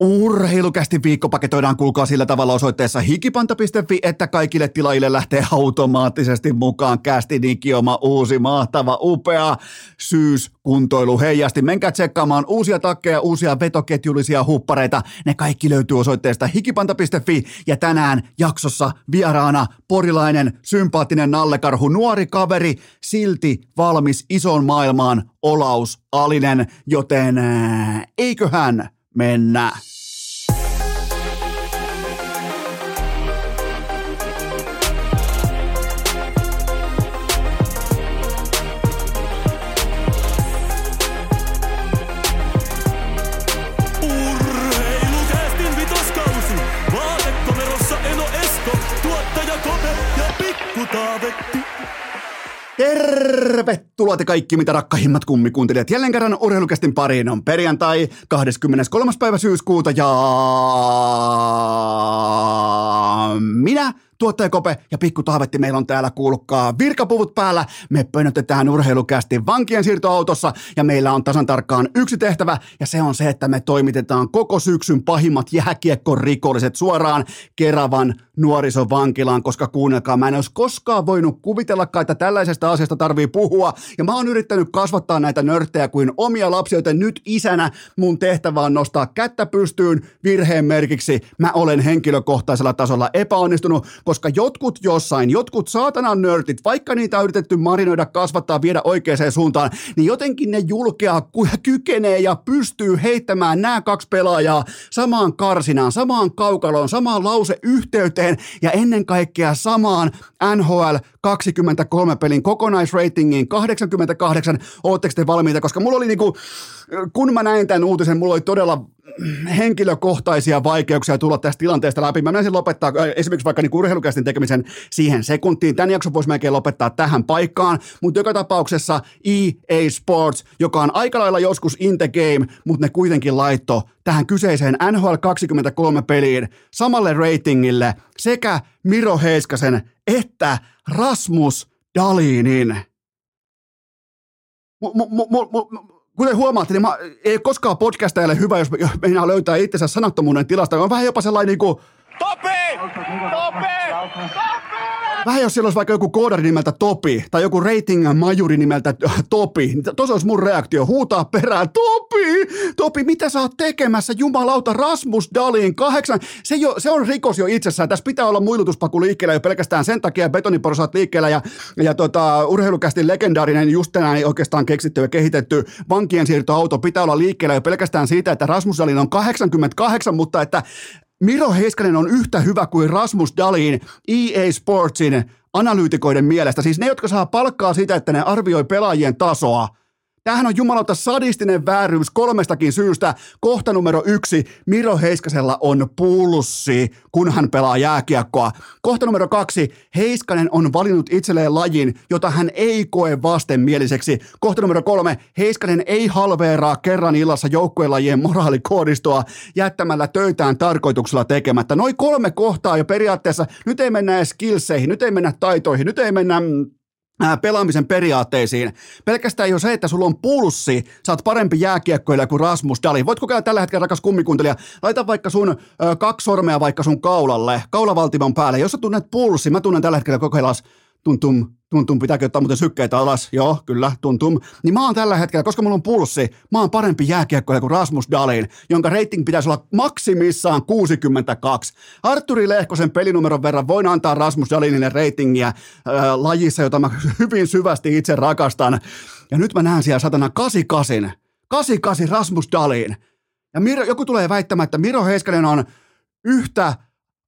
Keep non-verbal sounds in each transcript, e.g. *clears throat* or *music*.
Urheilukästi viikko paketoidaan kuulkaa sillä tavalla osoitteessa hikipanta.fi, että kaikille tilaajille lähtee automaattisesti mukaan kästi Nikioma uusi mahtava upea syyskuntoilu heijasti. Menkää tsekkaamaan uusia takkeja, uusia vetoketjullisia huppareita. Ne kaikki löytyy osoitteesta hikipanta.fi ja tänään jaksossa vieraana porilainen, sympaattinen nallekarhu, nuori kaveri, silti valmis ison maailmaan Olaus Alinen, joten ää, eiköhän mennä. Tervetuloa te kaikki, mitä rakkahimmat kummikuuntelijat. Jälleen kerran urheilukästin pariin on perjantai 23. päivä syyskuuta ja minä, tuottaja Kope ja Pikku Taavetti meillä on täällä kuulkaa virkapuvut päällä. Me pönötetään urheilukästi vankien siirtoautossa ja meillä on tasan tarkkaan yksi tehtävä ja se on se, että me toimitetaan koko syksyn pahimmat jääkiekkorikolliset suoraan Keravan nuorisovankilaan, koska kuunnelkaa, mä en olisi koskaan voinut kuvitellakaan, että tällaisesta asiasta tarvii puhua ja mä oon yrittänyt kasvattaa näitä nörttejä kuin omia lapsia, joten nyt isänä mun tehtävä on nostaa kättä pystyyn virheen merkiksi. Mä olen henkilökohtaisella tasolla epäonnistunut, koska jotkut jossain, jotkut saatanan nörtit, vaikka niitä on yritetty marinoida, kasvattaa, viedä oikeaan suuntaan, niin jotenkin ne julkeaa, ku- kykenee ja pystyy heittämään nämä kaksi pelaajaa samaan karsinaan, samaan kaukaloon, samaan lauseyhteyteen ja ennen kaikkea samaan NHL 23 pelin kokonaisratingiin 88. Ootteko te valmiita? Koska mulla oli niinku, kun mä näin tämän uutisen, mulla oli todella henkilökohtaisia vaikeuksia tulla tästä tilanteesta läpi. Mä menisin lopettaa äh, esimerkiksi vaikka niin urheilukästin tekemisen siihen sekuntiin. Tämän jakson voisi melkein lopettaa tähän paikkaan, mutta joka tapauksessa EA Sports, joka on aika lailla joskus in the game, mutta ne kuitenkin laitto tähän kyseiseen NHL 23 peliin samalle ratingille sekä Miro Heiskasen että Rasmus Dalinin. Mu- mu- mu- mu- kuten huomaatte, niin mä, ei koskaan podcastajalle hyvä, jos meinaa löytää itsensä sanattomuuden tilasta. On vähän jopa sellainen niin kuin, Topi! Topi! Vähän jos siellä olisi vaikka joku koodari nimeltä Topi tai joku rating majuri nimeltä Topi, niin tuossa olisi mun reaktio. Huutaa perään, Topi! Topi, mitä sä oot tekemässä? Jumalauta, Rasmus Dalin kahdeksan. Se, jo, se on rikos jo itsessään. Tässä pitää olla muilutuspaku liikkeellä jo pelkästään sen takia betoniporsaat liikkeellä ja, ja tota, urheilukästi legendaarinen just tänään oikeastaan keksitty ja kehitetty vankien siirtoauto pitää olla liikkeellä jo pelkästään siitä, että Rasmus Dalin on 88, mutta että Miro Heiskanen on yhtä hyvä kuin Rasmus Dalin EA Sportsin analyytikoiden mielestä. Siis ne, jotka saa palkkaa siitä, että ne arvioi pelaajien tasoa. Tämähän on jumalauta sadistinen vääryys kolmestakin syystä. Kohta numero yksi, Miro Heiskasella on pulssi, kun hän pelaa jääkiekkoa. Kohta numero kaksi, Heiskanen on valinnut itselleen lajin, jota hän ei koe vastenmieliseksi. Kohta numero kolme, Heiskanen ei halveeraa kerran illassa joukkuelajien moraalikoodistoa jättämällä töitään tarkoituksella tekemättä. Noin kolme kohtaa jo periaatteessa, nyt ei mennä edes skillseihin, nyt ei mennä taitoihin, nyt ei mennä mm, pelaamisen periaatteisiin. Pelkästään jo se, että sulla on pulssi, sä oot parempi jääkiekkoilija kuin Rasmus Dali. Voit kokeilla tällä hetkellä, rakas kummikuuntelija, laita vaikka sun ö, kaksi sormea vaikka sun kaulalle, kaulavaltimon päälle. Jos sä tunnet pulssi, mä tunnen tällä hetkellä kokeilas tuntum, tuntum, pitääkö ottaa muuten sykkeitä alas, joo, kyllä, tuntum. Niin mä oon tällä hetkellä, koska mulla on pulssi, mä oon parempi jääkiekkoilija kuin Rasmus Dalin, jonka rating pitäisi olla maksimissaan 62. Arturi Lehkosen pelinumeron verran voin antaa Rasmus Dalinille ratingia äh, lajissa, jota mä *laughs* hyvin syvästi itse rakastan. Ja nyt mä näen siellä satana 88, 88 Rasmus Dalin. Ja Miro, joku tulee väittämään, että Miro Heiskanen on yhtä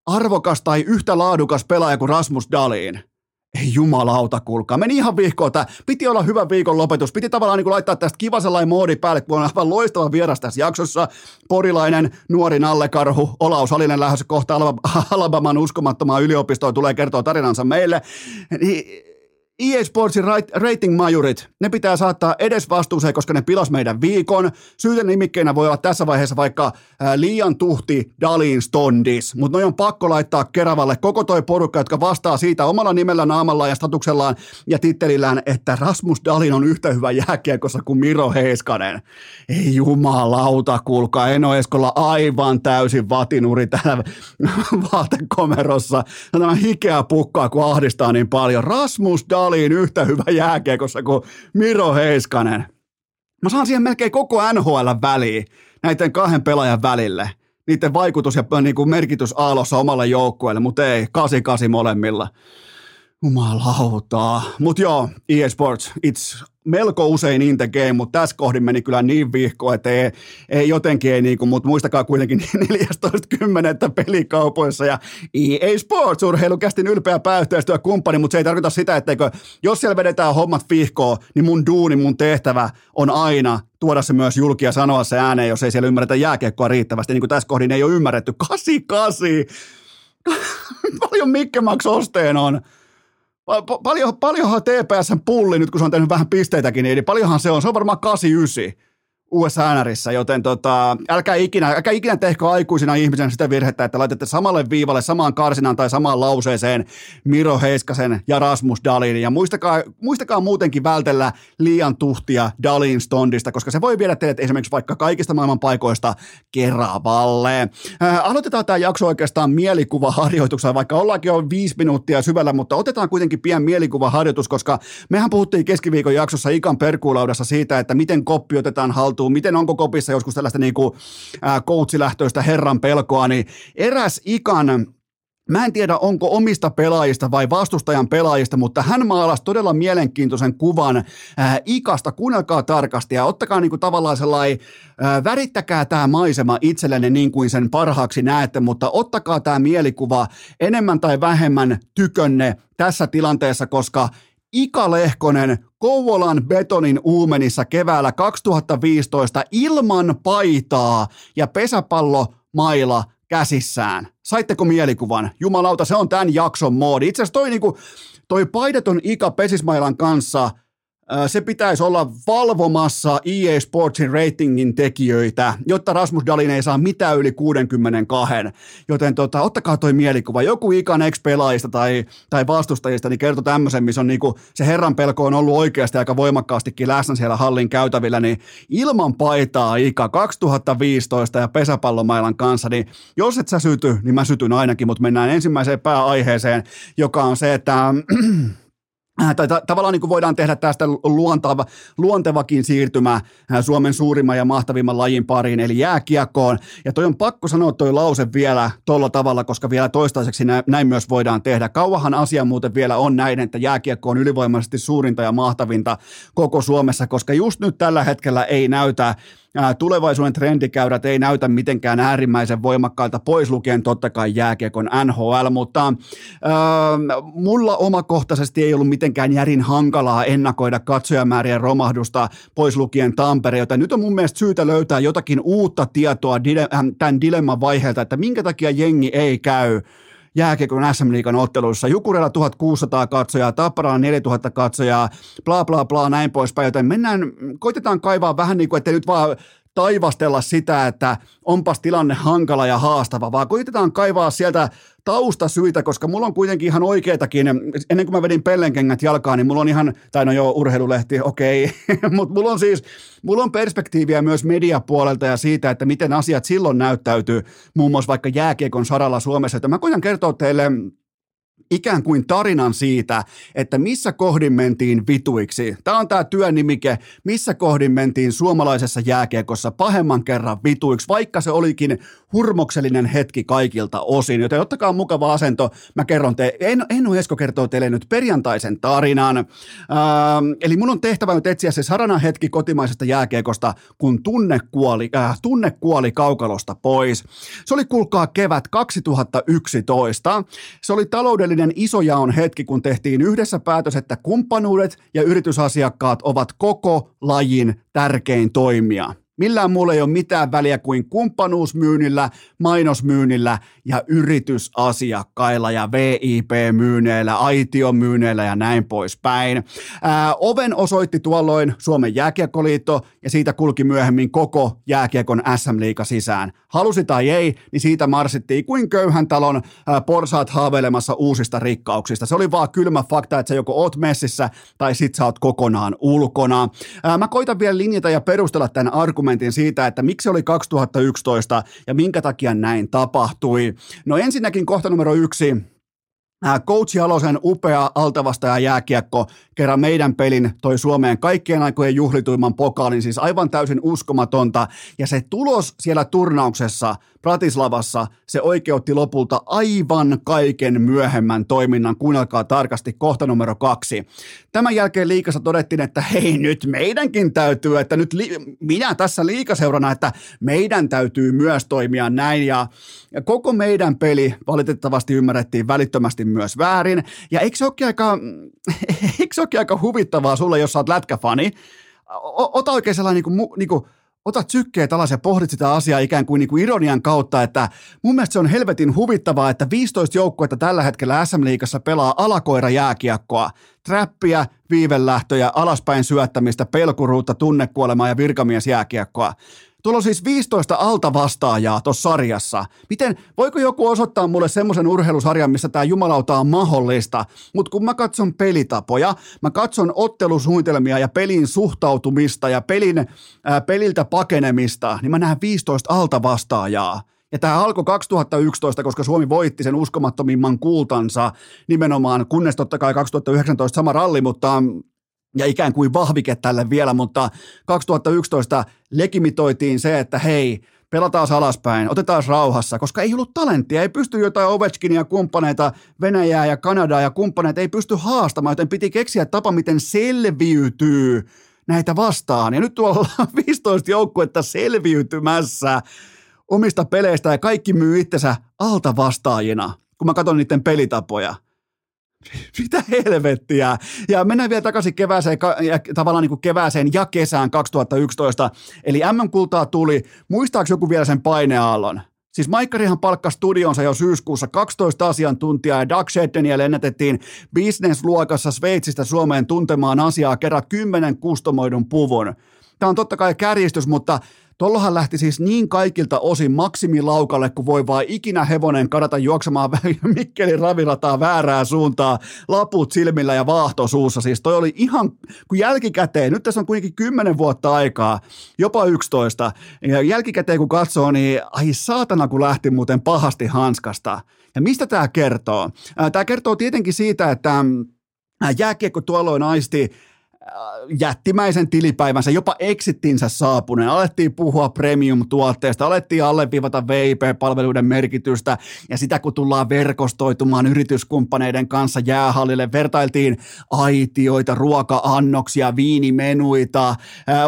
arvokas tai yhtä laadukas pelaaja kuin Rasmus Dalin. Ei jumalauta, kuulkaa. Meni ihan vihkoon. Tää piti olla hyvä viikon lopetus. Piti tavallaan niin laittaa tästä kiva sellainen moodi päälle, kun on aivan loistava vieras tässä jaksossa. Porilainen, nuori nallekarhu, Olaus Salinen lähdössä kohta Alab- *laughs* Alabaman uskomattomaan yliopistoon tulee kertoa tarinansa meille. Niin, EA Sportsin rating-majurit, ne pitää saattaa edes vastuuseen, koska ne pilas meidän viikon. Syyten nimikkeinä voi olla tässä vaiheessa vaikka liian tuhti Dalin Stondis, mutta ne on pakko laittaa Keravalle koko toi porukka, jotka vastaa siitä omalla nimellä, naamalla ja statuksellaan ja tittelillään, että Rasmus Dalin on yhtä hyvä jääkiekossa kuin Miro Heiskanen. Ei jumalauta, kuulkaa, Eno Eskolla aivan täysin vatinuri täällä *laughs* vaatekomerossa. Tämä hikeä pukkaa, kun ahdistaa niin paljon. Rasmus Dalin Dalin yhtä hyvä jääkiekossa kuin Miro Heiskanen. Mä saan siihen melkein koko NHL väliin näiden kahden pelaajan välille. Niiden vaikutus ja niin kuin merkitys aalossa omalle joukkueelle, mutta ei, 88 molemmilla. Jumalautaa. Mutta joo, EA Sports, it's melko usein in the game, mutta tässä kohdin meni kyllä niin vihko, että ei, ei jotenkin ei niinku, mutta muistakaa kuitenkin *laughs* 14.10. pelikaupoissa ja EA Sports urheilukästin ylpeä pääyhteistyökumppani, mutta se ei tarkoita sitä, etteikö, jos siellä vedetään hommat vihkoon, niin mun duuni, mun tehtävä on aina tuoda se myös julki ja sanoa se ääneen, jos ei siellä ymmärretä jääkiekkoa riittävästi, niin kuin tässä kohdin ei ole ymmärretty. 88! *laughs* Paljon Mikke Max Osteen on Paljon, paljonhan TPSn pulli, nyt kun se on tehnyt vähän pisteitäkin, niin paljonhan se on. Se on varmaan 89 USA-NRissä, joten tota, älkää, ikinä, älkää ikinä tehkö aikuisina ihmisen sitä virhettä, että laitatte samalle viivalle, samaan karsinaan tai samaan lauseeseen Miro Heiskasen ja Rasmus Dalin. Ja muistakaa, muistakaa muutenkin vältellä liian tuhtia Dalin stondista, koska se voi viedä teidät esimerkiksi vaikka kaikista maailman paikoista Keravalle. Äh, aloitetaan tämä jakso oikeastaan mielikuvaharjoituksella, vaikka ollaankin jo viisi minuuttia syvällä, mutta otetaan kuitenkin pian mielikuvaharjoitus, koska mehän puhuttiin keskiviikon jaksossa Ikan perkuulaudassa siitä, että miten koppi otetaan haltuun haltuun, miten onko kopissa joskus tällaista niin kuin, ää, coachilähtöistä herran pelkoa, niin eräs ikan Mä en tiedä, onko omista pelaajista vai vastustajan pelaajista, mutta hän maalasi todella mielenkiintoisen kuvan ää, Ikasta. Kuunnelkaa tarkasti ja ottakaa niinku tavallaan sellainen, ää, värittäkää tämä maisema itsellenne niin kuin sen parhaaksi näette, mutta ottakaa tämä mielikuva enemmän tai vähemmän tykönne tässä tilanteessa, koska Ika Lehkonen Kouvolan betonin uumenissa keväällä 2015 ilman paitaa ja pesäpallo maila käsissään. Saitteko mielikuvan? Jumalauta, se on tämän jakson moodi. Itse asiassa toi, niinku, toi paidaton Ika pesismailan kanssa – se pitäisi olla valvomassa EA Sportsin ratingin tekijöitä, jotta Rasmus Dalin ei saa mitään yli 62. Joten tota, ottakaa toi mielikuva. Joku ikan ex-pelaajista tai, tai vastustajista niin kertoo tämmöisen, missä on niinku, se herran pelko on ollut oikeasti aika voimakkaastikin läsnä siellä hallin käytävillä, niin ilman paitaa Ika 2015 ja pesäpallomailan kanssa, niin jos et sä syty, niin mä sytyn ainakin, mutta mennään ensimmäiseen pääaiheeseen, joka on se, että Äh, *clears throat* tai ta- tavallaan niin kuin voidaan tehdä tästä luontava, luontevakin siirtymä äh, Suomen suurimman ja mahtavimman lajin pariin, eli jääkiekkoon. Ja toi on pakko sanoa toi lause vielä tuolla tavalla, koska vielä toistaiseksi näin, näin myös voidaan tehdä. Kauahan asia muuten vielä on näin, että jääkiekko on ylivoimaisesti suurinta ja mahtavinta koko Suomessa, koska just nyt tällä hetkellä ei näytä tulevaisuuden trendikäyrät ei näytä mitenkään äärimmäisen voimakkailta, pois lukien totta kai jääkiekon NHL, mutta äh, mulla omakohtaisesti ei ollut mitenkään järin hankalaa ennakoida katsojamäärien romahdusta pois lukien Tampere, joten nyt on mun mielestä syytä löytää jotakin uutta tietoa tämän dilemman vaiheelta, että minkä takia jengi ei käy jääkiekon SM Liigan otteluissa. Jukurella 1600 katsojaa, Tapparalla 4000 katsojaa, bla bla bla, näin poispäin. Joten mennään, koitetaan kaivaa vähän niin kuin, että nyt vaan taivastella sitä, että onpas tilanne hankala ja haastava, vaan koitetaan kaivaa sieltä taustasyitä, koska mulla on kuitenkin ihan oikeitakin, ennen kuin mä vedin pellenkengät jalkaan, niin mulla on ihan, tai no joo, urheilulehti, okei, *laughs* okay. mutta mulla on siis, mulla on perspektiiviä myös mediapuolelta ja siitä, että miten asiat silloin näyttäytyy, muun muassa vaikka jääkiekon saralla Suomessa, että mä koitan kertoa teille ikään kuin tarinan siitä, että missä kohdin mentiin vituiksi. Tämä on tämä työnimike, missä kohdin mentiin suomalaisessa jääkiekossa pahemman kerran vituiksi, vaikka se olikin hurmoksellinen hetki kaikilta osin. Joten ottakaa mukava asento. Mä kerron te, en, Enno Esko kertoo teille nyt perjantaisen tarinan. Ähm, eli mun on tehtävä nyt etsiä se sarana hetki kotimaisesta jääkiekosta, kun tunne kuoli, äh, tunne kuoli kaukalosta pois. Se oli kuulkaa kevät 2011. Se oli taloudellinen taloudellinen isojaon hetki, kun tehtiin yhdessä päätös, että kumppanuudet ja yritysasiakkaat ovat koko lajin tärkein toimija. Millään muulla ei ole mitään väliä kuin kumppanuusmyynnillä, mainosmyynnillä ja yritysasiakkailla ja VIP-myynneillä, aitiomyynneillä ja näin poispäin. Ää, oven osoitti tuolloin Suomen jääkiekkoliitto ja siitä kulki myöhemmin koko jääkiekon SM-liiga sisään. Halusi tai ei, niin siitä marsittiin kuin köyhän talon ää, porsaat haaveilemassa uusista rikkauksista. Se oli vaan kylmä fakta, että sä joko oot messissä tai sit sä oot kokonaan ulkona. Ää, mä koitan vielä linjata ja perustella tämän argumentin siitä, että miksi oli 2011 ja minkä takia näin tapahtui. No ensinnäkin kohta numero yksi, Coach Jalosen upea altavastaja jääkiekko kerran meidän pelin toi Suomeen kaikkien aikojen juhlituimman pokaalin, siis aivan täysin uskomatonta. Ja se tulos siellä turnauksessa Pratislavassa, se oikeutti lopulta aivan kaiken myöhemmän toiminnan. Kuunnelkaa tarkasti kohta numero kaksi. Tämän jälkeen liikassa todettiin, että hei nyt meidänkin täytyy, että nyt li- minä tässä liikaseurana, että meidän täytyy myös toimia näin. Ja koko meidän peli valitettavasti ymmärrettiin välittömästi myös väärin. Ja eikö se olekin aika, *laughs* eikö se olekin aika huvittavaa sulle, jos sä oot lätkäfani? O- ota oikein sellainen niin kuin, niin kuin otat sykkeet alas ja pohdit sitä asiaa ikään kuin, niin kuin ironian kautta, että mun mielestä se on helvetin huvittavaa, että 15 joukkuetta tällä hetkellä SM-liigassa pelaa alakoira jääkiekkoa. Trappia, viivelähtöjä, alaspäin syöttämistä, pelkuruutta, tunnekuolemaa ja virkamiesjääkiekkoa. Tuolla on siis 15 alta vastaajaa tuossa sarjassa. Miten, voiko joku osoittaa mulle semmoisen urheilusarjan, missä tämä jumalauta on mahdollista? Mutta kun mä katson pelitapoja, mä katson ottelusuunnitelmia ja pelin suhtautumista ja pelin, ää, peliltä pakenemista, niin mä näen 15 alta vastaajaa. Ja tämä alkoi 2011, koska Suomi voitti sen uskomattomimman kultansa nimenomaan, kunnes totta kai 2019 sama ralli, mutta ja ikään kuin vahvike tälle vielä, mutta 2011 legimitoitiin se, että hei, pelataan alaspäin, otetaan rauhassa, koska ei ollut talenttia, ei pysty jotain Ovechkinia, kumppaneita, Venäjää ja Kanadaa ja kumppaneita, ei pysty haastamaan, joten piti keksiä tapa, miten selviytyy näitä vastaan. Ja nyt tuolla on 15 *laughs* joukkuetta selviytymässä omista peleistä ja kaikki myy itsensä alta vastaajina, kun mä katson niiden pelitapoja – *laughs* mitä helvettiä. Ja mennään vielä takaisin kevääseen, tavallaan niin kuin kevääseen ja kesään 2011. Eli MM-kultaa tuli. Muistaako joku vielä sen paineaallon? Siis Maikkarihan palkkasi studionsa jo syyskuussa 12 asiantuntijaa ja Doug Sheddenia lennätettiin business-luokassa Sveitsistä Suomeen tuntemaan asiaa kerran kymmenen kustomoidun puvun. Tämä on totta kai kärjistys, mutta Tollohan lähti siis niin kaikilta osin maksimilaukalle, kun voi vaan ikinä hevonen kadata juoksemaan *laughs* Mikkelin ravilataa väärää suuntaa, laput silmillä ja vaahto suussa. Siis toi oli ihan, kun jälkikäteen, nyt tässä on kuitenkin 10 vuotta aikaa, jopa 11, ja jälkikäteen kun katsoo, niin ai saatana kun lähti muuten pahasti hanskasta. Ja mistä tämä kertoo? Tämä kertoo tietenkin siitä, että jääkiekko tuolloin aisti jättimäisen tilipäivänsä, jopa exittinsä saapuneen. Alettiin puhua premium-tuotteesta, alettiin alleviivata VIP-palveluiden merkitystä ja sitä kun tullaan verkostoitumaan yrityskumppaneiden kanssa jäähallille, vertailtiin aitioita, ruoka-annoksia, viinimenuita. Äh,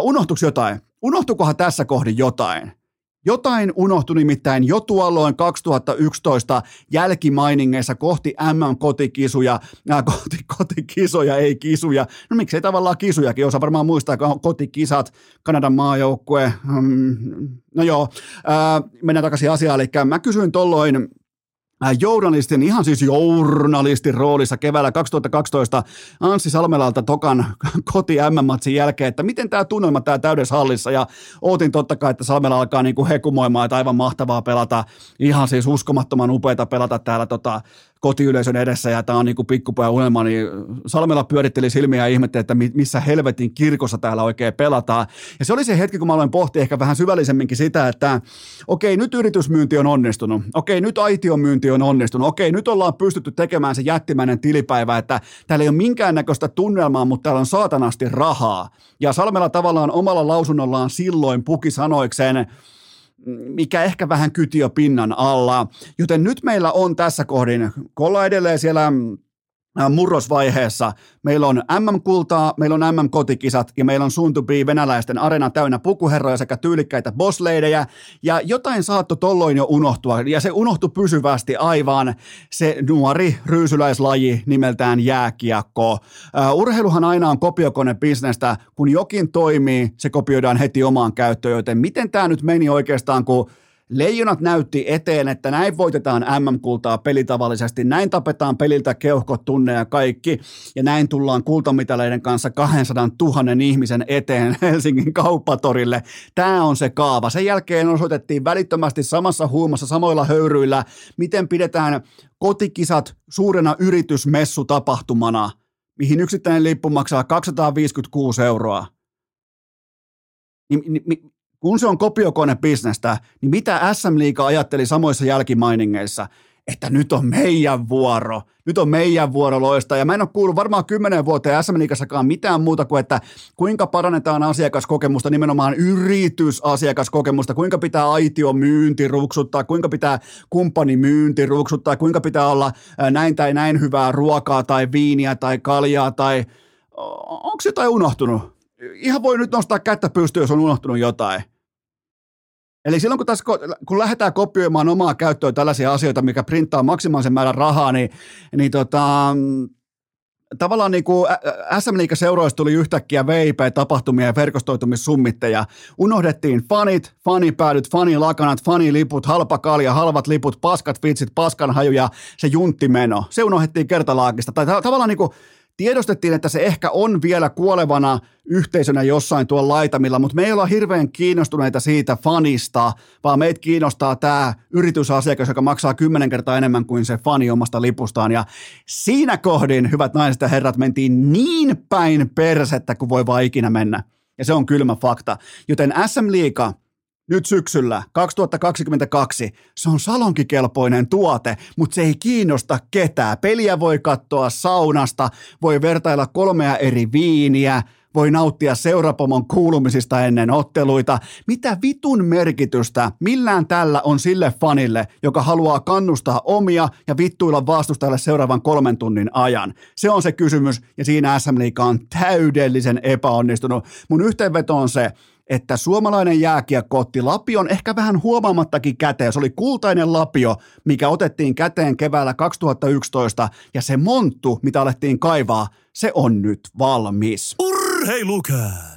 unohtuiko jotain? Unohtukohan tässä kohdin jotain? Jotain unohtui nimittäin jo tuolloin 2011 jälkimainingeissa kohti MM-kotikisuja, äh, koti, *laughs* kotikisoja, ei kisuja. No miksei tavallaan kisujakin, osa varmaan muistaa kotikisat, Kanadan maajoukkue. Hmm, no joo, äh, mennään takaisin asiaan. Eli mä kysyin tolloin Äh, journalistin, ihan siis journalistin roolissa keväällä 2012 Anssi Salmelalta Tokan *laughs* koti M-matsin jälkeen, että miten tämä tunnelma tämä täydessä hallissa? Ja ootin totta kai, että Salmela alkaa niinku hekumoimaan, että aivan mahtavaa pelata, ihan siis uskomattoman upeita pelata täällä tota, kotiyleisön edessä ja tämä on niinku pikkupoja unelma, niin Salmela pyöritteli silmiä ja ihmetteli, että missä helvetin kirkossa täällä oikein pelataan. Ja se oli se hetki, kun mä aloin pohtia ehkä vähän syvällisemminkin sitä, että okei, nyt yritysmyynti on onnistunut, okei, nyt aition myynti on onnistunut, okei, nyt ollaan pystytty tekemään se jättimäinen tilipäivä, että täällä ei ole minkäännäköistä tunnelmaa, mutta täällä on saatanasti rahaa. Ja Salmela tavallaan omalla lausunnollaan silloin puki sanoikseen, mikä ehkä vähän kytiö pinnan alla. Joten nyt meillä on tässä kohdin, kun ollaan edelleen siellä murrosvaiheessa. Meillä on MM-kultaa, meillä on MM-kotikisat ja meillä on soon to be venäläisten arena täynnä pukuherroja sekä tyylikkäitä bossleidejä. Ja jotain saatto tolloin jo unohtua ja se unohtui pysyvästi aivan se nuori ryysyläislaji nimeltään jääkiekko. Uh, urheiluhan aina on kopiokone-bisnestä. Kun jokin toimii, se kopioidaan heti omaan käyttöön, joten miten tämä nyt meni oikeastaan, kun Leijonat näytti eteen, että näin voitetaan MM-kultaa pelitavallisesti, näin tapetaan peliltä keuhkot, tunne ja kaikki, ja näin tullaan kultamitaleiden kanssa 200 000 ihmisen eteen *laughs* Helsingin kauppatorille. Tämä on se kaava. Sen jälkeen osoitettiin välittömästi samassa huumassa, samoilla höyryillä, miten pidetään kotikisat suurena yritysmessutapahtumana, mihin yksittäinen lippu maksaa 256 euroa. Kun se on kopiokone-bisnestä, niin mitä SM Liiga ajatteli samoissa jälkimainingeissa? Että nyt on meidän vuoro. Nyt on meidän vuoro loista. Ja mä en ole kuullut varmaan kymmenen vuoteen SM Liigassakaan mitään muuta kuin, että kuinka parannetaan asiakaskokemusta, nimenomaan yritysasiakaskokemusta, kuinka pitää aitio myynti ruksuttaa, kuinka pitää kumppani myynti ruksuttaa, kuinka pitää olla näin tai näin hyvää ruokaa tai viiniä tai kaljaa tai onko jotain unohtunut? Ihan voi nyt nostaa kättä pystyyn, jos on unohtunut jotain. Eli silloin kun, tässä, kun lähdetään kopioimaan omaa käyttöön tällaisia asioita, mikä printtaa maksimaalisen määrän rahaa, niin, niin tota, tavallaan niin kuin SM seuroista tuli yhtäkkiä VIP-tapahtumia ja verkostoitumissummitteja. Unohdettiin fanit, fanipäädyt, fanilakanat, faniliput, halpa kalja, halvat liput, paskat vitsit, paskanhaju ja se junttimeno. Se unohdettiin kertalaakista. Tai tavallaan niin kuin tiedostettiin, että se ehkä on vielä kuolevana yhteisönä jossain tuolla laitamilla, mutta me ei olla hirveän kiinnostuneita siitä fanista, vaan meitä kiinnostaa tämä yritysasiakas, joka maksaa kymmenen kertaa enemmän kuin se fani omasta lipustaan. Ja siinä kohdin, hyvät naiset ja herrat, mentiin niin päin persettä kuin voi vaan ikinä mennä. Ja se on kylmä fakta. Joten SM Liiga nyt syksyllä 2022. Se on salonkikelpoinen tuote, mutta se ei kiinnosta ketään. Peliä voi katsoa saunasta, voi vertailla kolmea eri viiniä, voi nauttia seurapomon kuulumisista ennen otteluita. Mitä vitun merkitystä millään tällä on sille fanille, joka haluaa kannustaa omia ja vittuilla vastustajalle seuraavan kolmen tunnin ajan? Se on se kysymys ja siinä SM Liiga on täydellisen epäonnistunut. Mun yhteenveto on se, että suomalainen jääkiekko otti Lapion ehkä vähän huomaamattakin käteen. Se oli kultainen Lapio, mikä otettiin käteen keväällä 2011 ja se monttu, mitä alettiin kaivaa, se on nyt valmis. Urheilukää!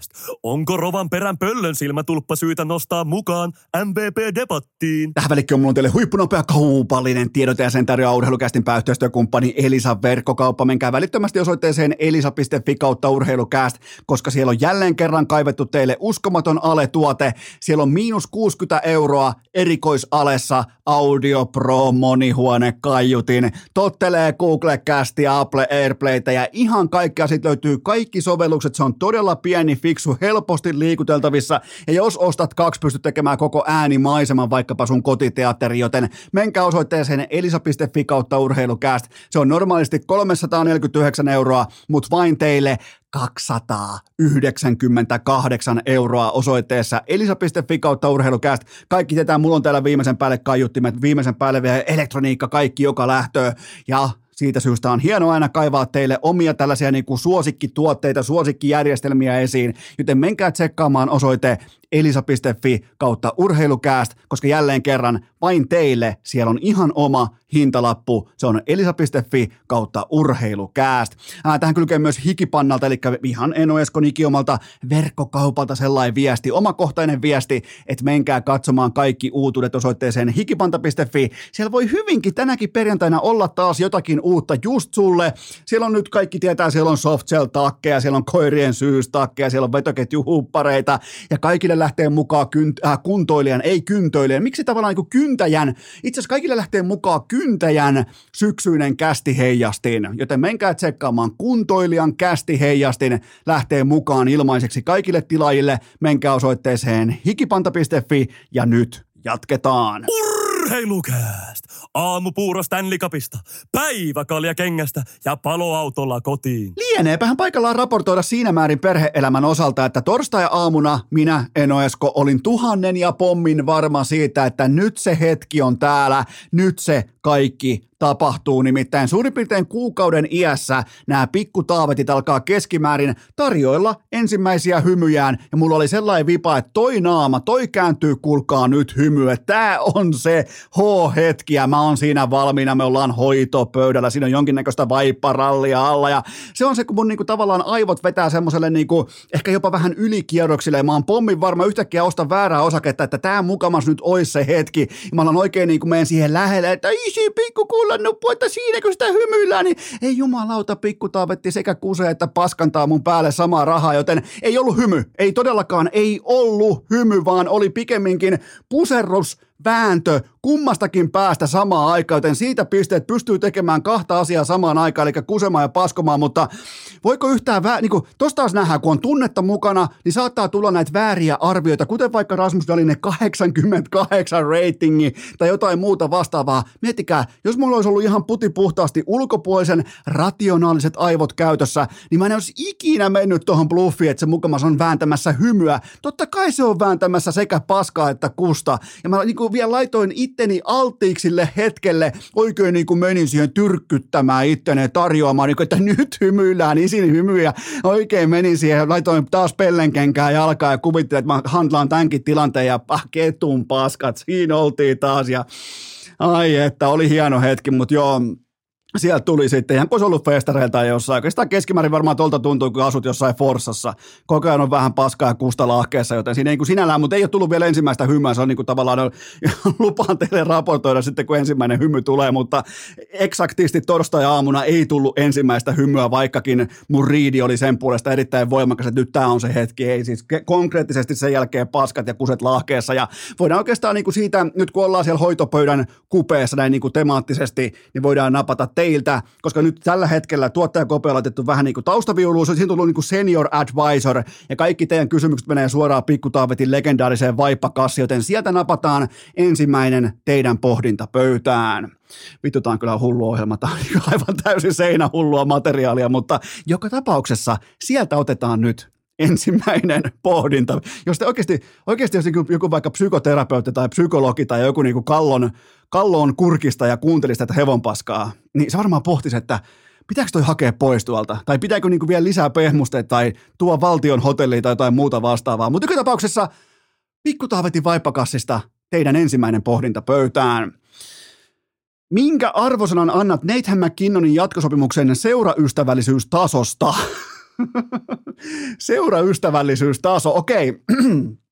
Onko Rovan perän pöllön silmätulppa syytä nostaa mukaan MVP-debattiin? Tähän välikköön mulla on teille huippunopea kaupallinen tiedote ja sen tarjoaa urheilukästin pääyhteistyökumppani Elisa Verkkokauppa. Menkää välittömästi osoitteeseen elisa.fi kautta urheilukääst, koska siellä on jälleen kerran kaivettu teille uskomaton ale-tuote. Siellä on miinus 60 euroa erikoisalessa Audio Pro monihuone kaiutin. Tottelee Google Castia, Apple Airplaytä ja ihan kaikkea. Sitten löytyy kaikki sovellukset. Se on todella pieni, fiksu helposti liikuteltavissa, ja jos ostat kaksi, pystyt tekemään koko äänimaiseman vaikkapa sun kotiteatteri, joten menkää osoitteeseen elisa.fi kautta urheilukääst. Se on normaalisti 349 euroa, mutta vain teille 298 euroa osoitteessa elisa.fi kautta urheilukääst. Kaikki tietää, mulla on täällä viimeisen päälle kaiuttimet, viimeisen päälle vielä elektroniikka, kaikki joka lähtöä. Ja siitä syystä on hienoa aina kaivaa teille omia tällaisia niin kuin suosikkituotteita, suosikkijärjestelmiä esiin, joten menkää tsekkaamaan osoite elisa.fi kautta urheilukääst, koska jälleen kerran vain teille siellä on ihan oma hintalappu. Se on elisa.fi kautta urheilukääst. Ää, tähän kylkee myös hikipannalta, eli ihan Eno Eskon ikiomalta verkkokaupalta sellainen viesti, omakohtainen viesti, että menkää katsomaan kaikki uutuudet osoitteeseen hikipanta.fi. Siellä voi hyvinkin tänäkin perjantaina olla taas jotakin uutta just sulle. Siellä on nyt kaikki tietää, siellä on softshell takkeja, siellä on koirien syystakkeja, siellä on vetoketjuhuppareita ja kaikille lähtee mukaan kynt, äh, kuntoilijan, ei kyntöilijän. Miksi tavallaan niin kyntäjän? Itse asiassa kaikille lähtee mukaan kyntäjän syksyinen kästi heijastin, joten menkää tsekkaamaan kuntoilijan kästi heijastin lähtee mukaan ilmaiseksi kaikille tilaajille. Menkää osoitteeseen hikipanta.fi ja nyt jatketaan. Urheilukääst! Aamupuuro Stanley Cupista, päiväkalja kengästä ja paloautolla kotiin. Lieneepähän paikallaan raportoida siinä määrin perheelämän osalta, että torstai-aamuna minä, Eno Esko, olin tuhannen ja pommin varma siitä, että nyt se hetki on täällä, nyt se kaikki tapahtuu. Nimittäin suurin piirtein kuukauden iässä nämä pikkutaavetit alkaa keskimäärin tarjoilla ensimmäisiä hymyjään. Ja mulla oli sellainen vipa, että toi naama, toi kääntyy, kuulkaa nyt hymy. Että tää on se H-hetki ja mä oon siinä valmiina. Me ollaan hoitopöydällä, siinä on jonkinnäköistä vaipparallia alla. Ja se on se, kun mun niinku tavallaan aivot vetää semmoiselle niinku, ehkä jopa vähän ylikierroksille. Ja mä oon pommin varma yhtäkkiä ostan väärää osaketta, että tämä mukamas nyt ois se hetki. Ja mä olen oikein niin kuin menen siihen lähelle, että isi pikku nuppu, että siinäkö sitä hymyillään, niin ei jumalauta pikku taavetti sekä kuse että paskantaa mun päälle samaa rahaa, joten ei ollut hymy, ei todellakaan, ei ollut hymy, vaan oli pikemminkin puserrus vääntö kummastakin päästä samaan aikaan, joten siitä pisteet pystyy tekemään kahta asiaa samaan aikaan, eli kusemaan ja paskomaan, mutta voiko yhtään, vä- niin kuin, tosta taas nähdään, kun on tunnetta mukana, niin saattaa tulla näitä vääriä arvioita, kuten vaikka Rasmus Dalinen 88 ratingi tai jotain muuta vastaavaa. Miettikää, jos mulla olisi ollut ihan puti puhtaasti ulkopuolisen rationaaliset aivot käytössä, niin mä en olisi ikinä mennyt tuohon bluffiin, että se mukamas on vääntämässä hymyä. Totta kai se on vääntämässä sekä paskaa että kusta. Ja mä niin kuin vielä laitoin itteni alttiiksille hetkelle, oikein niin kuin menin siihen tyrkkyttämään itteni tarjoamaan, niin kuin, että nyt hymyillään, isin hymyjä. Oikein menin siihen, laitoin taas pellenkenkää jalkaa ja kuvittelin, että mä handlaan tämänkin tilanteen ja ketun paskat, siinä oltiin taas ja ai että oli hieno hetki, mutta joo, sieltä tuli sitten, ihan kuin olisi ollut festareilta jossain. Oikeastaan keskimäärin varmaan tuolta tuntuu, kun asut jossain Forsassa. Koko ajan on vähän paskaa ja kusta lahkeessa, joten siinä ei kuin sinällään, mutta ei ole tullut vielä ensimmäistä hymyä. Se on niin kuin tavallaan, *laughs* lupaan teille raportoida sitten, kun ensimmäinen hymy tulee, mutta eksaktisti torstai-aamuna ei tullut ensimmäistä hymyä, vaikkakin mun riidi oli sen puolesta erittäin voimakas, että nyt tämä on se hetki. Ei siis konkreettisesti sen jälkeen paskat ja kuset lahkeessa. Ja voidaan oikeastaan niin kuin siitä, nyt kun ollaan siellä hoitopöydän kupeessa näin niin kuin temaattisesti, niin voidaan napata teiltä, koska nyt tällä hetkellä tuottajakope on laitettu vähän niin kuin taustaviuluun, siinä on tullut niin kuin senior advisor, ja kaikki teidän kysymykset menee suoraan pikkutaavetin legendaariseen vaippakassi, joten sieltä napataan ensimmäinen teidän pohdinta pöytään. Vittu, tämä on kyllä hullu ohjelma, tämä on niinku aivan täysin seinähullua materiaalia, mutta joka tapauksessa sieltä otetaan nyt *laughs* ensimmäinen pohdinta. Jos te oikeasti, oikeasti jos joku, vaikka psykoterapeutti tai psykologi tai joku niin kuin kallon, kallon kurkista ja kuuntelisi tätä hevonpaskaa, niin se varmaan pohtisi, että pitääkö toi hakea pois tuolta? Tai pitääkö niin kuin vielä lisää pehmusteita tai tuo valtion hotelliin tai jotain muuta vastaavaa? Mutta joka tapauksessa pikkutaavetin vaippakassista teidän ensimmäinen pohdinta pöytään. Minkä arvosanan annat Nathan McKinnonin jatkosopimuksen seuraystävällisyystasosta? *laughs* *laughs* Seuraystävällisyystaso, okei. Okay. *clears throat*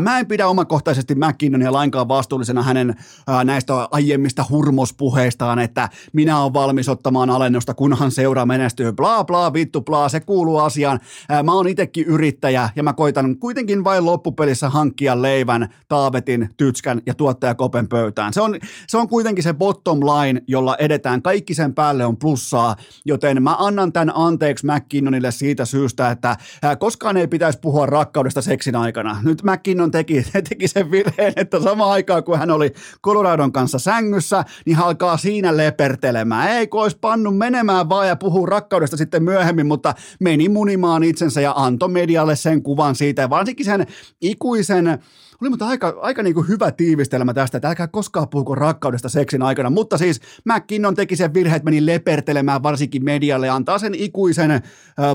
Mä en pidä omakohtaisesti McKinnonia lainkaan vastuullisena hänen ää, näistä aiemmista hurmospuheistaan, että minä olen valmis ottamaan alennusta, kunhan seura menestyy. Bla bla, vittu bla, se kuuluu asiaan. Ää, mä oon itekin yrittäjä ja mä koitan kuitenkin vain loppupelissä hankkia leivän, taavetin, tytskän ja tuottajakopen pöytään. Se on, se on kuitenkin se bottom line, jolla edetään. Kaikki sen päälle on plussaa, joten mä annan tämän anteeksi McKinnonille siitä syystä, että ää, koskaan ei pitäisi puhua rakkaudesta seksin aikana. Nyt McKinnon Kinnon teki, *laughs* teki sen virheen, että sama aikaa kun hän oli Coloradon kanssa sängyssä, niin alkaa siinä lepertelemään. Ei kun olisi menemään vaan ja puhuu rakkaudesta sitten myöhemmin, mutta meni munimaan itsensä ja antoi medialle sen kuvan siitä. Ja varsinkin sen ikuisen oli mutta aika, aika niin kuin hyvä tiivistelmä tästä, että älkää koskaan puhuko rakkaudesta seksin aikana. Mutta siis McKinnon teki sen virhe, että meni lepertelemään varsinkin medialle antaa sen ikuisen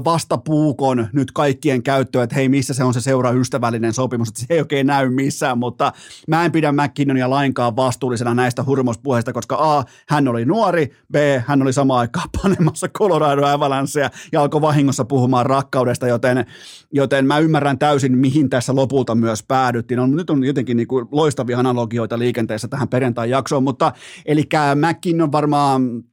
vastapuukon nyt kaikkien käyttöön, että hei, missä se on se seura ystävällinen sopimus, että se ei oikein näy missään, mutta mä en pidä McKinnonia lainkaan vastuullisena näistä hurmospuheista, koska A, hän oli nuori, B, hän oli samaan aikaan *laughs* panemassa Colorado Avalancea ja alkoi vahingossa puhumaan rakkaudesta, joten, joten mä ymmärrän täysin, mihin tässä lopulta myös päädyttiin. On nyt on jotenkin niin kuin loistavia analogioita liikenteessä tähän perjantai-jaksoon, mutta eli on varmaan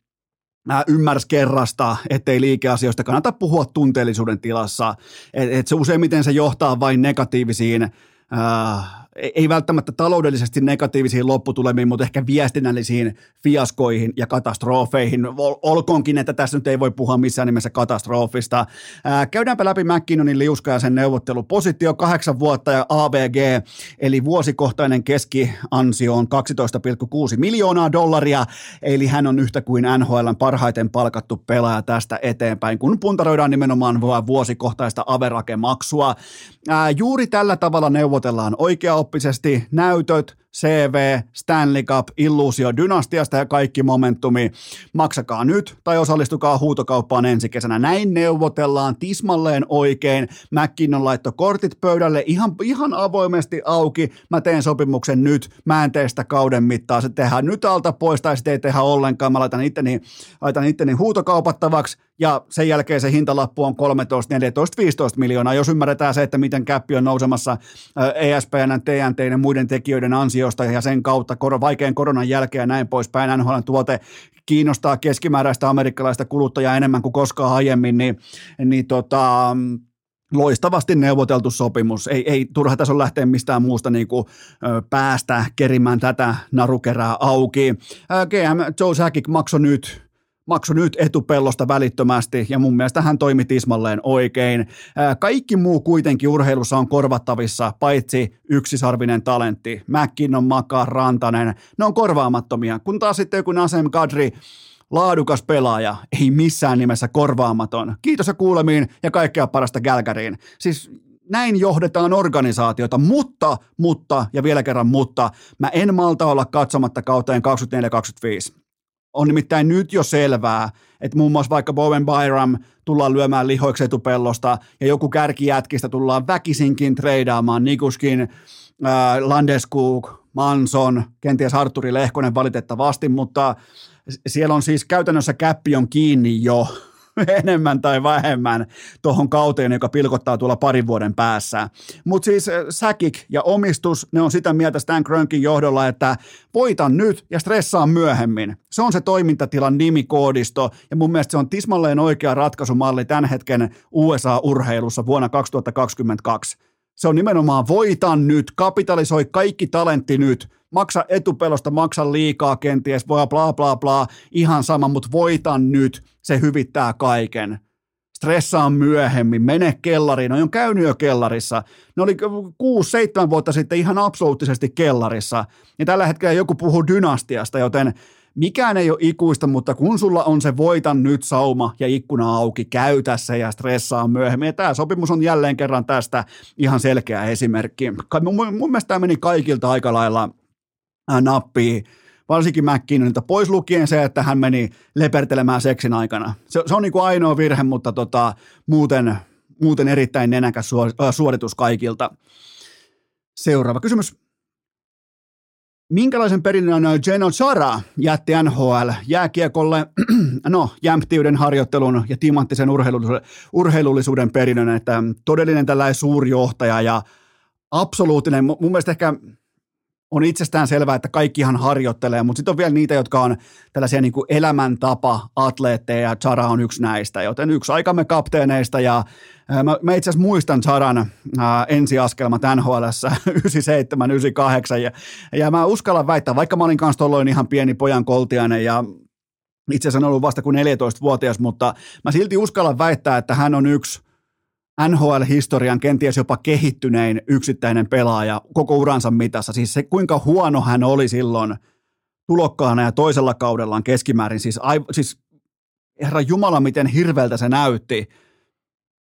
ymmärsi kerrasta, ettei liikeasioista kannata puhua tunteellisuuden tilassa. Et, et se useimmiten se johtaa vain negatiivisiin äh, ei välttämättä taloudellisesti negatiivisiin lopputulemiin, mutta ehkä viestinnällisiin fiaskoihin ja katastrofeihin. Olkoonkin, että tässä nyt ei voi puhua missään nimessä katastrofista. Ää, käydäänpä läpi McKinnonin liuska ja sen neuvottelupositio. Kahdeksan vuotta ja AVG, eli vuosikohtainen keskiansio on 12,6 miljoonaa dollaria, eli hän on yhtä kuin NHLn parhaiten palkattu pelaaja tästä eteenpäin, kun puntaroidaan nimenomaan vuosikohtaista averakemaksua. Ää, juuri tällä tavalla neuvotellaan oikea oppisesti näytöt, CV, Stanley Cup, illuusio dynastiasta ja kaikki momentumi. Maksakaa nyt tai osallistukaa huutokauppaan ensi kesänä. Näin neuvotellaan tismalleen oikein. McKinnon laittoi kortit pöydälle ihan, ihan avoimesti auki. Mä teen sopimuksen nyt. Mä en tee sitä kauden mittaa. Se tehdään nyt alta pois tai sitä ei tehdä ollenkaan. Mä laitan itteni, laitan itteni huutokaupattavaksi ja sen jälkeen se hintalappu on 13, 14, 15 miljoonaa, jos ymmärretään se, että miten käppi on nousemassa ESPN, TNT ja muiden tekijöiden ansiosta ja sen kautta vaikean koronan jälkeen ja näin poispäin. NHL tuote kiinnostaa keskimääräistä amerikkalaista kuluttajaa enemmän kuin koskaan aiemmin, niin, niin tota, loistavasti neuvoteltu sopimus. Ei, ei turha tässä on lähteä mistään muusta niin kuin, ö, päästä kerimään tätä narukerää auki. GM Joe Sakic maksoi nyt maksoi nyt etupellosta välittömästi ja mun mielestä hän toimi tismalleen oikein. Kaikki muu kuitenkin urheilussa on korvattavissa, paitsi yksisarvinen talentti. McKinnon, Maka, Rantanen, ne on korvaamattomia. Kun taas sitten joku Nasem Kadri, laadukas pelaaja, ei missään nimessä korvaamaton. Kiitos ja kuulemiin ja kaikkea parasta Gälkäriin. Siis näin johdetaan organisaatiota, mutta, mutta ja vielä kerran mutta, mä en malta olla katsomatta kauteen 24-25. On nimittäin nyt jo selvää, että muun muassa vaikka Bowen Byram tullaan lyömään lihoiksi etupellosta ja joku kärkijätkistä tullaan väkisinkin treidaamaan. Nikuskin, äh, Landeskuk, Manson, kenties Arturi Lehkonen valitettavasti, mutta siellä on siis käytännössä käppi on kiinni jo *laughs* enemmän tai vähemmän tuohon kauteen, joka pilkottaa tuolla parin vuoden päässä. Mutta siis äh, Säkik ja omistus, ne on sitä mieltä Stan Krönkin johdolla, että voitan nyt ja stressaa myöhemmin. Se on se toimintatilan nimikoodisto ja mun mielestä se on tismalleen oikea ratkaisumalli tämän hetken USA-urheilussa vuonna 2022. Se on nimenomaan voitan nyt, kapitalisoi kaikki talentti nyt, maksa etupelosta, maksa liikaa kenties, voi bla bla bla, ihan sama, mutta voitan nyt, se hyvittää kaiken. Stressaa myöhemmin, mene kellariin, no on käynyt jo kellarissa. Ne oli 6-7 vuotta sitten ihan absoluuttisesti kellarissa. Ja tällä hetkellä joku puhuu dynastiasta, joten mikään ei ole ikuista, mutta kun sulla on se voitan nyt sauma ja ikkuna auki, käytä se ja stressaa myöhemmin. Ja tämä sopimus on jälleen kerran tästä ihan selkeä esimerkki. Mun, mun mielestä tämä meni kaikilta aika lailla nappia, varsinkin McKinnonilta, pois lukien se, että hän meni lepertelemään seksin aikana. Se, se on niin kuin ainoa virhe, mutta tota, muuten, muuten erittäin nenäkäs suoritus kaikilta. Seuraava kysymys. Minkälaisen perinnön Geno Chara jätti NHL jääkiekolle, *clears throat* no jämptiyden harjoittelun ja timanttisen urheilullisuuden, urheilullisuuden perinnön, että todellinen tällainen suurjohtaja ja absoluuttinen, mun mielestä ehkä on itsestään selvää, että kaikkihan harjoittelee, mutta sitten on vielä niitä, jotka on tällaisia niin kuin elämäntapa atleetteja ja Chara on yksi näistä, joten yksi aikamme kapteeneista ja mä, mä itse asiassa muistan Charan ää, ensiaskelmat NHL 97, 98 ja, ja mä uskallan väittää, vaikka mä olin kanssa tolloin ihan pieni pojan koltiainen ja itse asiassa on ollut vasta kuin 14-vuotias, mutta mä silti uskallan väittää, että hän on yksi NHL-historian kenties jopa kehittynein yksittäinen pelaaja koko uransa mitassa. Siis se, kuinka huono hän oli silloin tulokkaana ja toisella kaudellaan keskimäärin. Siis, ai, siis herra Jumala, miten hirveältä se näytti.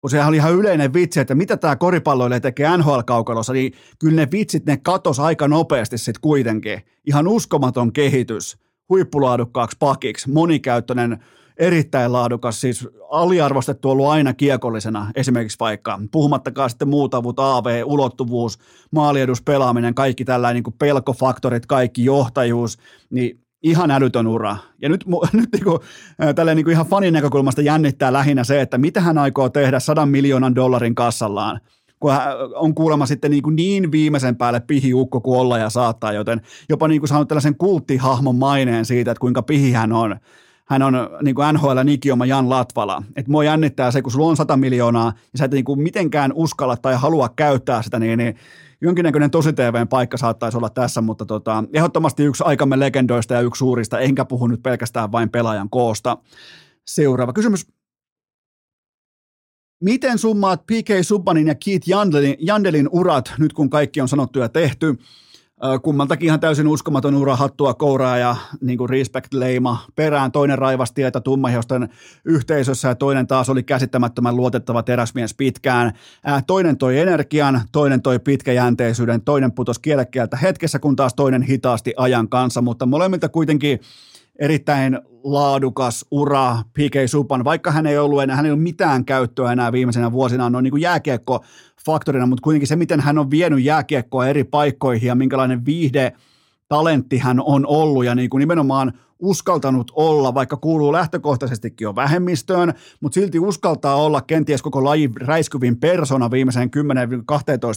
Kun sehän oli ihan yleinen vitsi, että mitä tämä koripalloille tekee NHL-kaukalossa, niin kyllä ne vitsit, ne katos aika nopeasti sitten kuitenkin. Ihan uskomaton kehitys huippulaadukkaaksi pakiksi, monikäyttöinen erittäin laadukas, siis aliarvostettu ollut aina kiekollisena esimerkiksi vaikka, puhumattakaan sitten muut avut, AV, ulottuvuus, maaliedus, pelaaminen, kaikki tällainen niin pelkofaktorit, kaikki johtajuus, niin ihan älytön ura. Ja nyt, *laughs* nyt niin kuin, tälleen niin kuin ihan fanin näkökulmasta jännittää lähinnä se, että mitä hän aikoo tehdä sadan miljoonan dollarin kassallaan kun hän on kuulemma sitten niin, kuin niin viimeisen päälle pihiukko kuin olla ja saattaa, joten jopa niin kuin saanut tällaisen kulttihahmon maineen siitä, että kuinka pihi hän on hän on niin kuin NHL Nikioma Jan Latvala. Et mua jännittää se, kun sulla on 100 miljoonaa ja sä et niin kuin mitenkään uskalla tai halua käyttää sitä, niin, niin jonkinnäköinen tosi TVn paikka saattaisi olla tässä, mutta tota, ehdottomasti yksi aikamme legendoista ja yksi suurista, enkä puhu nyt pelkästään vain pelaajan koosta. Seuraava kysymys. Miten summaat PK Subbanin ja Keith Jandelin, Jandelin urat, nyt kun kaikki on sanottu ja tehty? Kummaltakin ihan täysin uskomaton ura, hattua, kouraa ja niin kuin respect-leima perään. Toinen raivasi tietä tummahiosten yhteisössä ja toinen taas oli käsittämättömän luotettava teräsmies pitkään. Toinen toi energian, toinen toi pitkäjänteisyyden, toinen putosi kielekkieltä hetkessä, kun taas toinen hitaasti ajan kanssa, mutta molemmilta kuitenkin erittäin laadukas ura PK Supan, vaikka hän ei ollut enää, hän ei ollut mitään käyttöä enää viimeisenä vuosina, noin niin kuin jääkiekko faktorina, mutta kuitenkin se, miten hän on vienyt jääkiekkoa eri paikkoihin ja minkälainen viihde talentti hän on ollut ja niin kuin nimenomaan uskaltanut olla, vaikka kuuluu lähtökohtaisestikin jo vähemmistöön, mutta silti uskaltaa olla kenties koko lajin räiskyvin persona viimeiseen 10-12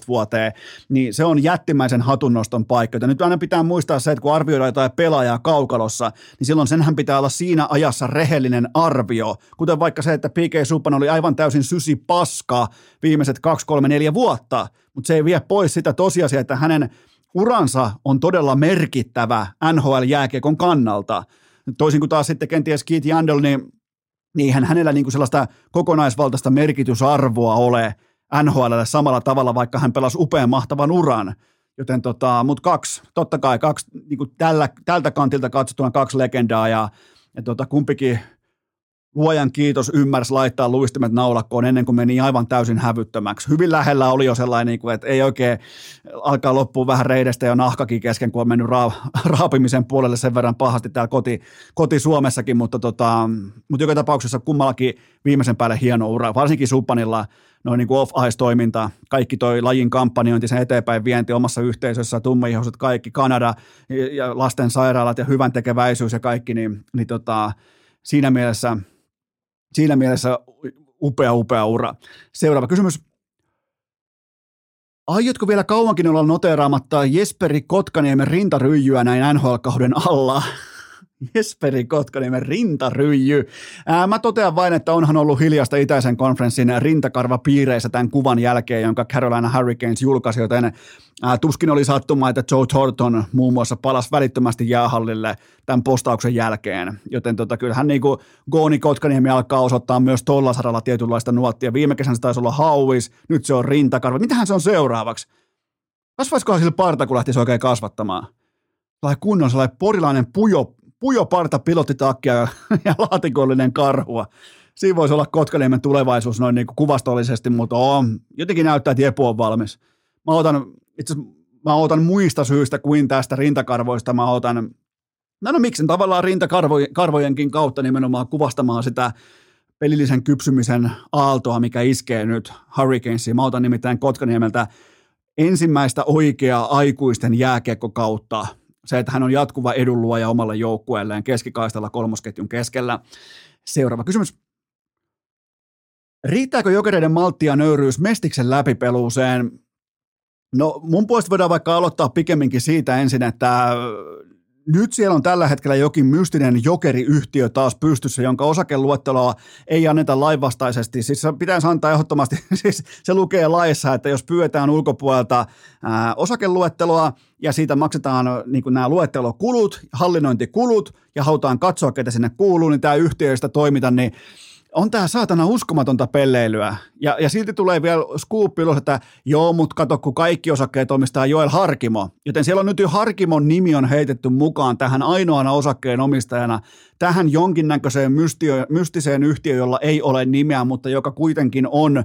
vuoteen, niin se on jättimäisen hatunnoston paikka. Ja nyt aina pitää muistaa se, että kun arvioidaan jotain pelaajaa kaukalossa, niin silloin senhän pitää olla siinä ajassa rehellinen arvio, kuten vaikka se, että PK Suppan oli aivan täysin sysi paska viimeiset 2-3-4 vuotta, mutta se ei vie pois sitä tosiasiaa, että hänen uransa on todella merkittävä NHL-jääkiekon kannalta. Toisin kuin taas sitten kenties Keith Jandel, niin niinhän hänellä niin kuin sellaista kokonaisvaltaista merkitysarvoa ole NHL samalla tavalla, vaikka hän pelasi upean mahtavan uran. Joten tota, mutta kaksi, totta kai kaksi, niin kuin tällä, tältä kantilta katsottuna kaksi legendaa ja, ja tota, kumpikin luojan kiitos ymmärsi laittaa luistimet naulakkoon ennen kuin meni aivan täysin hävyttömäksi. Hyvin lähellä oli jo sellainen, niin että ei oikein alkaa loppua vähän reidestä jo nahkakin kesken, kun on mennyt ra- *laughs* raapimisen puolelle sen verran pahasti täällä koti, koti Suomessakin, mutta, tota, mutta joka tapauksessa kummallakin viimeisen päälle hieno ura, varsinkin Suppanilla noin niin off-ice-toiminta, kaikki toi lajin kampanjointi, sen eteenpäin vienti omassa yhteisössä, tummaihoiset kaikki, Kanada ja lasten sairaalat ja hyvän tekeväisyys ja kaikki, niin, niin tota, siinä mielessä – siinä mielessä upea, upea ura. Seuraava kysymys. Aiotko vielä kauankin olla noteraamatta Jesperi Kotkaniemen rintaryijyä näin NHL-kauden alla? Jesperi Kotkaniemen rintaryijy. Ää, mä totean vain, että onhan ollut hiljasta itäisen konferenssin rintakarvapiireissä tämän kuvan jälkeen, jonka Carolina Hurricanes julkaisi, joten ää, tuskin oli sattuma, että Joe Thornton muun muassa palasi välittömästi jäähallille tämän postauksen jälkeen. Joten tota, kyllähän niin kuin Gooni Kotkaniemi alkaa osoittaa myös tuolla saralla tietynlaista nuottia. Viime kesänä se taisi olla hauis, nyt se on rintakarva. Mitähän se on seuraavaksi? Kasvaisikohan sillä parta, kun lähtisi oikein kasvattamaan? Tai kunnon sellainen porilainen pujo pujo parta, pilottitakkia ja laatikollinen karhua. Siinä voisi olla Kotkaniemen tulevaisuus noin niin kuin kuvastollisesti, mutta on, jotenkin näyttää, että Jepu on valmis. Mä otan, itse mä otan muista syistä kuin tästä rintakarvoista, mä otan, no, no miksi tavallaan rintakarvojenkin kautta nimenomaan kuvastamaan sitä pelillisen kypsymisen aaltoa, mikä iskee nyt Hurricanesiin. Mä otan nimittäin Kotkaniemeltä ensimmäistä oikeaa aikuisten jääkiekkokautta se, että hän on jatkuva edunluoja omalle joukkueelleen keskikaistalla kolmosketjun keskellä. Seuraava kysymys. Riittääkö jokereiden maltti ja nöyryys Mestiksen läpipeluuseen? No mun puolesta voidaan vaikka aloittaa pikemminkin siitä ensin, että nyt siellä on tällä hetkellä jokin mystinen jokeriyhtiö taas pystyssä, jonka osakeluetteloa ei anneta lainvastaisesti. Siis se pitäisi antaa ehdottomasti, *laughs* siis se lukee laissa, että jos pyydetään ulkopuolelta ää, osakeluetteloa ja siitä maksetaan niin nämä luettelokulut, hallinnointikulut ja halutaan katsoa, ketä sinne kuuluu, niin tämä yhtiö sitä toimita, niin on tämä saatana uskomatonta pelleilyä. Ja, ja silti tulee vielä ulos, että joo, mutta kato, kun kaikki osakkeet omistaa Joel Harkimo. Joten siellä on nyt jo Harkimon nimi on heitetty mukaan tähän ainoana osakkeen omistajana, tähän jonkinnäköiseen mystio, mystiseen yhtiöön, jolla ei ole nimeä, mutta joka kuitenkin on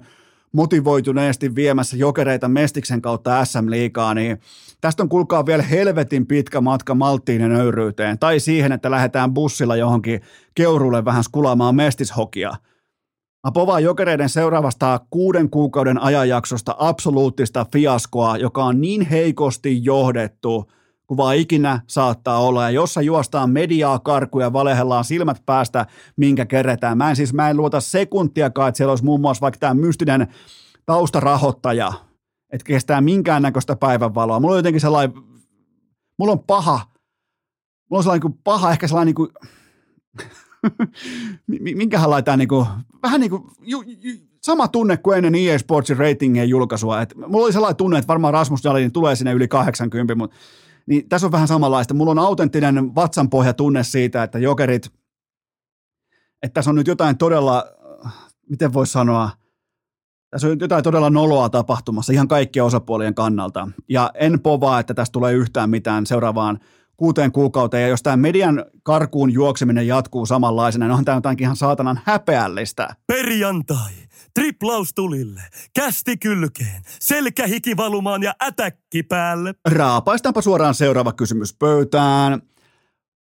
motivoituneesti viemässä jokereita Mestiksen kautta SM-liigaa, niin tästä on kulkaa vielä helvetin pitkä matka malttiin ja nöyryyteen, tai siihen, että lähdetään bussilla johonkin keurulle vähän skulaamaan mestishokia. Mä povaan jokereiden seuraavasta kuuden kuukauden ajanjaksosta absoluuttista fiaskoa, joka on niin heikosti johdettu, kuin vaan ikinä saattaa olla. Ja jossa juostaan mediaa karkuja ja valehellaan silmät päästä, minkä keretään. Mä en siis mä en luota sekuntiakaan, että siellä olisi muun muassa vaikka tämä mystinen taustarahoittaja, että kestää minkäännäköistä päivänvaloa. Mulla on jotenkin sellainen, mulla on paha, mulla on sellainen kuin paha, ehkä sellainen *laughs* kuin, minkähän laittaa niin kuin, vähän niin kuin, ju, ju, sama tunne kuin ennen EA Sportsin ratingien julkaisua. Et mulla oli sellainen tunne, että varmaan Rasmus Jalin tulee sinne yli 80, mutta niin tässä on vähän samanlaista. Mulla on autenttinen vatsanpohja tunne siitä, että jokerit, että tässä on nyt jotain todella, miten voisi sanoa, tässä on jotain todella noloa tapahtumassa ihan kaikkien osapuolien kannalta. Ja en povaa, että tästä tulee yhtään mitään seuraavaan kuuteen kuukauteen. Ja jos tämä median karkuun juokseminen jatkuu samanlaisena, niin onhan tämä ihan saatanan häpeällistä. Perjantai. Triplaus tulille, kästi kylkeen, selkähiki valumaan ja ätäkki päälle. Raapaistaanpa suoraan seuraava kysymys pöytään.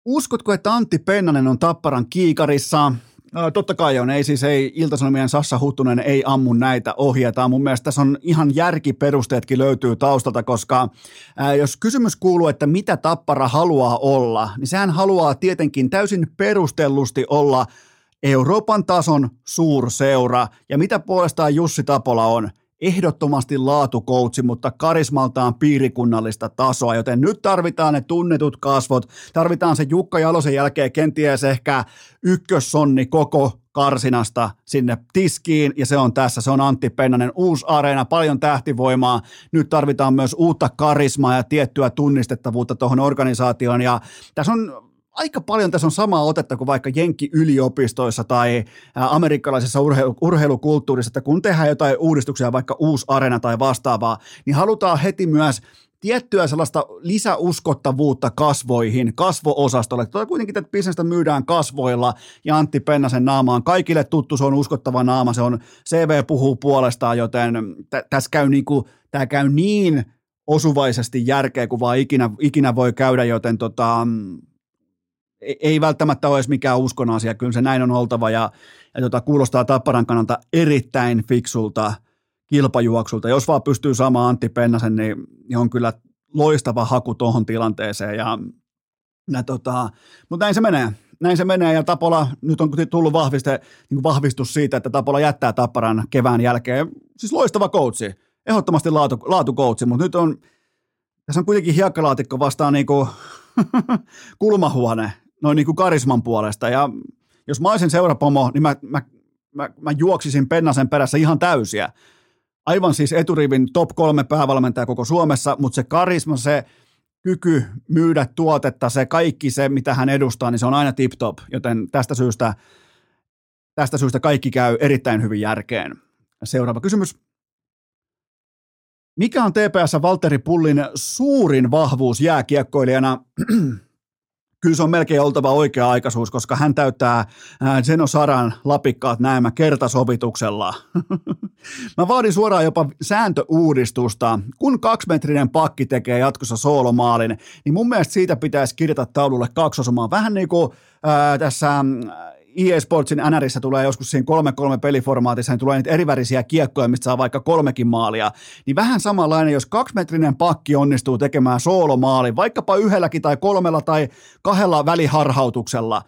Uskotko, että Antti Pennanen on Tapparan kiikarissa? No, totta kai on. Ei siis ei Iltasanomien Sassa Huttunen ei ammu näitä ohjeita. Mun mielestä tässä on ihan järkiperusteetkin löytyy taustalta, koska ää, jos kysymys kuuluu, että mitä Tappara haluaa olla, niin sehän haluaa tietenkin täysin perustellusti olla Euroopan tason suurseura. Ja mitä puolestaan Jussi Tapola on? Ehdottomasti laatukoutsi, mutta karismaltaan piirikunnallista tasoa, joten nyt tarvitaan ne tunnetut kasvot, tarvitaan se Jukka Jalosen jälkeen kenties ehkä ykkössonni koko karsinasta sinne tiskiin, ja se on tässä, se on Antti Pennanen, uusi areena, paljon tähtivoimaa, nyt tarvitaan myös uutta karismaa ja tiettyä tunnistettavuutta tuohon organisaatioon, ja tässä on aika paljon tässä on samaa otetta kuin vaikka Jenkki-yliopistoissa tai amerikkalaisessa urheilu, urheilukulttuurissa, että kun tehdään jotain uudistuksia, vaikka uusi arena tai vastaavaa, niin halutaan heti myös tiettyä sellaista lisäuskottavuutta kasvoihin, kasvoosastolle. Tuo kuitenkin että bisnestä myydään kasvoilla ja Antti Pennasen naama on kaikille tuttu, se on uskottava naama, se on CV puhuu puolestaan, joten t- tässä käy niin kuin, tämä käy niin osuvaisesti järkeä kuin vaan ikinä, ikinä voi käydä, joten tota, ei välttämättä ole edes mikään uskon asia, kyllä se näin on oltava ja, ja tota, kuulostaa Tapparan kannalta erittäin fiksulta kilpajuoksulta. Jos vaan pystyy saamaan Antti Pennasen, niin, niin on kyllä loistava haku tuohon tilanteeseen ja, ja tota, mutta näin se menee. Näin se menee ja Tapola, nyt on tullut vahviste, niin vahvistus siitä, että Tapola jättää Tapparan kevään jälkeen. Siis loistava coachi, ehdottomasti laatu, laatukoutsi, mutta nyt on, tässä on kuitenkin hiekkalaatikko vastaan niin kuin *laughs* kulmahuone, noin niin kuin karisman puolesta. Ja jos mä olisin seurapomo, niin mä, mä, mä, mä juoksisin Pennasen perässä ihan täysiä. Aivan siis eturivin top kolme päävalmentaja koko Suomessa, mutta se karisma, se kyky myydä tuotetta, se kaikki se, mitä hän edustaa, niin se on aina tip-top, joten tästä syystä, tästä syystä kaikki käy erittäin hyvin järkeen. Seuraava kysymys. Mikä on TPS Valtteri Pullin suurin vahvuus jääkiekkoilijana? *clears throat* kyllä se on melkein oltava oikea-aikaisuus, koska hän täyttää Zeno Saran lapikkaat näemä kertasovituksella. *laughs* Mä vaadin suoraan jopa sääntöuudistusta. Kun kaksimetrinen pakki tekee jatkossa soolomaalin, niin mun mielestä siitä pitäisi kirjata taululle kaksosumaan. Vähän niin kuin ää, tässä EA Sportsin NRissä tulee joskus siinä 3-3 peliformaatissa, niin tulee niitä erivärisiä kiekkoja, mistä saa vaikka kolmekin maalia, niin vähän samanlainen, jos kaksimetrinen pakki onnistuu tekemään soolomaali, vaikkapa yhdelläkin tai kolmella tai kahdella väliharhautuksella,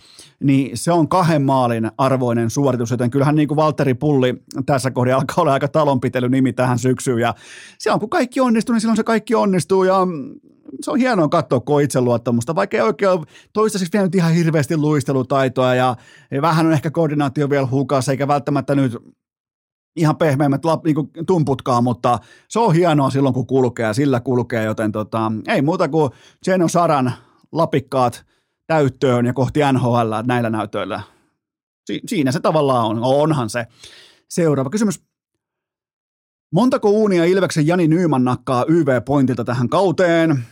niin se on kahden maalin arvoinen suoritus, joten kyllähän niin kuin Valtteri Pulli tässä kohdassa alkaa olla aika talonpitely nimi tähän syksyyn, ja on kun kaikki onnistuu, niin silloin se kaikki onnistuu, ja se on hienoa katsoa, kun on itseluottamusta, vaikka ei oikein ole toistaiseksi vielä ihan hirveästi luistelutaitoa. Ja, vähän on ehkä koordinaatio vielä hukassa, eikä välttämättä nyt ihan pehmeimmät niin kuin tumputkaan, mutta se on hienoa silloin, kun kulkee sillä kulkee, joten tota, ei muuta kuin Geno Saran lapikkaat täyttöön ja kohti NHL näillä näytöillä. Si- siinä se tavallaan on, onhan se. Seuraava kysymys. Montako uunia Ilveksen Jani Nyyman nakkaa YV-pointilta tähän kauteen?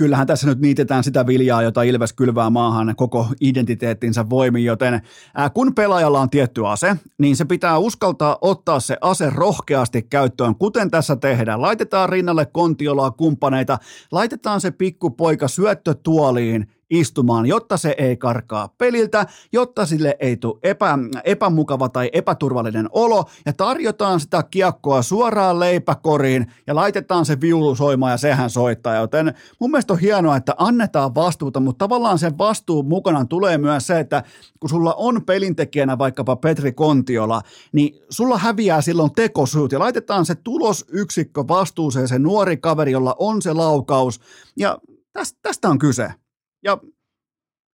Kyllähän tässä nyt niitetään sitä viljaa, jota Ilves kylvää maahan koko identiteettinsä voimin, joten ää, kun pelaajalla on tietty ase, niin se pitää uskaltaa ottaa se ase rohkeasti käyttöön, kuten tässä tehdään. Laitetaan rinnalle kontiolaa kumppaneita, laitetaan se pikkupoika syöttötuoliin istumaan, jotta se ei karkaa peliltä, jotta sille ei tule epä, epämukava tai epäturvallinen olo ja tarjotaan sitä kiekkoa suoraan leipäkoriin ja laitetaan se viulu soimaan ja sehän soittaa. Joten mun mielestä on hienoa, että annetaan vastuuta, mutta tavallaan sen vastuun mukana tulee myös se, että kun sulla on pelintekijänä vaikkapa Petri Kontiola, niin sulla häviää silloin tekosyyt ja laitetaan se tulosyksikkö vastuuseen, se nuori kaveri, jolla on se laukaus ja tästä on kyse. Ja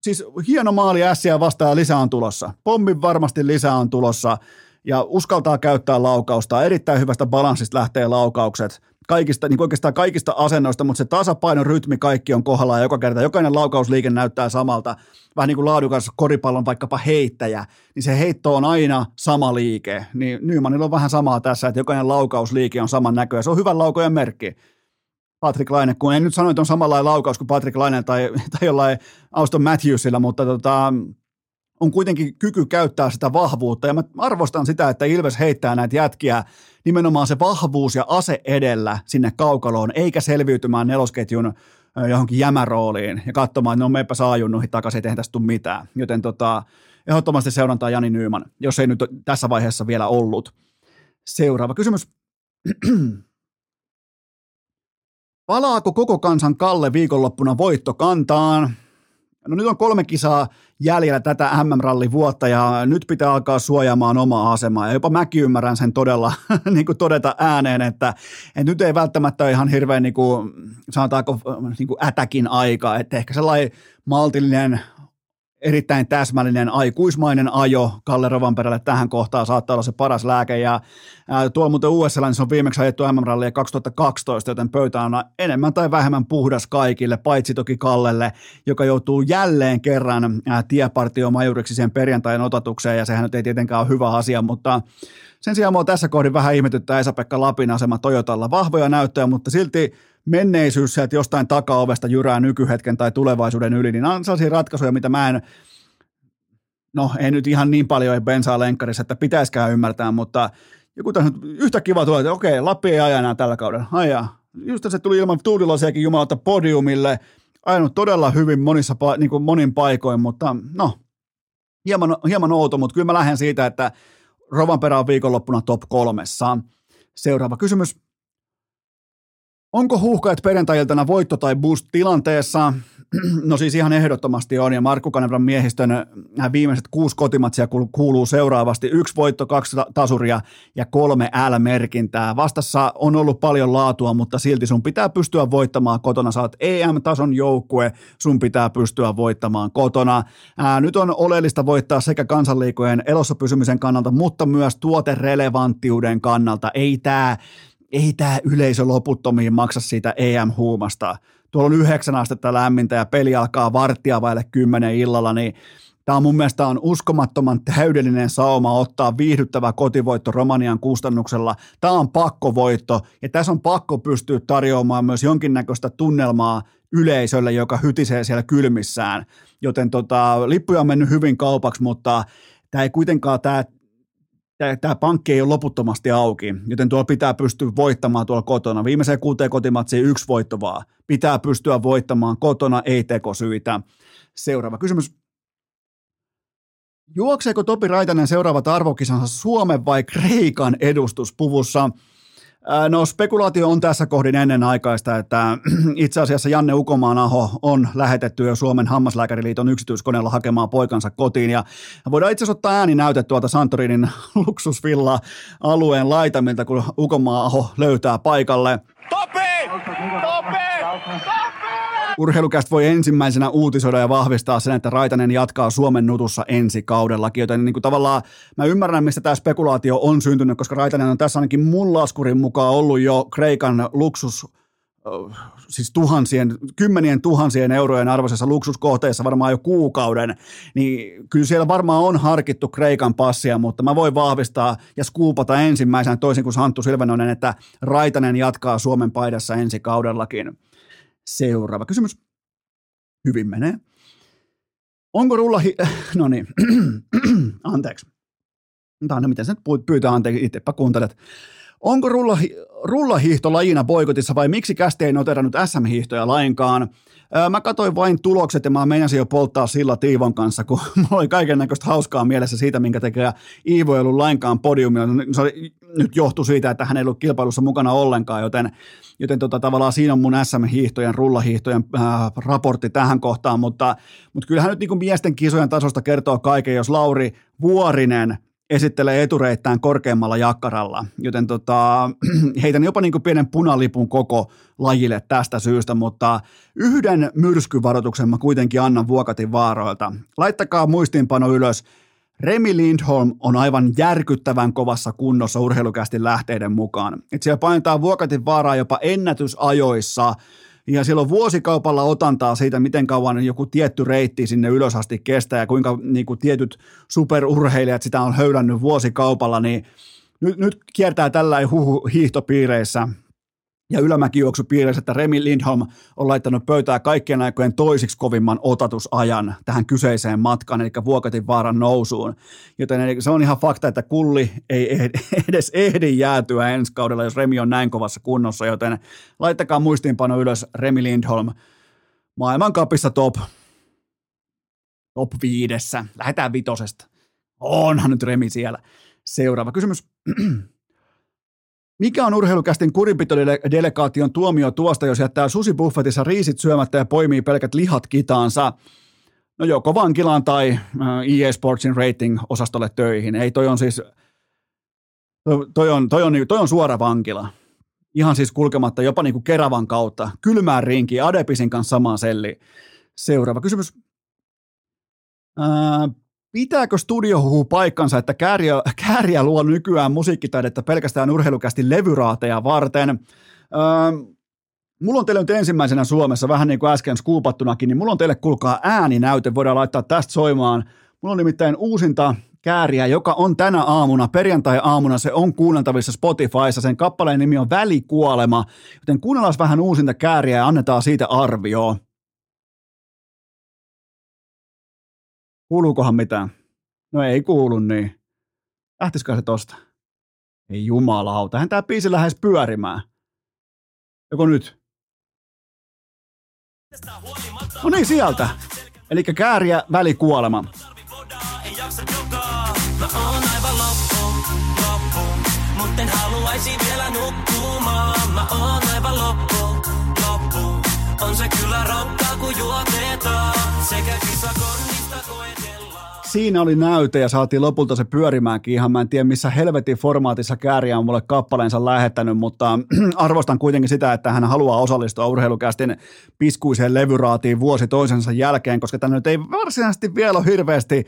siis hieno maali ässiä vastaan lisää on tulossa. Pommin varmasti lisää on tulossa ja uskaltaa käyttää laukausta. Erittäin hyvästä balanssista lähtee laukaukset. kaikista, niin oikeastaan kaikista asennoista, mutta se tasapaino, rytmi, kaikki on kohdallaan joka kerta. Jokainen laukausliike näyttää samalta. Vähän niin kuin laadukas koripallon vaikkapa heittäjä, niin se heitto on aina sama liike. Niin Nymanilla on vähän samaa tässä, että jokainen laukausliike on saman näköinen. Se on hyvän laukojen merkki. Patrick Laine, kun en nyt sano, että on samanlainen laukaus kuin Patrick Laine tai, *laughs* tai jollain Auston Matthewsilla, mutta tota, on kuitenkin kyky käyttää sitä vahvuutta. Ja mä arvostan sitä, että Ilves heittää näitä jätkiä nimenomaan se vahvuus ja ase edellä sinne kaukaloon, eikä selviytymään nelosketjun johonkin jämärooliin ja katsomaan, että no meipä saajunnuihin takaisin, ettei tästä tule mitään. Joten tota, ehdottomasti seurantaa Jani Nyyman, jos ei nyt tässä vaiheessa vielä ollut. Seuraava kysymys. *clears throat* Palaako koko kansan Kalle viikonloppuna voittokantaan? No nyt on kolme kisaa jäljellä tätä MM-rallin vuotta ja nyt pitää alkaa suojaamaan omaa asemaa. Ja jopa mäkin ymmärrän sen todella *laughs* niin kuin todeta ääneen, että, että nyt ei välttämättä ole ihan hirveän niin kuin, sanotaanko niin kuin ätäkin aika. Että ehkä sellainen maltillinen erittäin täsmällinen aikuismainen ajo Kalle Rovanperälle tähän kohtaan saattaa olla se paras lääke. Ja ää, tuolla muuten USL niin se on viimeksi ajettu MM-rallia 2012, joten pöytä on enemmän tai vähemmän puhdas kaikille, paitsi toki Kallelle, joka joutuu jälleen kerran ää, tiepartiomajuriksi siihen perjantain otatukseen, ja sehän nyt ei tietenkään ole hyvä asia, mutta sen sijaan mua tässä kohdin vähän ihmetyttää Esa-Pekka Lapin asema Toyotalla. Vahvoja näyttöjä, mutta silti menneisyys sieltä jostain takaovesta jyrää nykyhetken tai tulevaisuuden yli, niin on sellaisia ratkaisuja, mitä mä en, no ei nyt ihan niin paljon bensaa lenkkarissa, että pitäisikään ymmärtää, mutta joku tässä yhtä kiva tulee, että okei, Lappi ei aja enää tällä kaudella. Ajaa. Just se tuli ilman tuulilasiakin jumalata podiumille, ajanut todella hyvin monissa, niin kuin monin paikoin, mutta no, hieman, hieman outo, mutta kyllä mä lähden siitä, että Rovanperä on viikonloppuna top kolmessa. Seuraava kysymys. Onko huuhkajat perjantai voitto tai boost tilanteessa? *clears throat* No siis ihan ehdottomasti on, ja Markku Kanevran miehistön äh, viimeiset kuusi kotimatsia kuuluu seuraavasti. Yksi voitto, kaksi tasuria ja kolme L-merkintää. Vastassa on ollut paljon laatua, mutta silti sun pitää pystyä voittamaan kotona. Saat EM-tason joukkue, sun pitää pystyä voittamaan kotona. Ää, nyt on oleellista voittaa sekä kansanliikojen elossa pysymisen kannalta, mutta myös tuoterelevanttiuden kannalta. Ei tämä ei tämä yleisö loputtomiin maksa siitä EM-huumasta. Tuolla on yhdeksän astetta lämmintä ja peli alkaa varttia vaille kymmenen illalla, niin Tämä on mun mielestä on uskomattoman täydellinen sauma ottaa viihdyttävä kotivoitto Romanian kustannuksella. Tämä on pakkovoitto ja tässä on pakko pystyä tarjoamaan myös jonkinnäköistä tunnelmaa yleisölle, joka hytisee siellä kylmissään. Joten tota, lippuja on mennyt hyvin kaupaksi, mutta tämä ei kuitenkaan tämä tämä pankki ei ole loputtomasti auki, joten tuolla pitää pystyä voittamaan tuolla kotona. Viimeiseen kuuteen kotimatsiin yksi voitto vaan. Pitää pystyä voittamaan kotona, ei tekosyitä. Seuraava kysymys. Juokseeko Topi Raitanen seuraavat arvokisansa Suomen vai Kreikan edustuspuvussa? No spekulaatio on tässä kohdin ennenaikaista, että *clears throat* itse asiassa Janne Ukomaan aho on lähetetty jo Suomen hammaslääkäriliiton yksityiskoneella hakemaan poikansa kotiin ja voidaan itse asiassa ottaa ääni näytet tuolta Santorinin *laughs* luksusvilla alueen laitamilta, kun Ukomaan aho löytää paikalle. Topi! Topi! Urheilukästä voi ensimmäisenä uutisoida ja vahvistaa sen, että Raitanen jatkaa Suomen nutussa ensi kaudellakin, joten niin kuin tavallaan mä ymmärrän, mistä tämä spekulaatio on syntynyt, koska Raitanen on tässä ainakin mun laskurin mukaan ollut jo Kreikan luksus siis tuhansien, kymmenien tuhansien eurojen arvoisessa luksuskohteessa varmaan jo kuukauden, niin kyllä siellä varmaan on harkittu Kreikan passia, mutta mä voin vahvistaa ja skuupata ensimmäisenä toisin kuin Santtu Silvenonen, että Raitanen jatkaa Suomen paidassa ensi kaudellakin. Seuraava kysymys. Hyvin menee. Onko rullahi... *clears throat* No niin, *clears throat* anteeksi. Tämä miten sen pyytää anteeksi, itsepä kuuntelet. Onko rullahi, rullahiihto lajina boikotissa vai miksi kästi ei noterannut SM-hiihtoja lainkaan? Mä katsoin vain tulokset ja mä meinasin jo polttaa sillä Tiivon kanssa, kun *laughs* mulla oli kaiken näköistä hauskaa mielessä siitä, minkä tekee Iivo ei ollut lainkaan podiumilla. Se oli, nyt johtui siitä, että hän ei ollut kilpailussa mukana ollenkaan, joten, joten tota, tavallaan siinä on mun SM-hiihtojen, rullahiihtojen ää, raportti tähän kohtaan, mutta, mutta kyllähän nyt niin kuin miesten kisojen tasosta kertoo kaiken, jos Lauri Vuorinen – esittelee etureittään korkeammalla jakkaralla, joten tota, *clears throat* heitän jopa niin kuin pienen punalipun koko lajille tästä syystä, mutta yhden myrskyvaroituksen mä kuitenkin annan Vuokatin vaaroilta. Laittakaa muistiinpano ylös, Remi Lindholm on aivan järkyttävän kovassa kunnossa urheilukästi lähteiden mukaan. Et siellä painetaan vuokatin vaaraa jopa ennätysajoissa, ja silloin vuosikaupalla otantaa siitä, miten kauan joku tietty reitti sinne ylös asti kestää ja kuinka niin kuin tietyt superurheilijat sitä on höylännyt vuosikaupalla, niin nyt, nyt kiertää tällä huhu hiihtopiireissä ja ylämäkijuoksupiireissä, että Remi Lindholm on laittanut pöytää kaikkien aikojen toisiksi kovimman otatusajan tähän kyseiseen matkaan, eli Vuokatin vaaran nousuun. Joten se on ihan fakta, että kulli ei *laughs* edes ehdi jäätyä ensi kaudella, jos Remi on näin kovassa kunnossa, joten laittakaa muistiinpano ylös Remi Lindholm maailmankapissa top, top viidessä. Lähdetään vitosesta. Onhan nyt Remi siellä. Seuraava kysymys. *clears throat* Mikä on urheilukästin kurinpitodelegaation tuomio tuosta, jos jättää susibuffetissa riisit syömättä ja poimii pelkät lihat kitaansa? No joko vankilaan tai EA äh, Sportsin rating-osastolle töihin. Ei, toi on siis, toi on, toi on, toi on suora vankila. Ihan siis kulkematta jopa niin kuin Keravan kautta. Kylmään rinki, Adepisin kanssa samaan selli. Seuraava kysymys. Ää, äh, Pitääkö studiohuhu paikkansa, että Kääriä, Kääriä luo nykyään musiikkitaidetta pelkästään urheilukästi levyraateja varten? Öö, mulla on teille nyt ensimmäisenä Suomessa, vähän niin kuin äsken skuupattunakin, niin mulla on teille kuulkaa ääninäyte, voidaan laittaa tästä soimaan. Mulla on nimittäin uusinta kääriä, joka on tänä aamuna, perjantai-aamuna, se on kuunneltavissa Spotifyssa. Sen kappaleen nimi on Välikuolema, joten kuunnellaan vähän uusinta kääriä ja annetaan siitä arvio. Kuuluukohan mitään? No ei kuulu niin. Lähtisikö se tosta? Ei jumalauta, hän tää biisi lähes pyörimään. Joko nyt? No niin, sieltä. Eli kääriä välikuolema. Mä oon aivan loppu. On se kyllä rokkaa, kun juotetaan. Sekä kisakonnista koet siinä oli näyte ja saatiin lopulta se pyörimäänkin ihan. Mä en tiedä missä helvetin formaatissa Kääriä on mulle kappaleensa lähettänyt, mutta *clears throat* arvostan kuitenkin sitä, että hän haluaa osallistua urheilukästin piskuiseen levyraatiin vuosi toisensa jälkeen, koska tämä nyt ei varsinaisesti vielä ole hirveästi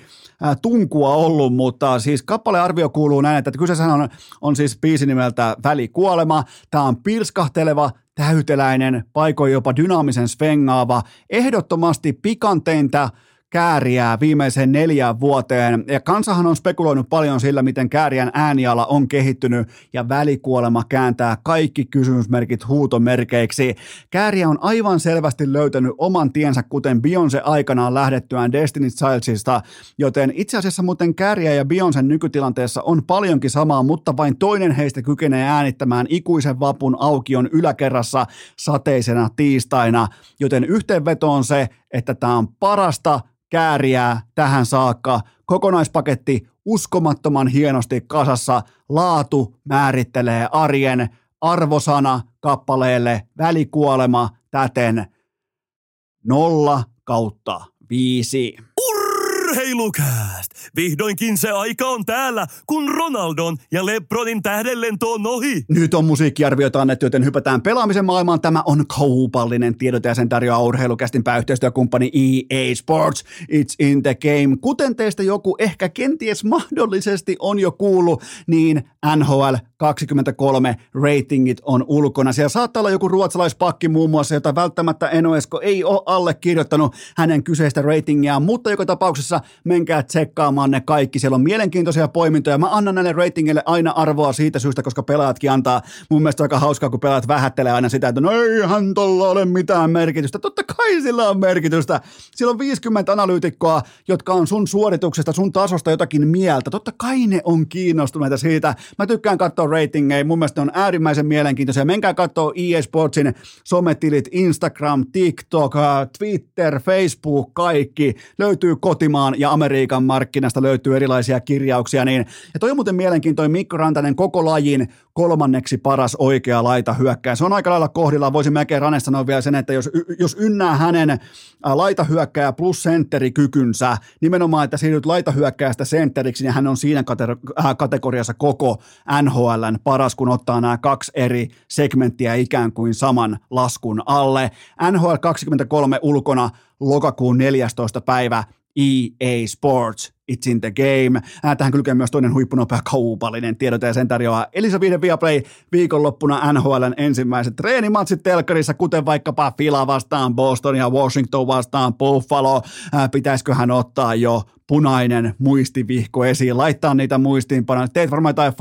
tunkua ollut, mutta siis kappalearvio kuuluu näin, että kyseessä on, on siis biisi nimeltä Välikuolema. Tämä on pirskahteleva, täyteläinen, paikoin jopa dynaamisen svengaava, ehdottomasti pikanteinta, Kääriää viimeiseen neljään vuoteen. Ja kansahan on spekuloinut paljon sillä, miten Kääriän ääniala on kehittynyt ja välikuolema kääntää kaikki kysymysmerkit huutomerkeiksi. Kääriä on aivan selvästi löytänyt oman tiensä, kuten Beyoncé aikanaan lähdettyään Destiny Childsista, joten itse asiassa muuten Kääriä ja Beyoncé nykytilanteessa on paljonkin samaa, mutta vain toinen heistä kykenee äänittämään ikuisen vapun aukion yläkerrassa sateisena tiistaina, joten yhteenveto on se, että tämä on parasta kääriää tähän saakka. Kokonaispaketti uskomattoman hienosti kasassa. Laatu määrittelee arjen. Arvosana kappaleelle välikuolema täten nolla kautta viisi. Urheilukääst! Vihdoinkin se aika on täällä, kun Ronaldon ja Lebronin tähdenlento on ohi. Nyt on musiikkiarvioita annettu, joten hypätään pelaamisen maailmaan. Tämä on kaupallinen tiedot ja sen tarjoaa urheilukästin pääyhteistyökumppani EA Sports. It's in the game. Kuten teistä joku ehkä kenties mahdollisesti on jo kuullut, niin NHL 23 ratingit on ulkona. Siellä saattaa olla joku ruotsalaispakki muun muassa, jota välttämättä Enoesko ei ole allekirjoittanut hänen kyseistä ratingiaan, mutta joka tapauksessa menkää tsekkaamaan ne kaikki. Siellä on mielenkiintoisia poimintoja. Mä annan näille ratingeille aina arvoa siitä syystä, koska pelaajatkin antaa mun mielestä aika hauskaa, kun pelaajat vähättelee aina sitä, että no eihän tolla ole mitään merkitystä. Totta kai sillä on merkitystä. Siellä on 50 analyytikkoa, jotka on sun suorituksesta, sun tasosta jotakin mieltä. Totta kai ne on kiinnostuneita siitä. Mä tykkään katsoa ratingeja. Mun mielestä on äärimmäisen mielenkiintoisia. Menkää katsoa EA Sportsin sometilit, Instagram, TikTok, Twitter, Facebook, kaikki. Löytyy kotimaan ja Amerikan markkinasta löytyy erilaisia kirjauksia. Niin. Ja toi on muuten mielenkiintoinen Mikko Rantanen koko lajin kolmanneksi paras oikea laita hyökkää. Se on aika lailla kohdilla. Voisin melkein Rane sanoa vielä sen, että jos, jos ynnää hänen laita hyökkää plus sentterikykynsä, nimenomaan, että siirryt laita hyökkäästä sentteriksi, niin hän on siinä kategoriassa koko NHLn paras, kun ottaa nämä kaksi eri segmenttiä ikään kuin saman laskun alle. NHL 23 ulkona lokakuun 14. päivä EA Sports, It's in the game. Tähän kylkee myös toinen huippunopea kaupallinen tiedote ja sen tarjoaa Elisa 5 Viaplay viikonloppuna NHLn ensimmäiset treenimatsit telkkarissa, kuten vaikkapa Fila vastaan Boston ja Washington vastaan Buffalo. Pitäisiköhän ottaa jo punainen muistivihko esiin, laittaa niitä muistiinpanoja. Teet varmaan jotain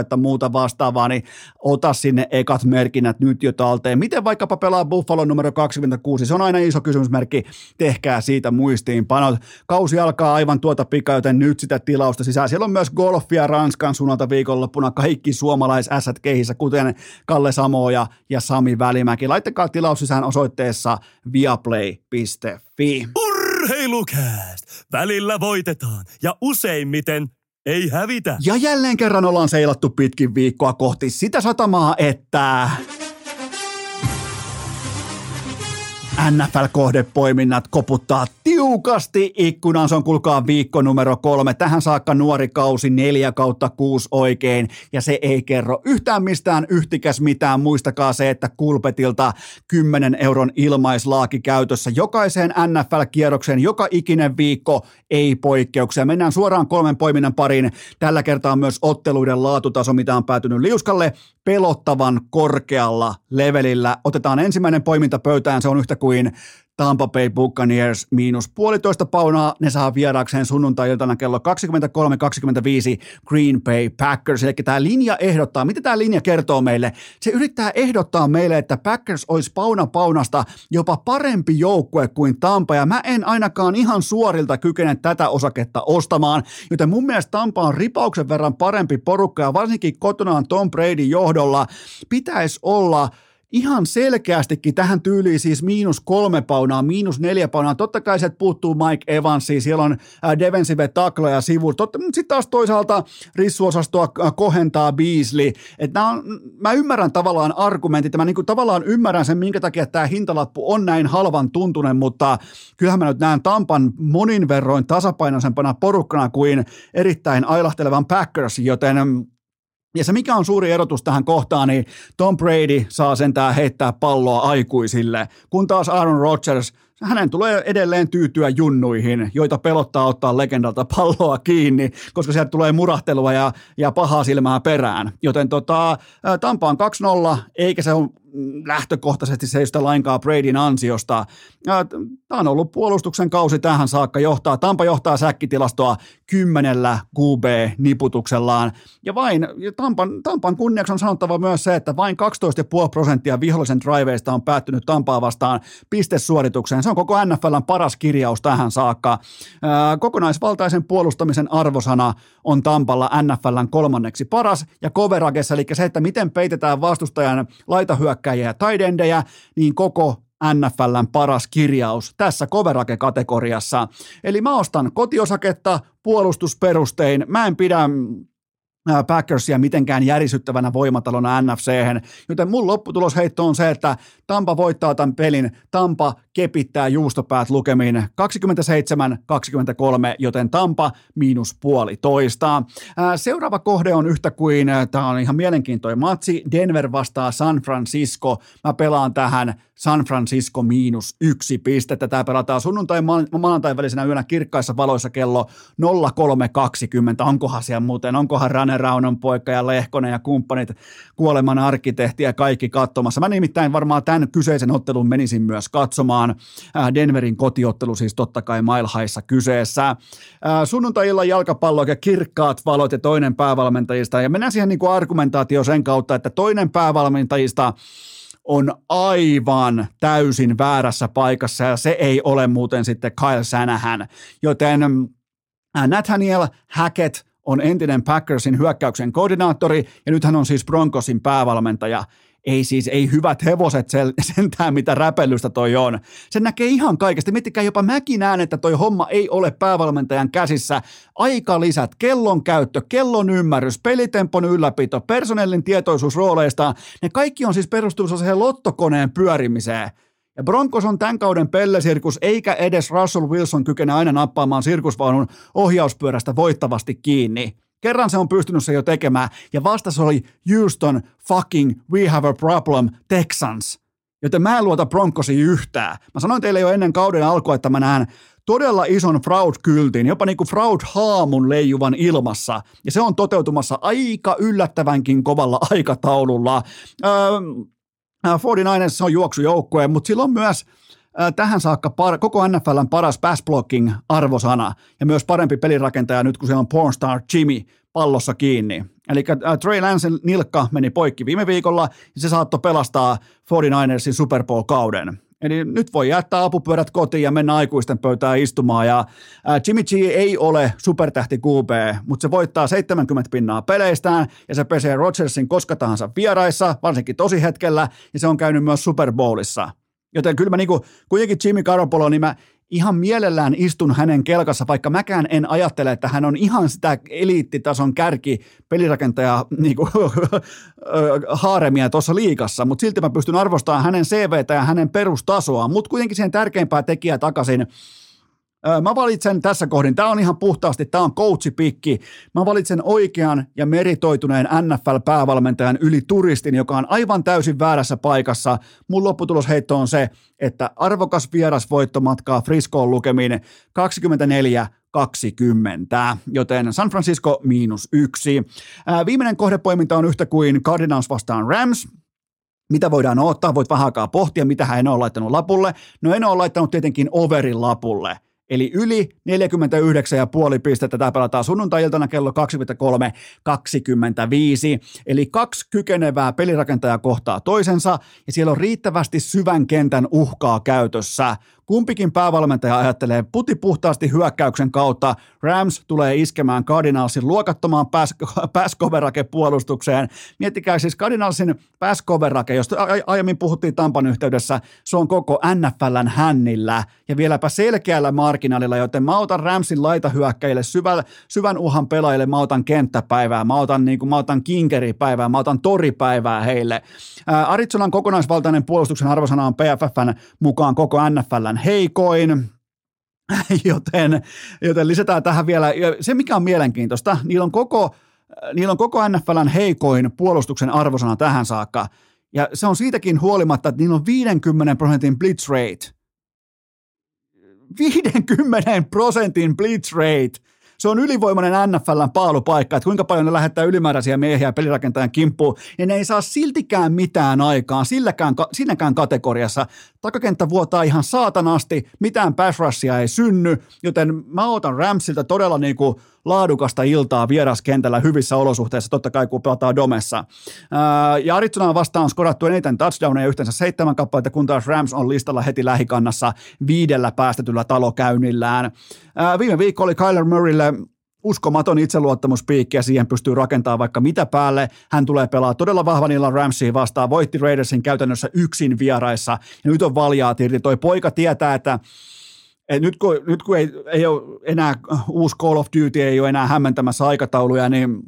että muuta vastaavaa, niin ota sinne ekat merkinnät nyt jo talteen. Miten vaikkapa pelaa Buffalo numero 26? Se on aina iso kysymysmerkki. Tehkää siitä muistiinpanot. Kausi alkaa aivan tuota pika, joten nyt sitä tilausta sisään. Siellä on myös golfia Ranskan suunnalta viikonloppuna. Kaikki suomalais kehissä, kuten Kalle Samoja ja Sami Välimäki. Laittakaa tilaus sisään osoitteessa viaplay.fi. Urheilukääst! Välillä voitetaan ja useimmiten ei hävitä. Ja jälleen kerran ollaan seilattu pitkin viikkoa kohti sitä satamaa, että... NFL-kohdepoiminnat koputtaa tiukasti ikkunan. Se on kulkaa viikko numero kolme. Tähän saakka nuori kausi neljä kautta kuusi oikein. Ja se ei kerro yhtään mistään yhtikäs mitään. Muistakaa se, että Kulpetilta 10 euron ilmaislaaki käytössä jokaiseen NFL-kierrokseen joka ikinen viikko ei poikkeuksia. Mennään suoraan kolmen poiminnan pariin. Tällä kertaa myös otteluiden laatutaso, mitä on päätynyt liuskalle, pelottavan korkealla levelillä. Otetaan ensimmäinen poiminta pöytään, se on yhtä kuin Tampa Bay Buccaneers miinus puolitoista paunaa. Ne saa vieraakseen sunnuntai-iltana kello 23.25 Green Bay Packers. Eli tämä linja ehdottaa, mitä tämä linja kertoo meille? Se yrittää ehdottaa meille, että Packers olisi pauna paunasta jopa parempi joukkue kuin Tampa. Ja mä en ainakaan ihan suorilta kykene tätä osaketta ostamaan. Joten mun mielestä Tampa on ripauksen verran parempi porukka ja varsinkin kotonaan Tom Brady johdolla pitäisi olla – ihan selkeästikin tähän tyyliin siis miinus kolme paunaa, miinus neljä paunaa. Totta kai se puuttuu Mike Evansi, siellä on äh, defensive tackle sivu. Totta, mutta sitten taas toisaalta rissuosastoa äh, kohentaa Beasley. Et on, mä ymmärrän tavallaan argumentit, mä niinku tavallaan ymmärrän sen, minkä takia tämä hintalappu on näin halvan tuntunen, mutta kyllähän mä nyt näen Tampan monin verroin tasapainoisempana porukkana kuin erittäin ailahtelevan Packers, joten ja se mikä on suuri erotus tähän kohtaan, niin Tom Brady saa sentään heittää palloa aikuisille, kun taas Aaron Rodgers, hänen tulee edelleen tyytyä junnuihin, joita pelottaa ottaa legendalta palloa kiinni, koska sieltä tulee murahtelua ja, ja pahaa silmää perään. Joten tota, Tampa on 2-0, eikä se ole lähtökohtaisesti se ei sitä lainkaan Bradyn ansiosta. Tämä on ollut puolustuksen kausi tähän saakka. Johtaa, Tampa johtaa säkkitilastoa kymmenellä QB-niputuksellaan. Ja vain, ja Tampan, Tampan kunniaksi on sanottava myös se, että vain 12,5 prosenttia vihollisen driveista on päättynyt Tampaa vastaan pistesuoritukseen. Se on koko NFLn paras kirjaus tähän saakka. Kokonaisvaltaisen puolustamisen arvosana on Tampalla NFLn kolmanneksi paras ja coveragessa, eli se, että miten peitetään vastustajan laitahyökkäjiä ja taidendejä, niin koko NFLn paras kirjaus tässä coverage-kategoriassa. Eli mä ostan kotiosaketta puolustusperustein. Mä en pidä Packersia mitenkään järisyttävänä voimatalona NFC, joten mun lopputulosheitto on se, että Tampa voittaa tämän pelin, Tampa kepittää juustopäät lukemiin 27-23, joten Tampa miinus puolitoista. Seuraava kohde on yhtä kuin, tämä on ihan mielenkiintoinen matsi, Denver vastaa San Francisco. Mä pelaan tähän San Francisco miinus yksi pistettä. Tämä pelataan sunnuntai maanantai välisenä yönä kirkkaissa valoissa kello 03.20. Onkohan siellä muuten, onkohan Rane Raunon poika ja Lehkonen ja kumppanit, kuoleman arkkitehti ja kaikki katsomassa. Mä nimittäin varmaan tämän kyseisen ottelun menisin myös katsomaan. Denverin kotiottelu siis totta kai Mailhaissa kyseessä. Sunnuntai-illan jalkapallo ja kirkkaat valot ja toinen päävalmentajista. Ja mennään siihen niin kuin argumentaatio sen kautta, että toinen päävalmentajista on aivan täysin väärässä paikassa ja se ei ole muuten sitten Kyle Sanahan. Joten Nathaniel Hackett on entinen Packersin hyökkäyksen koordinaattori ja nyt hän on siis Broncosin päävalmentaja ei siis, ei hyvät hevoset *laughs* sentään, mitä räpellystä toi on. Sen näkee ihan kaikesta. Miettikää, jopa mäkin näen, että toi homma ei ole päävalmentajan käsissä. Aikalisät, kellon käyttö, kellon ymmärrys, pelitempon ylläpito, personellin tietoisuus rooleista, ne kaikki on siis perustunut siihen lottokoneen pyörimiseen. Ja Broncos on tämän kauden pellesirkus, eikä edes Russell Wilson kykene aina nappaamaan sirkusvaunun ohjauspyörästä voittavasti kiinni. Kerran se on pystynyt se jo tekemään, ja vastas oli Houston fucking we have a problem Texans. Joten mä en luota Broncosi yhtään. Mä sanoin teille jo ennen kauden alkua, että mä näen todella ison Fraud-kyltin, jopa niin kuin Fraud-haamun leijuvan ilmassa, ja se on toteutumassa aika yllättävänkin kovalla *laughs* aikataululla. Öö, 49ers on juoksujoukkue, mutta sillä on myös tähän saakka par, koko NFLn paras pass blocking arvosana ja myös parempi pelirakentaja nyt, kun se on pornstar Jimmy pallossa kiinni. Eli Trey Lancen nilkka meni poikki viime viikolla ja se saattoi pelastaa 49ersin Super Bowl-kauden. Eli nyt voi jättää apupyörät kotiin ja mennä aikuisten pöytään istumaan. Ja Jimmy G ei ole supertähti QB, mutta se voittaa 70 pinnaa peleistään ja se pesee Rodgersin koska tahansa vieraissa, varsinkin tosi hetkellä, ja se on käynyt myös Super Bowlissa. Joten kyllä mä niinku, kuitenkin Jimmy Garoppolo, niin mä ihan mielellään istun hänen kelkassa, vaikka mäkään en ajattele, että hän on ihan sitä eliittitason kärki pelirakentaja *laughs* niin kuin, *laughs* haaremia tuossa liikassa, mutta silti mä pystyn arvostamaan hänen CVtä ja hänen perustasoaan, mutta kuitenkin siihen tärkeimpää tekijää takaisin – Mä valitsen tässä kohdin, tämä on ihan puhtaasti, tämä on coachipikki. Mä valitsen oikean ja meritoituneen NFL-päävalmentajan yli turistin, joka on aivan täysin väärässä paikassa. Mun lopputulosheitto on se, että arvokas vieras voittomatkaa Friscoon lukemiin 24 20, joten San Francisco miinus yksi. viimeinen kohdepoiminta on yhtä kuin Cardinals vastaan Rams, mitä voidaan ottaa, voit vähän aikaa pohtia, mitä hän on laittanut lapulle. No en ole laittanut tietenkin overin lapulle – Eli yli 49,5 pistettä. Tämä pelataan sunnuntai-iltana kello 23.25. Eli kaksi kykenevää pelirakentajaa kohtaa toisensa ja siellä on riittävästi syvän kentän uhkaa käytössä. Kumpikin päävalmentaja ajattelee puti puhtaasti hyökkäyksen kautta. Rams tulee iskemään Cardinalsin luokattomaan pass *laughs* puolustukseen. Miettikää siis Cardinalsin pass josta aiemmin puhuttiin Tampan yhteydessä, se on koko NFLn hännillä ja vieläpä selkeällä marginaalilla, joten mä otan Ramsin laitahyökkäjille syvän, syvän uhan pelaajille, mä otan kenttäpäivää, mä otan, niin kuin, mä otan kinkeripäivää, mä otan toripäivää heille. Arizonan kokonaisvaltainen puolustuksen arvosana on PFFn mukaan koko NFLn heikoin, *laughs* joten, joten lisätään tähän vielä, se mikä on mielenkiintoista, niillä on koko, niillä on koko NFLn heikoin puolustuksen arvosana tähän saakka, ja se on siitäkin huolimatta, että niillä on 50 prosentin blitz rate. 50 prosentin blitz rate se on ylivoimainen NFLn paalupaikka, että kuinka paljon ne lähettää ylimääräisiä miehiä pelirakentajan kimppuun, ja ne ei saa siltikään mitään aikaan silläkään, siinäkään kategoriassa. Takakenttä vuotaa ihan saatanasti, mitään pass ei synny, joten mä otan Ramsilta todella niin kuin laadukasta iltaa vieraskentällä hyvissä olosuhteissa, totta kai kun pelataan Domessa. ja Arizona vastaan on skorattu eniten touchdowneja yhteensä seitsemän kappaletta, kun taas Rams on listalla heti lähikannassa viidellä päästetyllä talokäynnillään. viime viikko oli Kyler Murraylle uskomaton itseluottamuspiikki ja siihen pystyy rakentamaan vaikka mitä päälle. Hän tulee pelaa todella vahvan illan Ramsiin vastaan, voitti Raidersin käytännössä yksin vieraissa ja nyt on valjaa irti. Toi poika tietää, että et nyt kun, nyt kun ei, ei ole enää uusi Call of Duty, ei ole enää hämmentämässä aikatauluja, niin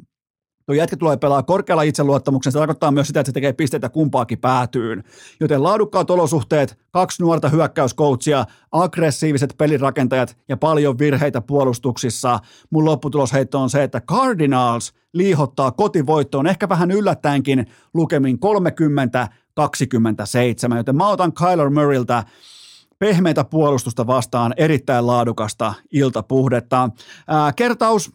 tuo jätkä tulee pelaa korkealla itseluottamuksen, se tarkoittaa myös sitä, että se tekee pisteitä kumpaakin päätyyn. Joten laadukkaat olosuhteet, kaksi nuorta hyökkäyskoutsia, aggressiiviset pelirakentajat ja paljon virheitä puolustuksissa. Mun lopputulosheitto on se, että Cardinals liihottaa kotivoittoon, ehkä vähän yllättäenkin lukemin 30-27, joten mä otan Kyler Murrayltä pehmeitä puolustusta vastaan, erittäin laadukasta iltapuhdetta. Ää, kertaus,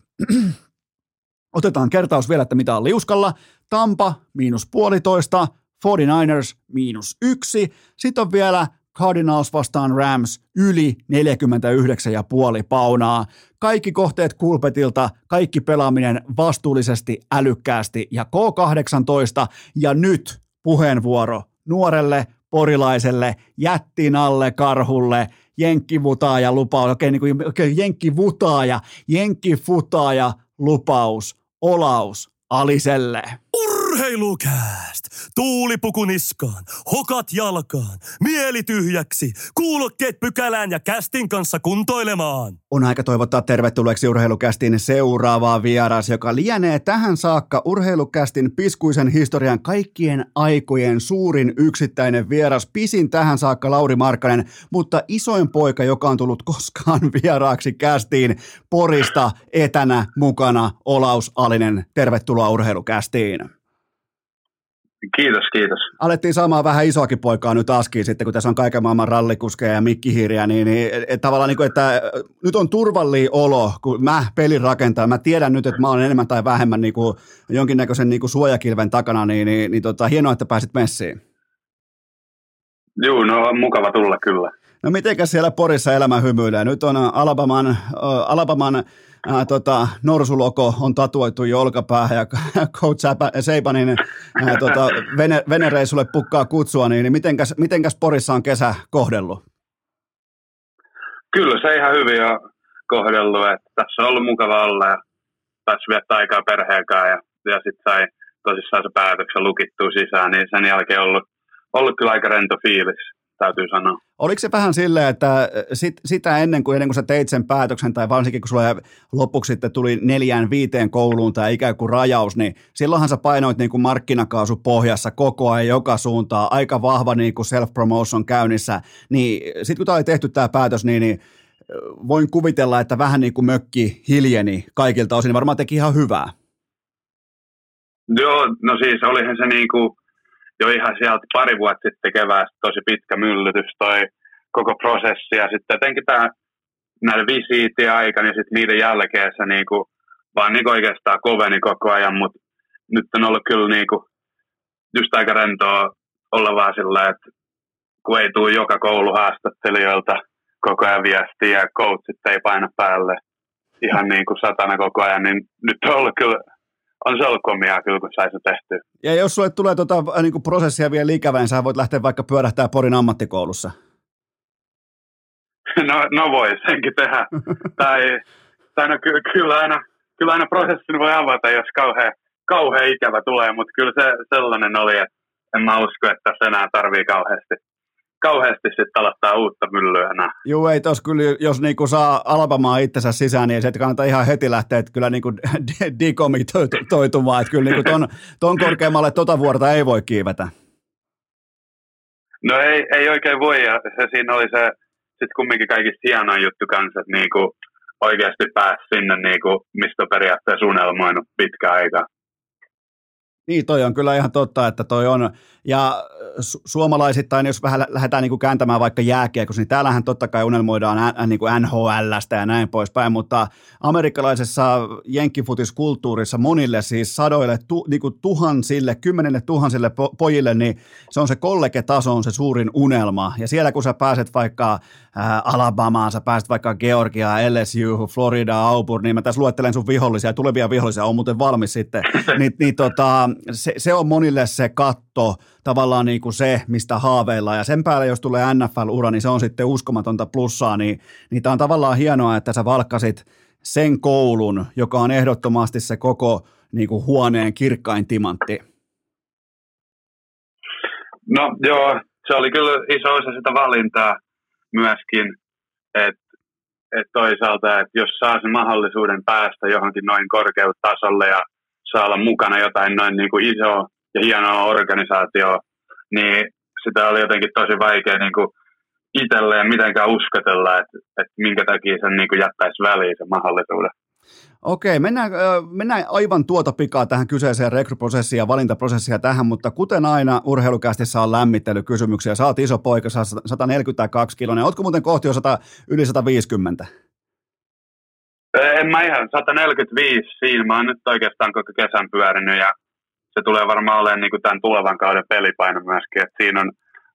*clears throat* otetaan kertaus vielä, että mitä on liuskalla. Tampa miinus puolitoista, 49ers miinus yksi. Sitten on vielä Cardinals vastaan Rams yli 49,5 paunaa. Kaikki kohteet kulpetilta, kaikki pelaaminen vastuullisesti, älykkäästi ja K18. Ja nyt puheenvuoro nuorelle porilaiselle, jättinalle karhulle, jenkkivutaaja lupaus, okei, niin kuin, okei jenkkivutaaja, jenkkifutaaja lupaus, olaus Aliselle. Urheilukääst! Tuulipuku niskaan, hokat jalkaan, mieli tyhjäksi, kuulokkeet pykälään ja kästin kanssa kuntoilemaan. On aika toivottaa tervetulleeksi Urheilukästin seuraavaa vieras, joka lienee tähän saakka Urheilukästin piskuisen historian kaikkien aikojen suurin yksittäinen vieras. Pisin tähän saakka Lauri Markkanen, mutta isoin poika, joka on tullut koskaan *laughs* vieraaksi kästiin Porista etänä mukana Olaus Alinen. Tervetuloa Urheilukästiin. Kiitos, kiitos. Alettiin saamaan vähän isoakin poikaa nyt askiin sitten, kun tässä on kaiken maailman rallikuskeja ja mikkihiiriä, niin, niin et, tavallaan niin kuin, että nyt on turvallinen olo, kun mä pelin rakentaa. Mä tiedän nyt, että mä olen enemmän tai vähemmän niin kuin jonkinnäköisen niin kuin suojakilven takana, niin, niin, niin tota, hienoa, että pääsit messiin. Joo, no on mukava tulla kyllä. No mitenkäs siellä Porissa elämä hymyilee? Nyt on Alabaman, äh, Alabaman äh, tota, norsuloko on tatuoitu jo olkapäähän ja *laughs* coach Seipanin äh, tota, vene, venereisulle pukkaa kutsua, niin, niin mitenkäs, mitenkäs Porissa on kesä kohdellut? Kyllä se ihan hyvin on kohdellut, että tässä on ollut mukava olla ja taas viettää aikaa perheen kanssa ja, ja sitten sai tosissaan se päätöksen lukittua sisään, niin sen jälkeen ollut, ollut kyllä aika rento fiilis täytyy sanoa. Oliko se vähän silleen, että sit, sitä ennen kuin, ennen kuin sä teit sen päätöksen, tai varsinkin kun sulla lopuksi sitten tuli neljään viiteen kouluun tai ikään kuin rajaus, niin silloinhan sä painoit niin kuin markkinakaasu pohjassa koko ajan joka suuntaan, aika vahva niin kuin self-promotion käynnissä, niin sitten kun tämä oli tehty tämä päätös, niin, niin voin kuvitella, että vähän niin kuin mökki hiljeni kaikilta osin, niin varmaan teki ihan hyvää. Joo, no siis olihan se niin kuin, jo ihan sieltä pari vuotta sitten keväästä tosi pitkä myllytys toi koko prosessi. Ja sitten jotenkin tämä näiden visiitien aikana ja sitten niiden jälkeen se niinku, vaan niinku oikeastaan koveni koko ajan, mutta nyt on ollut kyllä niinku, just aika rentoa olla vaan sillä, että kun ei tule joka koulu haastattelijoilta koko ajan viestiä ja coachit ei paina päälle ihan niin kuin satana koko ajan, niin nyt on ollut kyllä on se ollut komia kyllä, kun sai se tehty. Ja jos sulle tulee tuota, äh, niin prosessia vielä ikävä, niin sä voit lähteä vaikka pyörähtää Porin ammattikoulussa. *laughs* No, no voi, senkin tehdä. *laughs* tai tai no, ky- kyllä, aina, kyllä aina prosessin voi avata, jos kauhean, kauhean ikävä tulee, mutta kyllä se sellainen oli, että en mä usko, että se enää tarvii kauheasti kauheasti sitten aloittaa uutta myllyä enää. Joo, ei tos kyllä, jos niinku saa Albamaa itsensä sisään, niin se kannattaa ihan heti lähteä, että kyllä niinku *laughs* dekomitoitumaan, että kyllä niinku ton, ton korkeammalle tota vuorta ei voi kiivetä. No ei, ei oikein voi, ja se siinä oli se sitten kumminkin kaikista hienoin juttu kanssa, että niinku oikeasti pääsi sinne, niinku, mistä on periaatteessa unelmoinut pitkä aika. Niin, toi on kyllä ihan totta, että toi on, ja su- suomalaisittain, jos vähän lähdetään niin kuin kääntämään vaikka jääkiekossa, niin täällähän totta kai unelmoidaan niin kuin NHLstä ja näin poispäin, mutta amerikkalaisessa jenkkifutiskulttuurissa monille siis sadoille, tu, niin kuin tuhansille, kymmenille tuhansille po- pojille, niin se on se kollegetaso on se suurin unelma, ja siellä kun sä pääset vaikka ää, Alabamaan, sä pääset vaikka Georgiaan, LSU, Florida, Auburn, niin mä tässä luettelen sun vihollisia, tulevia vihollisia, on muuten valmis sitten, *laughs* niin, niin tota, se, se on monille se katto, tavallaan niin kuin se, mistä haaveillaan. Ja sen päälle, jos tulee NFL-ura, niin se on sitten uskomatonta plussaa. Niin, niin tämä on tavallaan hienoa, että sä valkkasit sen koulun, joka on ehdottomasti se koko niin kuin huoneen kirkkain timantti. No joo, se oli kyllä iso osa sitä valintaa myöskin, että et toisaalta, että jos saa sen mahdollisuuden päästä johonkin noin korkeutasolle ja saa olla mukana jotain noin niin kuin isoa ja hienoa organisaatioa, niin sitä oli jotenkin tosi vaikea niin kuin itselleen mitenkään uskotella, että, että minkä takia sen niin kuin jättäisi väliin sen mahdollisuuden. Okei, mennään, mennään aivan tuota pikaa tähän kyseiseen rekryprosessiin ja valintaprosessiin tähän, mutta kuten aina urheilukästissä on lämmittelykysymyksiä. Sä oot iso poika, sä 142 kiloinen. Ootko muuten kohti jo 100, yli 150? En mä ihan, 145 siinä. Mä oon nyt oikeastaan koko kesän pyörinyt ja se tulee varmaan olemaan niin kuin tämän tulevan kauden pelipaino myöskin. että siinä on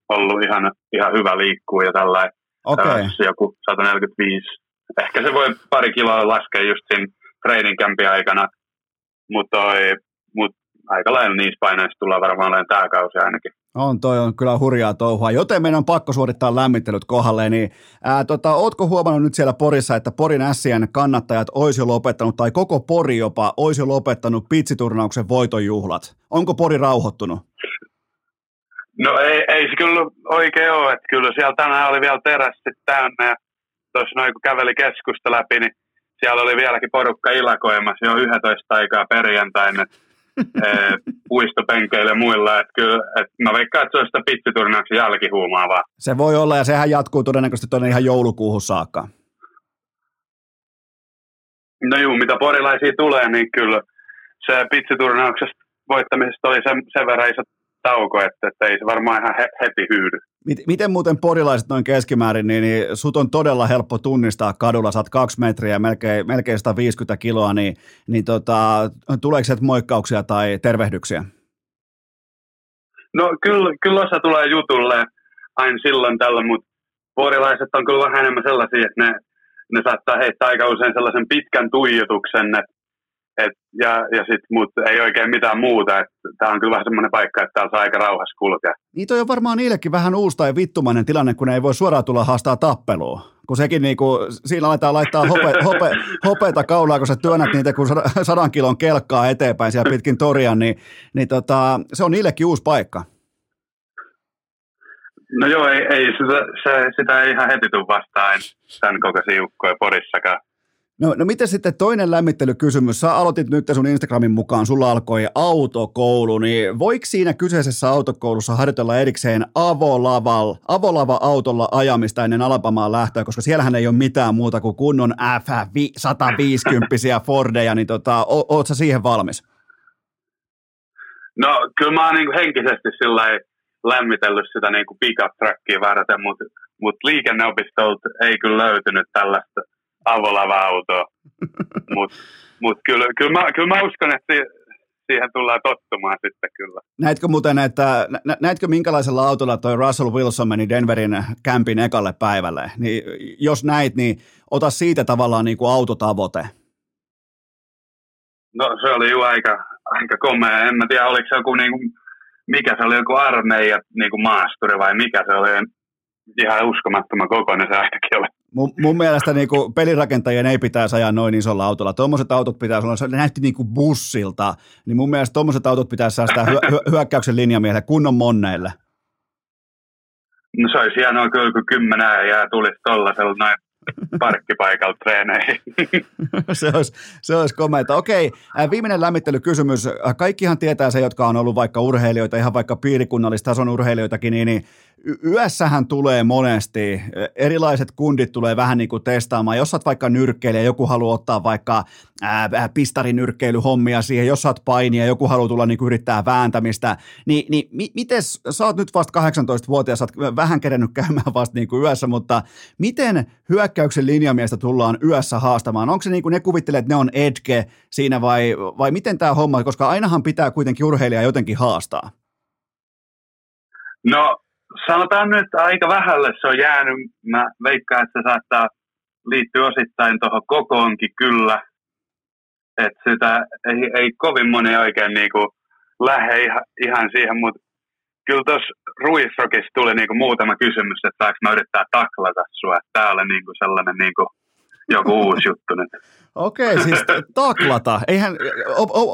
ollut ihan, ihan hyvä liikkua ja tällä okay. joku 145. Ehkä se voi pari kiloa laskea just siinä training aikana, mutta mut aika lailla niissä painoissa tullaan varmaan olemaan tämä kausi ainakin. On, toi on kyllä hurjaa touhua, joten meidän on pakko suorittaa lämmittelyt kohdalle, niin ää, tota, ootko huomannut nyt siellä Porissa, että Porin Sien kannattajat olisi jo lopettanut, tai koko Pori jopa olisi jo lopettanut pitsiturnauksen voitonjuhlat? Onko Pori rauhoittunut? No ei, ei se kyllä oikein ole, että kyllä siellä tänään oli vielä terassit täynnä, ja tuossa noin kun käveli keskusta läpi, niin siellä oli vieläkin porukka ilakoimassa jo 11 aikaa perjantaina, puistopenkeillä ja muilla. Että kyllä, että mä veikkaan, että se on sitä pitsiturnauksen jälkihuumaavaa. Se voi olla ja sehän jatkuu todennäköisesti tuonne ihan joulukuuhun saakka. No juu, mitä porilaisia tulee, niin kyllä se pitsiturnauksesta voittamisesta oli sen, sen verran iso tauko, että, että ei se varmaan ihan he, heti hyydy. Miten muuten porilaiset noin keskimäärin, niin, niin sut on todella helppo tunnistaa kadulla, oot kaksi metriä, melkein, melkein 150 kiloa, niin, niin tota, tuleeko sieltä moikkauksia tai tervehdyksiä? No kyllä, kyllä osa tulee jutulle aina silloin tällä, mutta porilaiset on kyllä vähän enemmän sellaisia, että ne, ne saattaa heittää aika usein sellaisen pitkän tuijotuksen, että et, ja, ja sit, mutta ei oikein mitään muuta. Tämä on kyllä vähän semmoinen paikka, että täällä saa aika rauhassa kulkea. Niin toi on varmaan niillekin vähän uusi tai vittumainen tilanne, kun ei voi suoraan tulla haastaa tappelua. Kun sekin niinku, siinä aletaan laittaa hope, *laughs* hope, hopeita kaulaa, kun sä työnnät niitä kun sadan kilon kelkkaa eteenpäin siellä pitkin toria, niin, niin tota, se on niillekin uusi paikka. No joo, ei, ei sitä, se, sitä ei ihan heti tule vastaan tämän kokoisia ukkoja Porissakaan. No, no miten sitten toinen lämmittelykysymys? Sä aloitit nyt sun Instagramin mukaan, sulla alkoi autokoulu, niin voiko siinä kyseisessä autokoulussa harjoitella erikseen avolaval, avolava-autolla ajamista ennen Alapamaan lähtöä, koska siellähän ei ole mitään muuta kuin kunnon F-150 Fordeja, niin tota, o, oot sä siihen valmis? No kyllä mä oon niin henkisesti sillä lämmitellyt sitä niin pick-up trackia varten, mutta mut liikenneopistolta ei kyllä löytynyt tällaista avolava-autoa. *laughs* Mutta mut kyllä, kyllä, mä, kyllä mä uskon, että siihen tullaan tottumaan sitten kyllä. Näetkö muuten, että, näetkö minkälaisella autolla toi Russell Wilson meni Denverin kämpin ekalle päivälle? Niin jos näit, niin ota siitä tavallaan niin kuin autotavoite. No se oli jo aika, aika komea. En mä tiedä, oliko se joku niin kuin, mikä se oli, joku armeija niin kuin maasturi vai mikä se oli. Ihan uskomattoman kokoinen se ainakin oli. Mun, mun mielestä niin kuin pelirakentajien ei pitäisi ajaa noin isolla autolla. Tuommoiset autot pitäisi olla, se näytti niin kuin bussilta, niin mun mielestä tuommoiset autot pitäisi säästää hyö, hyö, hyökkäyksen linjamiehelle kunnon monneille. No se olisi hienoa kyllä, kun kymmenen ja tulisi tuollaisella noin parkkipaikalla treeneihin. *laughs* se olisi, se olisi komeita. Okei, viimeinen lämmittelykysymys. Kaikkihan tietää se, jotka on ollut vaikka urheilijoita, ihan vaikka piirikunnallistason urheilijoitakin, niin, niin yössähän tulee monesti, erilaiset kundit tulee vähän niin kuin testaamaan, jos olet vaikka nyrkkeilijä, joku haluaa ottaa vaikka ää, pistarinyrkkeilyhommia siihen, jos olet painia, joku haluaa tulla niin kuin yrittää vääntämistä, niin, niin mi- miten, sä oot nyt vasta 18-vuotias, sä oot vähän kerennyt käymään *laughs* vasta niin kuin yössä, mutta miten hyökkäyksen linjamiestä tullaan yössä haastamaan? Onko se niin kuin ne kuvittelee, että ne on edge siinä vai, vai miten tämä homma, koska ainahan pitää kuitenkin urheilija jotenkin haastaa? No sanotaan nyt aika vähälle se on jäänyt. Mä veikkaan, että se saattaa liittyä osittain tuohon kokoonkin kyllä. Että sitä ei, ei kovin moni oikein niinku lähde ihan, siihen, mutta kyllä tuossa Ruisrokissa tuli niinku muutama kysymys, että saanko mä yrittää taklata sua. Tämä oli niinku sellainen niinku joku uusi juttu nyt. Okei, siis taklata. Eihän,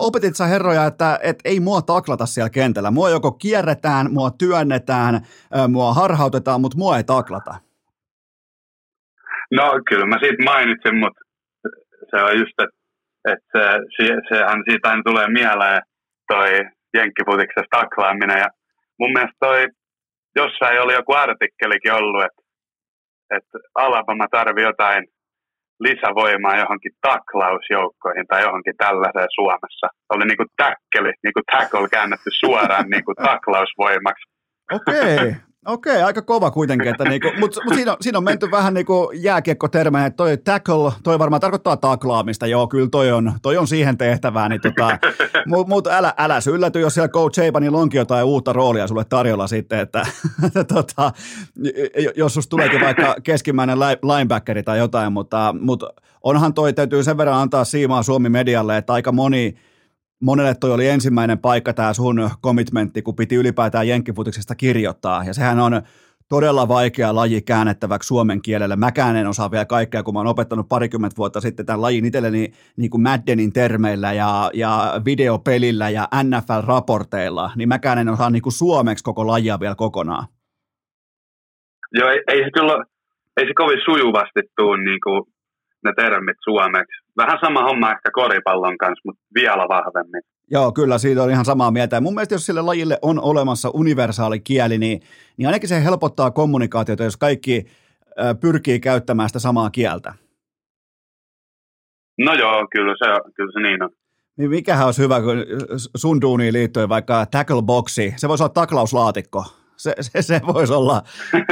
opetit sä herroja, että, että ei mua taklata siellä kentällä. Mua joko kierretään, mua työnnetään, mua harhautetaan, mutta mua ei taklata. No kyllä mä siitä mainitsin, mutta se on just, että, että se, sehän siitä aina tulee mieleen toi jenkkifutiksessa taklaaminen. Ja mun mielestä toi, jossain oli joku artikkelikin ollut, että, että Alabama tarvii jotain lisävoimaa johonkin taklausjoukkoihin tai johonkin tällaiseen Suomessa. Oli niin kuin täkkeli, niin kuin tackle käännetty suoraan niin kuin *laughs* taklausvoimaksi. Okei, Okei, aika kova kuitenkin, että niinku, mutta mut siinä, on, siinä on menty vähän niinku jääkiekkotermejä, että toi tackle, toi varmaan tarkoittaa taklaamista, joo, kyllä toi on, toi on siihen tehtävään, niin tota, mutta mut älä, älä ylläty, jos siellä Coach Sabanilla onkin jotain uutta roolia sulle tarjolla sitten, että *laughs* tota, jos susta tuleekin vaikka keskimmäinen linebackeri tai jotain, mutta, mutta onhan toi, täytyy sen verran antaa siimaa Suomi medialle, että aika moni monelle toi oli ensimmäinen paikka tämä sun commitmentti, kun piti ylipäätään jenkkifutiksesta kirjoittaa. Ja sehän on todella vaikea laji käännettäväksi suomen kielelle. Mäkään en osaa vielä kaikkea, kun mä oon opettanut parikymmentä vuotta sitten tämän lajin itselleni niin kuin Maddenin termeillä ja, ja videopelillä ja NFL-raporteilla, niin mäkään en osaa niin kuin suomeksi koko lajia vielä kokonaan. Joo, ei, ei se kyllä, ei se kovin sujuvasti tule niin kuin ne termit suomeksi. Vähän sama homma ehkä koripallon kanssa, mutta vielä vahvemmin. Joo, kyllä, siitä on ihan samaa mieltä. Ja mun mielestä jos sille lajille on olemassa universaali kieli, niin, niin ainakin se helpottaa kommunikaatiota, jos kaikki pyrkii käyttämään sitä samaa kieltä. No joo, kyllä se, kyllä se niin on. Niin mikähän olisi hyvä, kun sun duuniin liittyen vaikka tackle boxi, se voisi olla taklauslaatikko se, se, se voisi olla,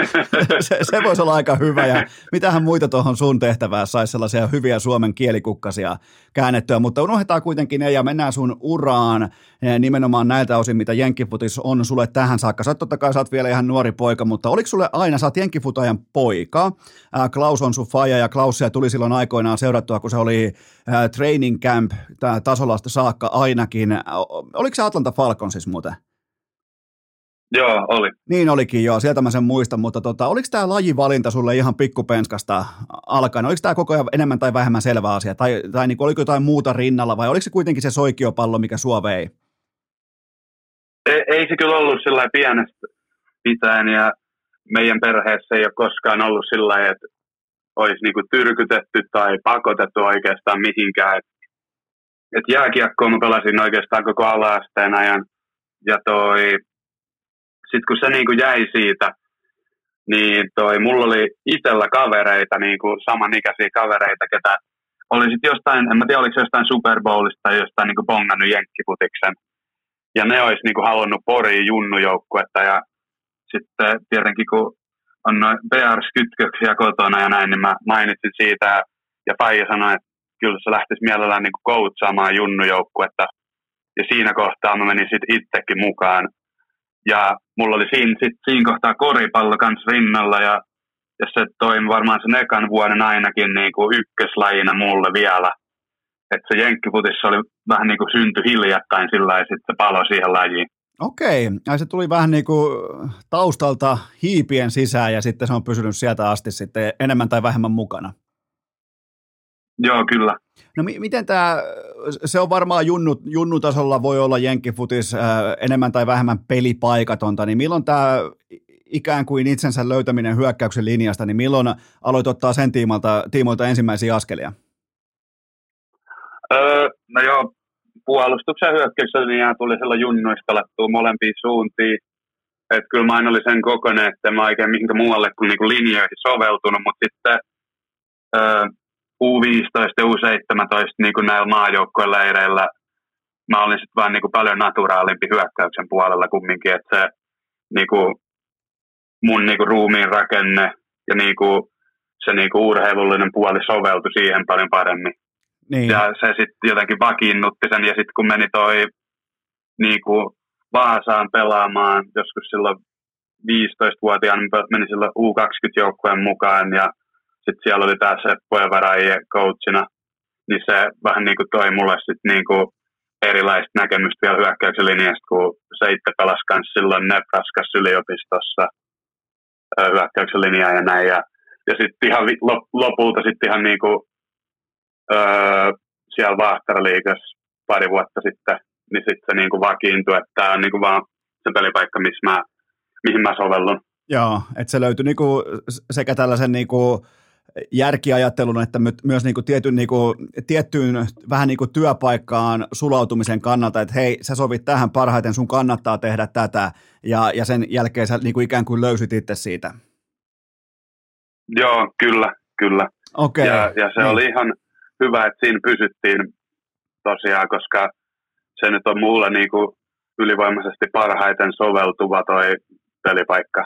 *laughs* se, se voisi olla aika hyvä. Ja mitähän muita tuohon sun tehtävään saisi sellaisia hyviä suomen kielikukkasia käännettyä, mutta unohdetaan kuitenkin ne ja mennään sun uraan eh, nimenomaan näiltä osin, mitä Jenkkifutis on sulle tähän saakka. Sä totta kai sä oot vielä ihan nuori poika, mutta oliko sulle aina, sä oot Jenkkifutajan poika, Klaus on sun faija ja Klausia tuli silloin aikoinaan seurattua, kun se oli training camp tasolla saakka ainakin. Oliko se Atlanta Falcon siis muuten? Joo, oli. Niin olikin joo, sieltä mä sen muistan, mutta tota, oliko tämä lajivalinta sulle ihan pikkupenskasta alkaen? Oliko tämä koko ajan enemmän tai vähemmän selvä asia? Tai, tai niin, oliko jotain muuta rinnalla vai oliko se kuitenkin se soikiopallo, mikä sua vei? Ei, ei se kyllä ollut sillä pienestä pitäen ja meidän perheessä ei ole koskaan ollut sillä että olisi niinku tyrkytetty tai pakotettu oikeastaan mihinkään. Et, et jääkiekkoa mä pelasin oikeastaan koko ala-asteen ajan ja toi sitten kun se niin kuin jäi siitä, niin toi, mulla oli itsellä kavereita, niin kuin samanikäisiä kavereita, ketä oli sitten jostain, en mä tiedä oliko jostain Super Bowlista tai jostain niin kuin bongannut jenkkiputiksen. Ja ne olisi niin kuin halunnut Poriin junnujoukkuetta ja sitten tietenkin kun on noin BRS-kytköksiä kotona ja näin, niin mä mainitsin siitä ja Päijä sanoi, että kyllä se lähtisi mielellään niin kuin coachaamaan junnujoukkuetta. Ja siinä kohtaa mä menin sitten itsekin mukaan ja mulla oli siinä, sit, siinä kohtaa koripallo kanssa rinnalla ja, ja se toimi varmaan sen ekan vuoden ainakin niin kuin ykköslajina mulle vielä. Että se jenkkiputissa oli vähän niin kuin synty hiljattain sillä ja sitten se palo siihen lajiin. Okei, ja se tuli vähän niin kuin taustalta hiipien sisään ja sitten se on pysynyt sieltä asti sitten enemmän tai vähemmän mukana. Joo, kyllä. No mi- miten tämä, se on varmaan junnu, junnutasolla voi olla jenkkifutis äh, enemmän tai vähemmän pelipaikatonta, niin milloin tämä ikään kuin itsensä löytäminen hyökkäyksen linjasta, niin milloin aloit ottaa sen tiimalta, tiimoilta ensimmäisiä askelia? Öö, no joo, puolustuksen hyökkäyksen linjaa tuli silloin junnuista pelattua molempiin suuntiin. Että kyllä mä aina olin sen kokoinen, että mä oikein mihinkä muualle kuin niinku linjoihin soveltunut, mutta sitten öö, U15 ja U17 niin kuin näillä maajoukkojen leireillä mä olin sitten vaan niin kuin paljon naturaalimpi hyökkäyksen puolella kumminkin, että se niin kuin mun niin kuin ruumiin rakenne ja niin kuin se niin kuin urheilullinen puoli soveltui siihen paljon paremmin. Niin. Ja se sitten jotenkin vakiinnutti sen, ja sitten kun meni toi niin kuin Vaasaan pelaamaan joskus silloin 15-vuotiaana, meni silloin U20-joukkueen mukaan, ja sitten siellä oli tämä Seppo ja coachina, niin se vähän niin kuin toi mulle sitten niin kuin erilaista näkemystä vielä hyökkäyksen linjasta, kun se itse pelasi myös silloin Nebraskas yliopistossa hyökkäyksen linjaa ja näin. Ja, ja sitten ihan lopulta sitten ihan niin kuin, öö, siellä Vaahtaraliigassa pari vuotta sitten, niin sitten se niin kuin vakiintui, että tämä on niin kuin vaan se pelipaikka, missä mä, mihin mä sovellun. Joo, että se löytyi niinku sekä tällaisen niinku järkiajattelun, että myös niin kuin tietyn, niin kuin, tiettyyn vähän niin kuin työpaikkaan sulautumisen kannalta, että hei, sä sovit tähän parhaiten, sun kannattaa tehdä tätä, ja, ja sen jälkeen sä niin kuin ikään kuin löysit itse siitä. Joo, kyllä, kyllä. Okay. Ja, ja se niin. oli ihan hyvä, että siinä pysyttiin tosiaan, koska se nyt on mulle niin kuin ylivoimaisesti parhaiten soveltuva toi pelipaikka.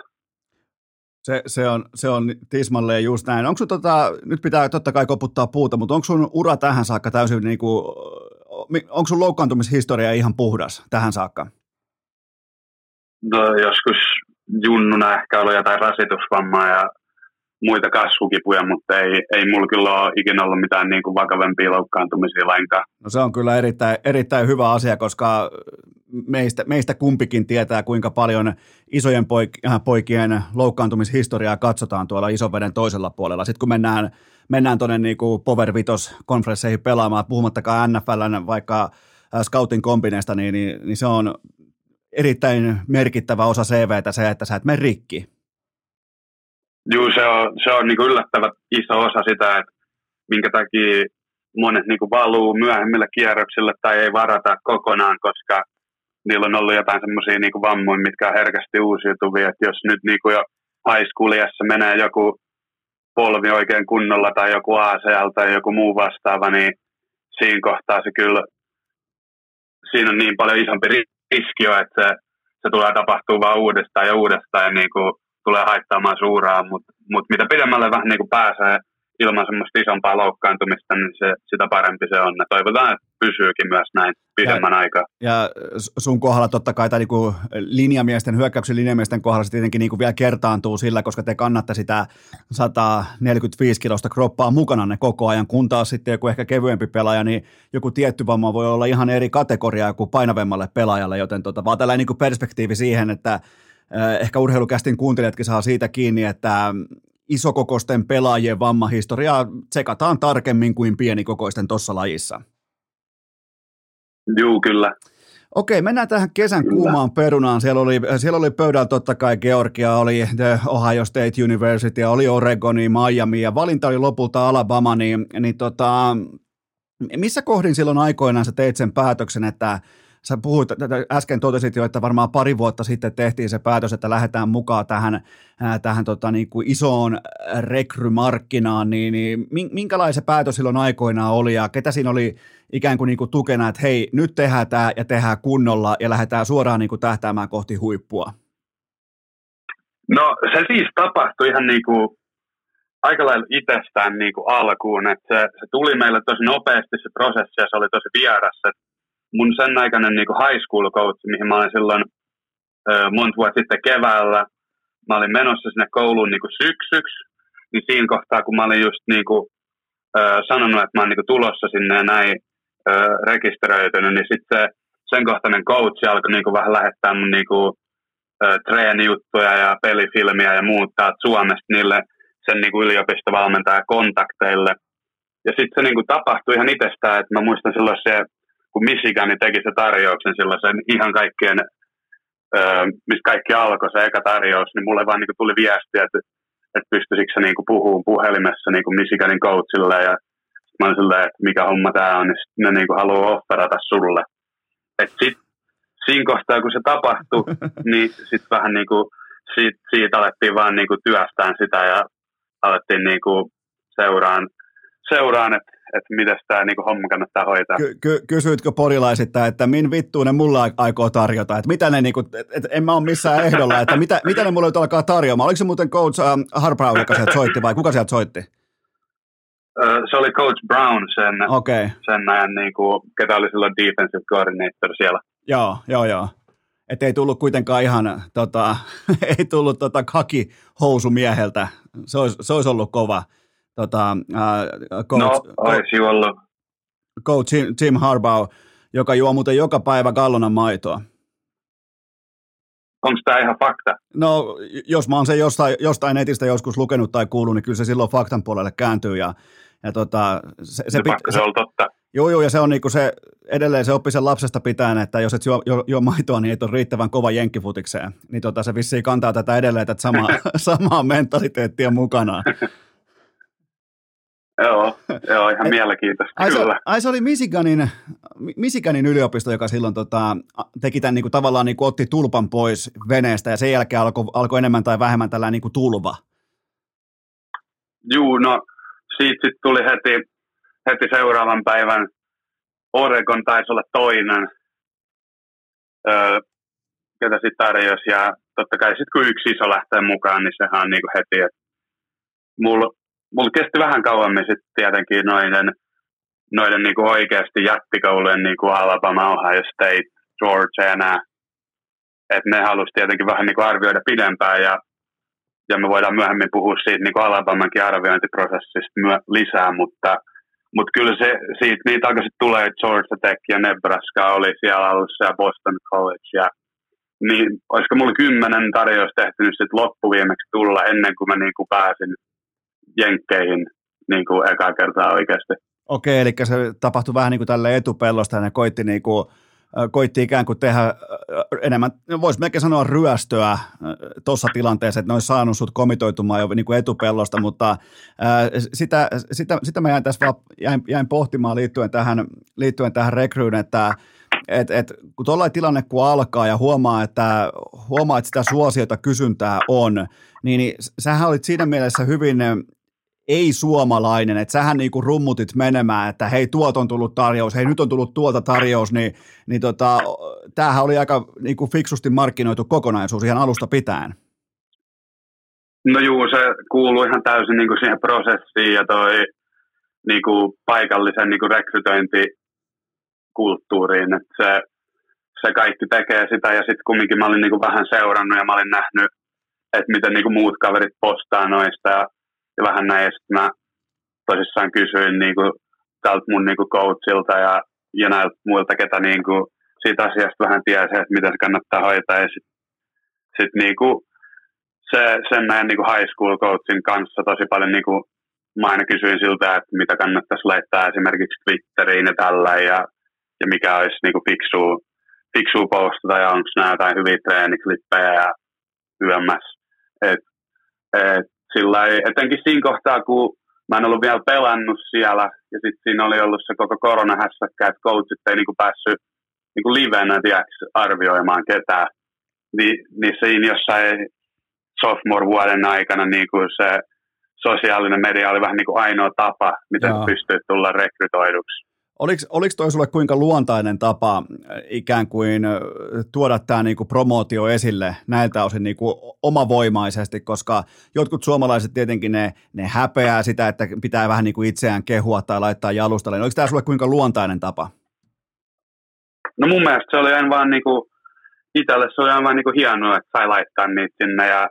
Se, se, on, se on tismalleen just näin. Onko tota, nyt pitää totta kai koputtaa puuta, mutta onko sun ura tähän saakka täysin, niin kuin, onko sun loukkaantumishistoria ihan puhdas tähän saakka? No, joskus junnuna ehkä ollut jotain rasitusvammaa ja muita kasvukipuja, mutta ei, ei mulla kyllä ole ikinä ollut mitään niin kuin vakavempia loukkaantumisia lainkaan. No se on kyllä erittäin, erittäin hyvä asia, koska meistä, meistä kumpikin tietää, kuinka paljon isojen poik- äh, poikien loukkaantumishistoriaa katsotaan tuolla isoveden toisella puolella. Sitten kun mennään, mennään tuonne niin Power konferensseihin pelaamaan, puhumattakaan NFLn vaikka äh, scouting kombineista, niin, niin, niin se on erittäin merkittävä osa CVtä se, että sä et mene rikki. Joo, se on, se on niin yllättävä iso osa sitä, että minkä takia monet niin valuu myöhemmille kierroksille tai ei varata kokonaan, koska niillä on ollut jotain semmoisia niin vammoja, mitkä on herkästi uusiutuvia. että jos nyt niin kuin jo schooliassa menee joku polvi oikein kunnolla tai joku ACL tai joku muu vastaava, niin siinä kohtaa se kyllä siinä on niin paljon isompi riski jo, että se, se tulee tapahtuu vaan uudestaan ja uudestaan ja niin kuin, tulee haittaamaan suuraa, mutta mut mitä pidemmälle vähän niin kuin pääsee ilman semmoista isompaa loukkaantumista, niin se, sitä parempi se on. Ja toivotaan, että pysyykin myös näin pidemmän ja, aikaa. Ja sun kohdalla totta kai, tai niin linjamiesten, hyökkäyksen linjamiesten kohdalla se tietenkin niin vielä kertaantuu sillä, koska te kannatte sitä 145 kilosta kroppaa mukana ne koko ajan, kun taas sitten joku ehkä kevyempi pelaaja, niin joku tietty vamma voi olla ihan eri kategoria kuin painavemmalle pelaajalle, joten tota, vaan tällainen niin perspektiivi siihen, että ehkä urheilukästin kuuntelijatkin saa siitä kiinni, että isokokoisten pelaajien vammahistoriaa tsekataan tarkemmin kuin pienikokoisten tuossa lajissa. Joo, kyllä. Okei, mennään tähän kesän Kyllä. kuumaan perunaan. Siellä oli, siellä oli pöydällä totta kai Georgia, oli The Ohio State University, oli Oregoni, Miami ja valinta oli lopulta Alabama, niin, niin tota, missä kohdin silloin aikoinaan sä teit sen päätöksen, että sä puhuit, äsken totesit jo, että varmaan pari vuotta sitten tehtiin se päätös, että lähdetään mukaan tähän, tähän tota, niin kuin isoon rekrymarkkinaan, niin, niin minkälainen päätös silloin aikoinaan oli ja ketä siinä oli ikään kuin, niin kuin tukena, että hei, nyt tehdään tämä ja tehdään kunnolla ja lähdetään suoraan niin kuin tähtäämään kohti huippua? No se siis tapahtui ihan niin kuin aika lailla itsestään niin kuin alkuun, että se, se tuli meille tosi nopeasti se prosessi ja se oli tosi vieras, että mun sen aikainen niin high school coach, mihin mä olin silloin monta vuotta sitten keväällä, mä olin menossa sinne kouluun niin kuin syksyksi, niin siinä kohtaa, kun mä olin just niin kuin, ö, sanonut, että mä oon niin tulossa sinne ja näin ö, rekisteröitynyt, niin sitten se sen kohtainen coach alkoi niin kuin vähän lähettää mun niin kuin, ö, treenijuttuja ja pelifilmiä ja muuttaa Suomesta niille sen niin kuin yliopistovalmentajan kontakteille. Ja sitten se niin kuin tapahtui ihan itsestään, että mä muistan silloin se kun Michigani teki se tarjouksen silloin sen ihan kaikkien, öö, mistä kaikki alkoi se eka tarjous, niin mulle vaan niin tuli viesti, että, että pystyisikö se niin puhumaan puhelimessa niin Michiganin coachille ja mä olin silleen, että mikä homma tämä on, niin ne niin haluaa offerata sulle. Et sit, siinä kohtaa, kun se tapahtui, *laughs* niin sitten vähän niin kuin, siitä, siitä alettiin vaan niin kuin työstään sitä ja alettiin niin kuin seuraan, seuraan että että miten tämä niinku homma kannattaa hoitaa. Ky- ky- kysyitkö porilaisittain, että min vittuun ne mulla aikoo tarjota, että mitä ne, niinku, et en mä ole missään ehdolla, että mitä, mitä ne mulle nyt alkaa tarjoamaan. Oliko se muuten coach uh, Harbaugh, joka sieltä soitti vai kuka sieltä soitti? se oli Coach Brown, sen, okay. sen ajan, niin kuin, ketä oli silloin defensive coordinator siellä. Joo, joo, joo. Että ei tullut kuitenkaan ihan, tota, *laughs* ei tullut tota kaki housumieheltä. Se olisi, se olisi ollut kova tota, uh, coach, no, olisi ollut. Coach Jim Harbaugh, joka juo muuten joka päivä gallonan maitoa. Onko tämä ihan fakta? No, jos mä oon sen jostain, jostain netistä joskus lukenut tai kuullut, niin kyllä se silloin faktan puolelle kääntyy. Ja, ja tota, se, se, pit, se, se on totta. Joo, joo, ja se on niinku se, edelleen se oppi sen lapsesta pitäen, että jos et juo, juo, juo maitoa, niin et ole riittävän kova jenkkifutikseen. Niin tota, se vissiin kantaa tätä edelleen, että sama, *laughs* samaa mentaliteettia mukanaan. Joo, joo ihan mielenkiintoista, ai, kyllä. Se, ai se oli Michiganin, Michiganin yliopisto, joka silloin tota, teki tämän niin kuin, tavallaan niin kuin, otti tulpan pois veneestä ja sen jälkeen alkoi, alkoi enemmän tai vähemmän tällainen niin kuin tulva. Juu, no siitä sitten tuli heti, heti seuraavan päivän Oregon taisi olla toinen, öö, ketä sitten tarjosi. Ja totta kai sitten kun yksi iso lähtee mukaan, niin sehän on niin kuin heti, että mulla mulla kesti vähän kauemmin sitten tietenkin noiden, noiden niinku oikeasti jättikoulujen niinku Alabama, Ohio State, Georgia ja nämä. Että ne halusi tietenkin vähän niinku arvioida pidempään ja, ja me voidaan myöhemmin puhua siitä niinku Alabamankin arviointiprosessista myö- lisää, mutta, mutta kyllä se siitä niin takaisin tulee, että Georgia Tech ja Nebraska oli siellä alussa ja Boston College ja niin olisiko mulla kymmenen tarjous tehty nyt sitten loppuviimeksi tulla ennen kuin mä niinku pääsin jenkkeihin niin kuin eka kertaa oikeasti. Okei, eli se tapahtui vähän niin kuin tälle etupellosta ja ne koitti niin kuin koitti ikään kuin tehdä enemmän, voisi melkein sanoa ryöstöä tuossa tilanteessa, että ne olisi saanut sut komitoitumaan jo niin kuin etupellosta, mutta sitä, sitä, sitä mä jäin tässä vaan, jäin, jäin pohtimaan liittyen tähän, liittyen tähän rekryyn, että et, et, kun tuollainen tilanne kun alkaa ja huomaa, että, huomaa, että sitä suosiota kysyntää on, niin, niin sähän olit siinä mielessä hyvin ei-suomalainen, että sähän niinku rummutit menemään, että hei tuolta on tullut tarjous, hei nyt on tullut tuolta tarjous, niin, niin tota, tämähän oli aika niinku fiksusti markkinoitu kokonaisuus ihan alusta pitäen. No juu, se kuuluu ihan täysin niin kuin siihen prosessiin ja toi niin kuin paikallisen niin kuin rekrytointikulttuuriin, että se, se kaikki tekee sitä ja sitten kumminkin mä olin niin kuin vähän seurannut ja mä olin nähnyt, että miten niin kuin muut kaverit postaa noista ja, ja vähän näin ja sitten mä tosissaan kysyin niin kuin tältä mun niin kuin coachilta ja, ja näiltä muilta, ketä niin kuin siitä asiasta vähän tiesi, että miten se kannattaa hoitaa ja sitten sit niin kuin se, sen näin niin kuin high school coachin kanssa tosi paljon niin kuin mä aina kysyin siltä, että mitä kannattaisi laittaa esimerkiksi Twitteriin ja tällä ja, ja mikä olisi niin kuin fiksu, fiksu postata ja onko nämä jotain hyviä treeniklippejä ja yömmäs. Et, et, sillä ei, etenkin siinä kohtaa, kun mä en ollut vielä pelannut siellä ja sitten siinä oli ollut se koko koronahässäkkä, että coachit ei niinku päässyt niinku livenä tiiäks, arvioimaan ketään. Ni, niin siinä jossain sophomore-vuoden aikana niinku se sosiaalinen media oli vähän niin kuin ainoa tapa, miten Joo. pystyy tulla rekrytoiduksi. Oliko, oliko toi sulle kuinka luontainen tapa äh, ikään kuin äh, tuoda tämä niinku promootio esille näiltä osin niinku omavoimaisesti, koska jotkut suomalaiset tietenkin ne, ne häpeää sitä, että pitää vähän niinku itseään kehua tai laittaa jalustalle. Oliko tämä sulle kuinka luontainen tapa? No mun mielestä se oli aina vaan niinku, itselle se oli aina vaan niinku hienoa, että sai laittaa niitä sinne ja,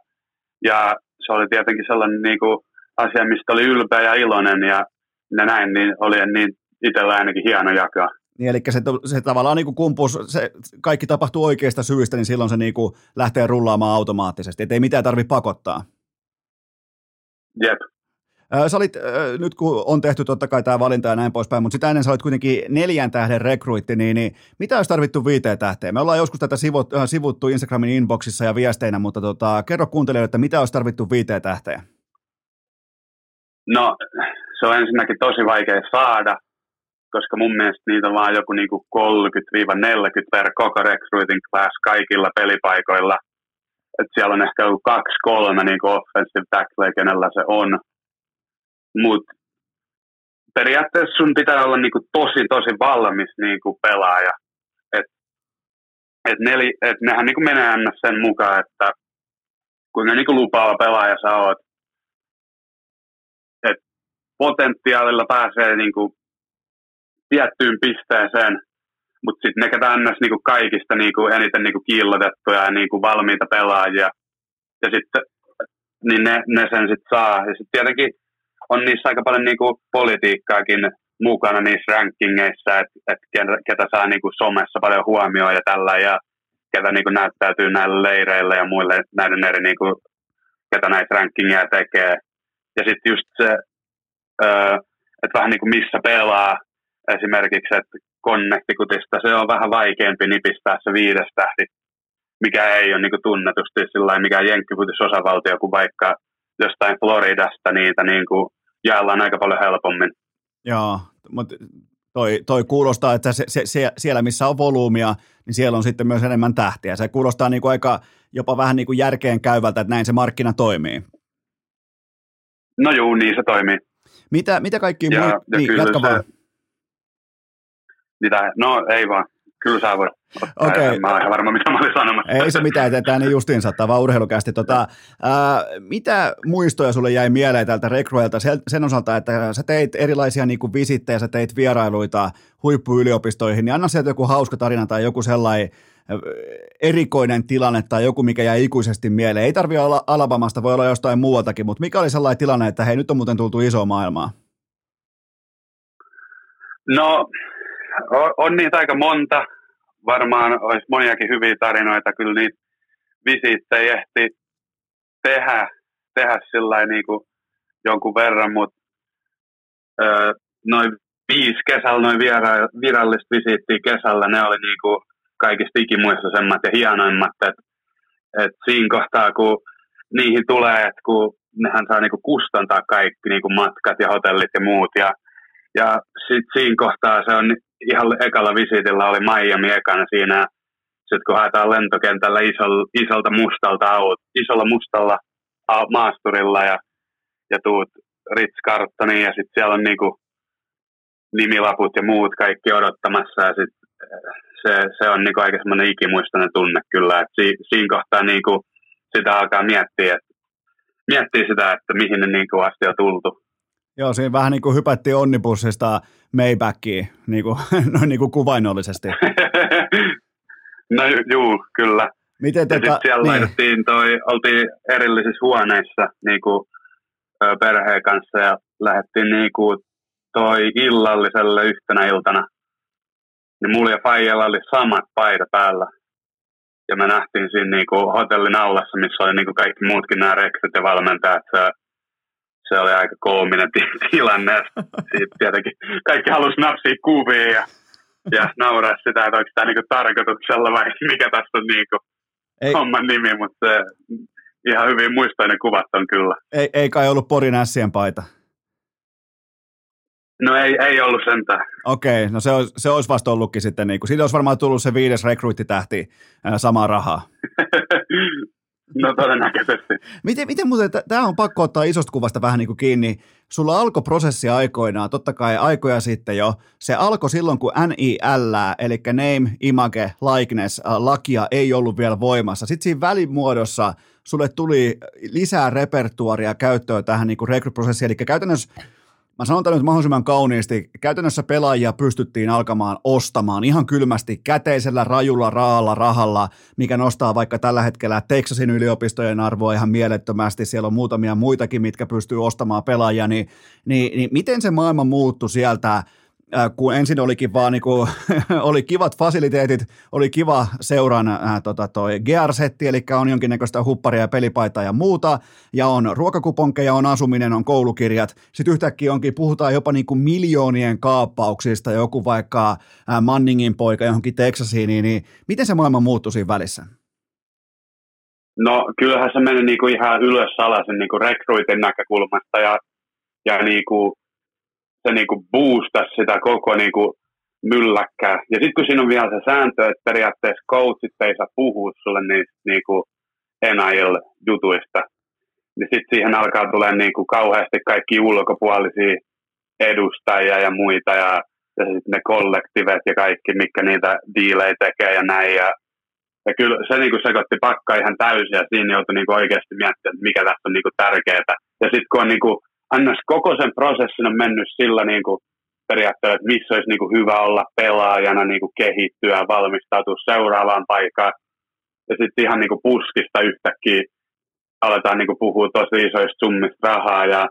ja se oli tietenkin sellainen niinku, asia, mistä oli ylpeä ja iloinen ja, ja näin, niin oli niin itsellä ainakin hieno jakaa. Niin, eli se, se tavallaan niin kumpus, se kaikki tapahtuu oikeista syistä, niin silloin se niin kuin lähtee rullaamaan automaattisesti, että ei mitään tarvitse pakottaa. Jep. Sä olit, nyt kun on tehty totta kai tämä valinta ja näin poispäin, mutta sitä ennen sä olit kuitenkin neljän tähden rekruitti, niin, niin mitä olisi tarvittu viiteen tähteen? Me ollaan joskus tätä sivut, sivuttu Instagramin inboxissa ja viesteinä, mutta tota, kerro kuuntelijoille, että mitä olisi tarvittu viiteen tähteen? No, se on ensinnäkin tosi vaikea saada, koska mun mielestä niitä on vaan joku niinku 30-40 per koko recruiting class kaikilla pelipaikoilla. Et siellä on ehkä kaksi, kolme niinku offensive tackle, kenellä se on. Mutta periaatteessa sun pitää olla niinku tosi, tosi valmis niinku pelaaja. Et, et, neli, et nehän niinku menee aina sen mukaan, että kuinka niinku lupaava pelaaja sä oot potentiaalilla pääsee niin kuin tiettyyn pisteeseen, mutta sitten ne, ketä ns. Niin kuin kaikista niin kuin eniten niin kuin kiillotettuja ja niin kuin valmiita pelaajia, ja sitten niin ne, ne sen sitten saa. Ja sitten tietenkin on niissä aika paljon niin kuin politiikkaakin mukana niissä rankingeissa, että et ketä saa niin kuin somessa paljon huomioon ja tällä, ja ketä niin kuin näyttäytyy näille leireille ja muille näiden eri, niin kuin, ketä näitä rankingeja tekee. Ja sitten just se että vähän niin kuin missä pelaa esimerkiksi, että Connecticutista se on vähän vaikeampi nipistää se viides tähti, mikä ei ole niin tunnetusti sillä mikään osavaltio kuin vaikka jostain Floridasta niitä niin kuin jaellaan aika paljon helpommin. Joo, mutta toi, toi kuulostaa, että se, se, se, siellä missä on volyymia, niin siellä on sitten myös enemmän tähtiä. Se kuulostaa niin kuin aika jopa vähän niin kuin järkeen käyvältä, että näin se markkina toimii. No juu, niin se toimii. Mitä, mitä kaikki ja, muu... ja niin, jatka se, vaan. Mitä? No ei vaan. Kyllä sä voit. Okay. Mä olen ihan varma, mitä mä olin sanomassa. Ei se mitään, että tämä niin justiin saattaa vaan urheilukästi. Tota, ää, mitä muistoja sulle jäi mieleen tältä rekruelta sen osalta, että sä teit erilaisia niin kuin visittejä, sä teit vierailuita huippuyliopistoihin, niin anna sieltä joku hauska tarina tai joku sellainen erikoinen tilanne tai joku, mikä jäi ikuisesti mieleen. Ei tarvitse olla Alabamasta, voi olla jostain muualtakin, mutta mikä oli sellainen tilanne, että hei, nyt on muuten tultu iso maailmaa? No, on, on niitä aika monta. Varmaan olisi moniakin hyviä tarinoita. Kyllä niitä visiittejä ehti tehdä, tehdä sillä niin kuin jonkun verran, mutta noin viisi kesällä, noin virallista visiittiä kesällä, ne oli niin kuin kaikista ikimuistoisemmat ja hienoimmat, että et siinä kohtaa, kun niihin tulee, että kun nehän saa niinku kustantaa kaikki niinku matkat ja hotellit ja muut, ja, ja sitten siinä kohtaa se on ihan ekalla visitillä oli Miami ekana siinä, sitten kun haetaan lentokentällä isolla, isolta mustalta aut, isolla mustalla maasturilla ja, ja tuut Ritz ja sitten siellä on niinku nimilaput ja muut kaikki odottamassa ja sit se, se on niinku aika semmoinen ikimuistainen tunne kyllä, että si, siinä kohtaa niinku sitä alkaa miettiä, että miettiä sitä, että mihin ne niinku asti on tultu. Joo, siinä vähän niin kuin hypättiin onnibussista Maybackiin, niin kuin, *laughs* noin niin kuin kuvainnollisesti. *laughs* no juu, kyllä. Miten te ta- siellä niin. toi, oltiin erillisissä huoneissa niin kuin, perheen kanssa ja lähdettiin niin kuin, toi illalliselle yhtenä iltana. Niin mulla ja Fajalla oli samat paita päällä. Ja me nähtiin siinä niin kuin, hotellin aulassa, missä oli niin kuin kaikki muutkin nämä rekset ja valmentajat. Se, se oli aika koominen tilanne. Siitä tietenkin kaikki halusi napsia kuvia ja, ja nauraa sitä, että onko tämä niinku tarkoituksella vai mikä tässä on niinku ei, homman nimi, mutta ihan hyvin muistoinen kuvat on kyllä. Ei, ei kai ollut Porin ässien paita? No ei, ei ollut sentään. Okei, no se olisi, se olisi vasta ollutkin sitten, niin kuin, siitä olisi varmaan tullut se viides rekryttitähti samaa rahaa. *laughs* No todennäköisesti. Miten, miten muuten, tämä on pakko ottaa isosta kuvasta vähän niin kuin kiinni. Sulla alkoi prosessi aikoinaan, totta kai aikoja sitten jo. Se alkoi silloin, kun NIL, eli Name, Image, Likeness, lakia ei ollut vielä voimassa. Sitten siinä välimuodossa sulle tuli lisää repertuaria käyttöön tähän niin kuin rekryprosessiin, eli käytännössä mä sanon tämän nyt mahdollisimman kauniisti, käytännössä pelaajia pystyttiin alkamaan ostamaan ihan kylmästi käteisellä, rajulla, raalla, rahalla, mikä nostaa vaikka tällä hetkellä Texasin yliopistojen arvoa ihan mielettömästi, siellä on muutamia muitakin, mitkä pystyy ostamaan pelaajia, niin, niin, niin miten se maailma muuttui sieltä Äh, kun ensin olikin vaan niin kuin, *laughs* oli kivat fasiliteetit, oli kiva seuran äh, tota toi gearsetti, eli on jonkinnäköistä hupparia ja pelipaitaa ja muuta, ja on ruokakuponkeja, on asuminen, on koulukirjat. Sitten yhtäkkiä onkin, puhutaan jopa niin kuin miljoonien kaappauksista, joku vaikka äh, Manningin poika johonkin Texasiin, niin, niin miten se maailma muuttui siinä välissä? No kyllähän se meni niinku ihan ylös alasen niinku rekruitin näkökulmasta ja, ja niinku se niinku boostasi sitä koko niinku mylläkkää. Ja sitten kun siinä on vielä se sääntö, että periaatteessa coachit ei saa puhua sulle niistä niinku NIL-jutuista, niin sitten siihen alkaa tulee niinku kauheasti kaikki ulkopuolisia edustajia ja muita ja, ja sitten ne kollektivet ja kaikki, mikä niitä diilejä tekee ja näin. Ja, ja kyllä se niinku sekoitti pakka ihan täysin ja siinä joutui niinku oikeasti miettimään, että mikä tässä on niinku tärkeää. Ja sitten kun on niinku annas koko sen prosessin on mennyt sillä niin kuin periaatteessa, että missä olisi niin kuin hyvä olla pelaajana, niin kuin kehittyä, valmistautua seuraavaan paikkaan. Ja sitten ihan niin kuin puskista yhtäkkiä aletaan niin kuin puhua tosi isoista summista rahaa ja,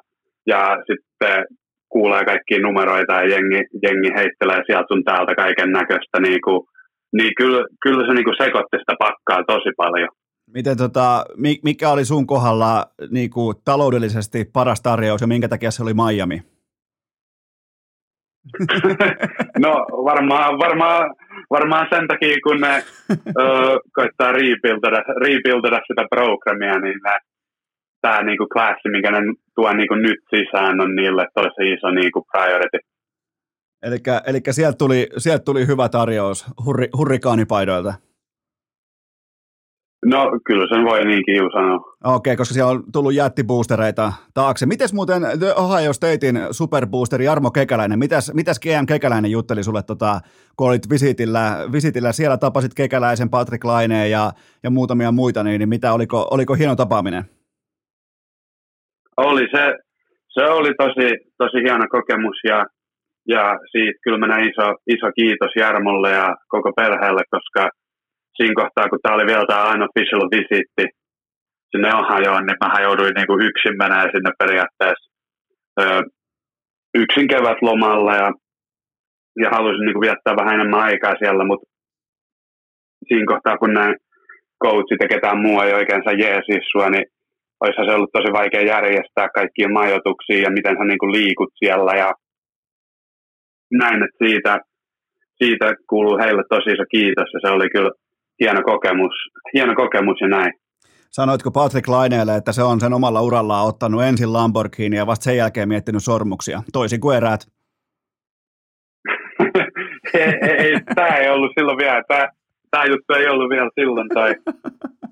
ja sitten kuulee kaikkia numeroita ja jengi, jengi heittelee sieltä sun täältä kaiken näköistä. Niin, kuin, niin kyllä, kyllä se niin kuin sekoitti sitä pakkaa tosi paljon. Miten tota, mikä oli sun kohdalla niin kuin, taloudellisesti paras tarjous ja minkä takia se oli Miami? *laughs* no varmaan, varmaan, varmaan sen takia, kun ne ö, koittaa rebuildada, sitä programmia, niin tämä niinku klassi, minkä ne tuo niinku nyt sisään, on niille tosi iso niinku priority. Eli sieltä tuli, sieltä tuli hyvä tarjous hurri, hurrikaanipaidoilta. No kyllä sen voi niinkin ju sanoa. Okei, okay, koska siellä on tullut jättiboostereita taakse. Mites muuten The Ohio Statein superboosteri Jarmo Kekäläinen, mitäs, mitäs GM Kekäläinen jutteli sulle, tota, kun olit visitillä, visitillä, siellä tapasit Kekäläisen, Patrick Laineen ja, ja muutamia muita, niin, niin mitä, oliko, oliko hieno tapaaminen? Oli se, se oli tosi, tosi hieno kokemus ja, ja siitä kyllä menee iso, iso kiitos Jarmolle ja koko perheelle, koska siinä kohtaa, kun tämä oli vielä tämä unofficial visitti sinne Ohioon, niin mä jouduin niin kuin yksin menee sinne periaatteessa ö, yksin kevät lomalla ja, ja halusin niin kuin viettää vähän enemmän aikaa siellä, mutta siinä kohtaa, kun nämä coachit ja ketään muu ei oikein saa jeesis sua, niin olisihan se ollut tosi vaikea järjestää kaikkia majoituksia ja miten sä niin kuin liikut siellä ja näin, että siitä, siitä kuuluu heille tosi iso kiitos ja se oli kyllä hieno kokemus, hieno kokemus ja näin. Sanoitko Patrick Laineelle, että se on sen omalla urallaan ottanut ensin Lamborghini ja vasta sen jälkeen miettinyt sormuksia, toisin kuin eräät? *laughs* ei, ei, tämä ei ollut silloin vielä, tämä, tämä juttu ei ollut vielä silloin tai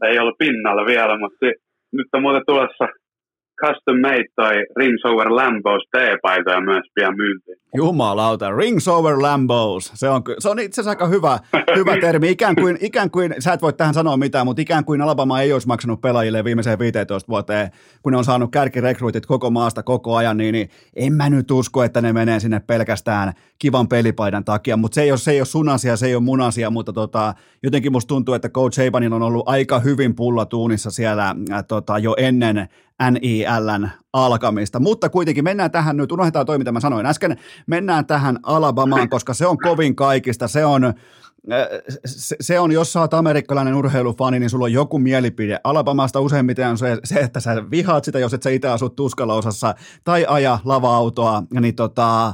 ei ollut pinnalla vielä, mutta se, nyt on muuten tulossa, custom made toi Rings Over Lambos T-paitoja myös pian myyntiin. Jumalauta, Rings Over Lambos. Se on, se on itse asiassa aika hyvä, hyvä *laughs* termi. Ikään kuin, ikään kuin, sä et voi tähän sanoa mitään, mutta ikään kuin Alabama ei olisi maksanut pelaajille viimeiseen 15 vuoteen, kun ne on saanut kärkirekruitit koko maasta koko ajan, niin, niin en mä nyt usko, että ne menee sinne pelkästään kivan pelipaidan takia, mutta se ei ole, se ei ole sun asia, se ei ole mun asia, mutta tota, jotenkin musta tuntuu, että Coach Sabanin on ollut aika hyvin pullatuunissa siellä äh, tota, jo ennen NILn alkamista. Mutta kuitenkin mennään tähän nyt, unohdetaan toi, mitä mä sanoin äsken, mennään tähän Alabamaan, koska se on kovin kaikista, se on, se on, jos sä oot amerikkalainen urheilufani, niin sulla on joku mielipide. Alabamasta useimmiten on se, se että sä vihaat sitä, jos et sä itse asut tuskalaosassa tai aja lava-autoa. Niin tota,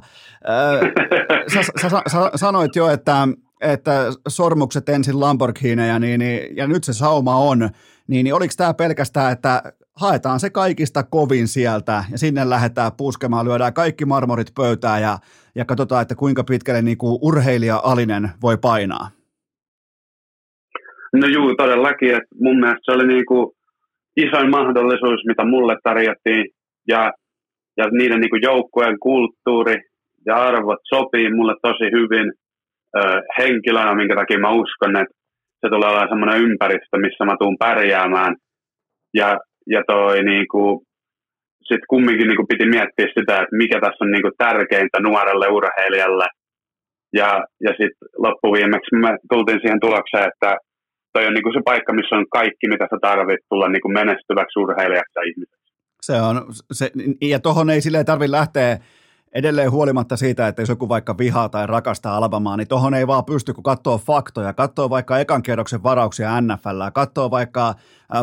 sä, sä, sä, sä, sanoit jo, että, että sormukset ensin Lamborghineja, niin, niin, ja nyt se sauma on, niin, niin oliko tämä pelkästään, että haetaan se kaikista kovin sieltä ja sinne lähdetään puskemaan, lyödään kaikki marmorit pöytään ja, ja katsotaan, että kuinka pitkälle niin kuin urheilija Alinen voi painaa. No juu, todellakin. Että mun mielestä se oli niin kuin isoin mahdollisuus, mitä mulle tarjottiin ja, ja niiden niin kuin joukkueen kulttuuri ja arvot sopii mulle tosi hyvin ö, henkilönä, minkä takia mä uskon, että se tulee olemaan semmoinen ympäristö, missä mä tuun pärjäämään. Ja ja toi niinku, sitten kumminkin niinku piti miettiä sitä, että mikä tässä on niinku tärkeintä nuorelle urheilijalle. Ja, ja sitten loppuviimeksi me tultiin siihen tulokseen, että toi on niinku se paikka, missä on kaikki, mitä sä tarvit tulla niinku menestyväksi urheilijaksi ja ihmiseksi. Se on, se, ja tuohon ei silleen tarvitse lähteä edelleen huolimatta siitä, että jos joku vaikka vihaa tai rakastaa Albamaa, niin tohon ei vaan pysty, kun katsoo faktoja, katsoo vaikka ekan kierroksen varauksia NFL, katsoo vaikka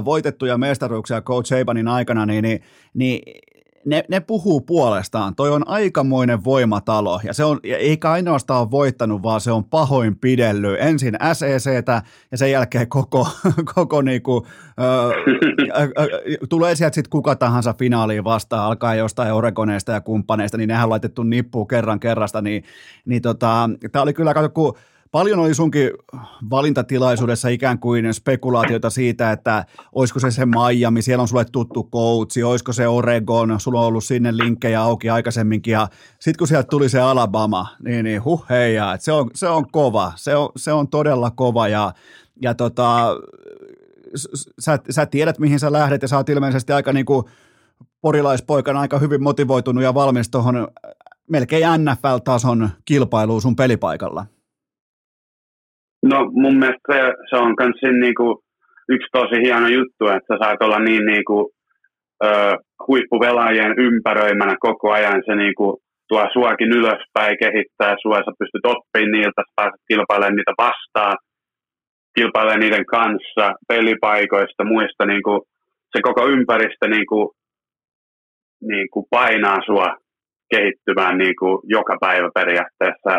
voitettuja mestaruuksia Coach Sabanin aikana, niin, niin, niin ne, ne puhuu puolestaan. Toi on aikamoinen voimatalo ja se on, eikä ainoastaan voittanut, vaan se on pahoin pidellyt. Ensin SECtä ja sen jälkeen koko, *laughs* koko niinku, ö, tulee sieltä sitten kuka tahansa finaaliin vastaan, alkaa jostain Oregoneista ja kumppaneista, niin nehän on laitettu nippuun kerran kerrasta, niin, niin tota, tämä oli kyllä, kato, kun Paljon oli sunkin valintatilaisuudessa ikään kuin spekulaatioita siitä, että olisiko se se Miami, siellä on sulle tuttu coachi, olisiko se Oregon, sulla on ollut sinne linkkejä auki aikaisemminkin, ja sitten kun sieltä tuli se Alabama, niin, niin huh heijaa, se on, se on kova, se on, se on todella kova, ja, ja tota, sä, sä tiedät, mihin sä lähdet, ja sä oot ilmeisesti aika niin kuin porilaispoikana aika hyvin motivoitunut ja valmis tuohon melkein NFL-tason kilpailuun sun pelipaikalla. No mun mielestä se, on myös niinku yksi tosi hieno juttu, että sä saat olla niin niinku, ö, huippuvelaajien ympäröimänä koko ajan. Se niinku, tuo suakin ylöspäin, kehittää sua, sä pystyt oppimaan niiltä, sä pääset kilpailemaan niitä vastaan, kilpailemaan niiden kanssa, pelipaikoista, muista, niinku, se koko ympäristö niinku, niinku painaa sua kehittymään niinku, joka päivä periaatteessa.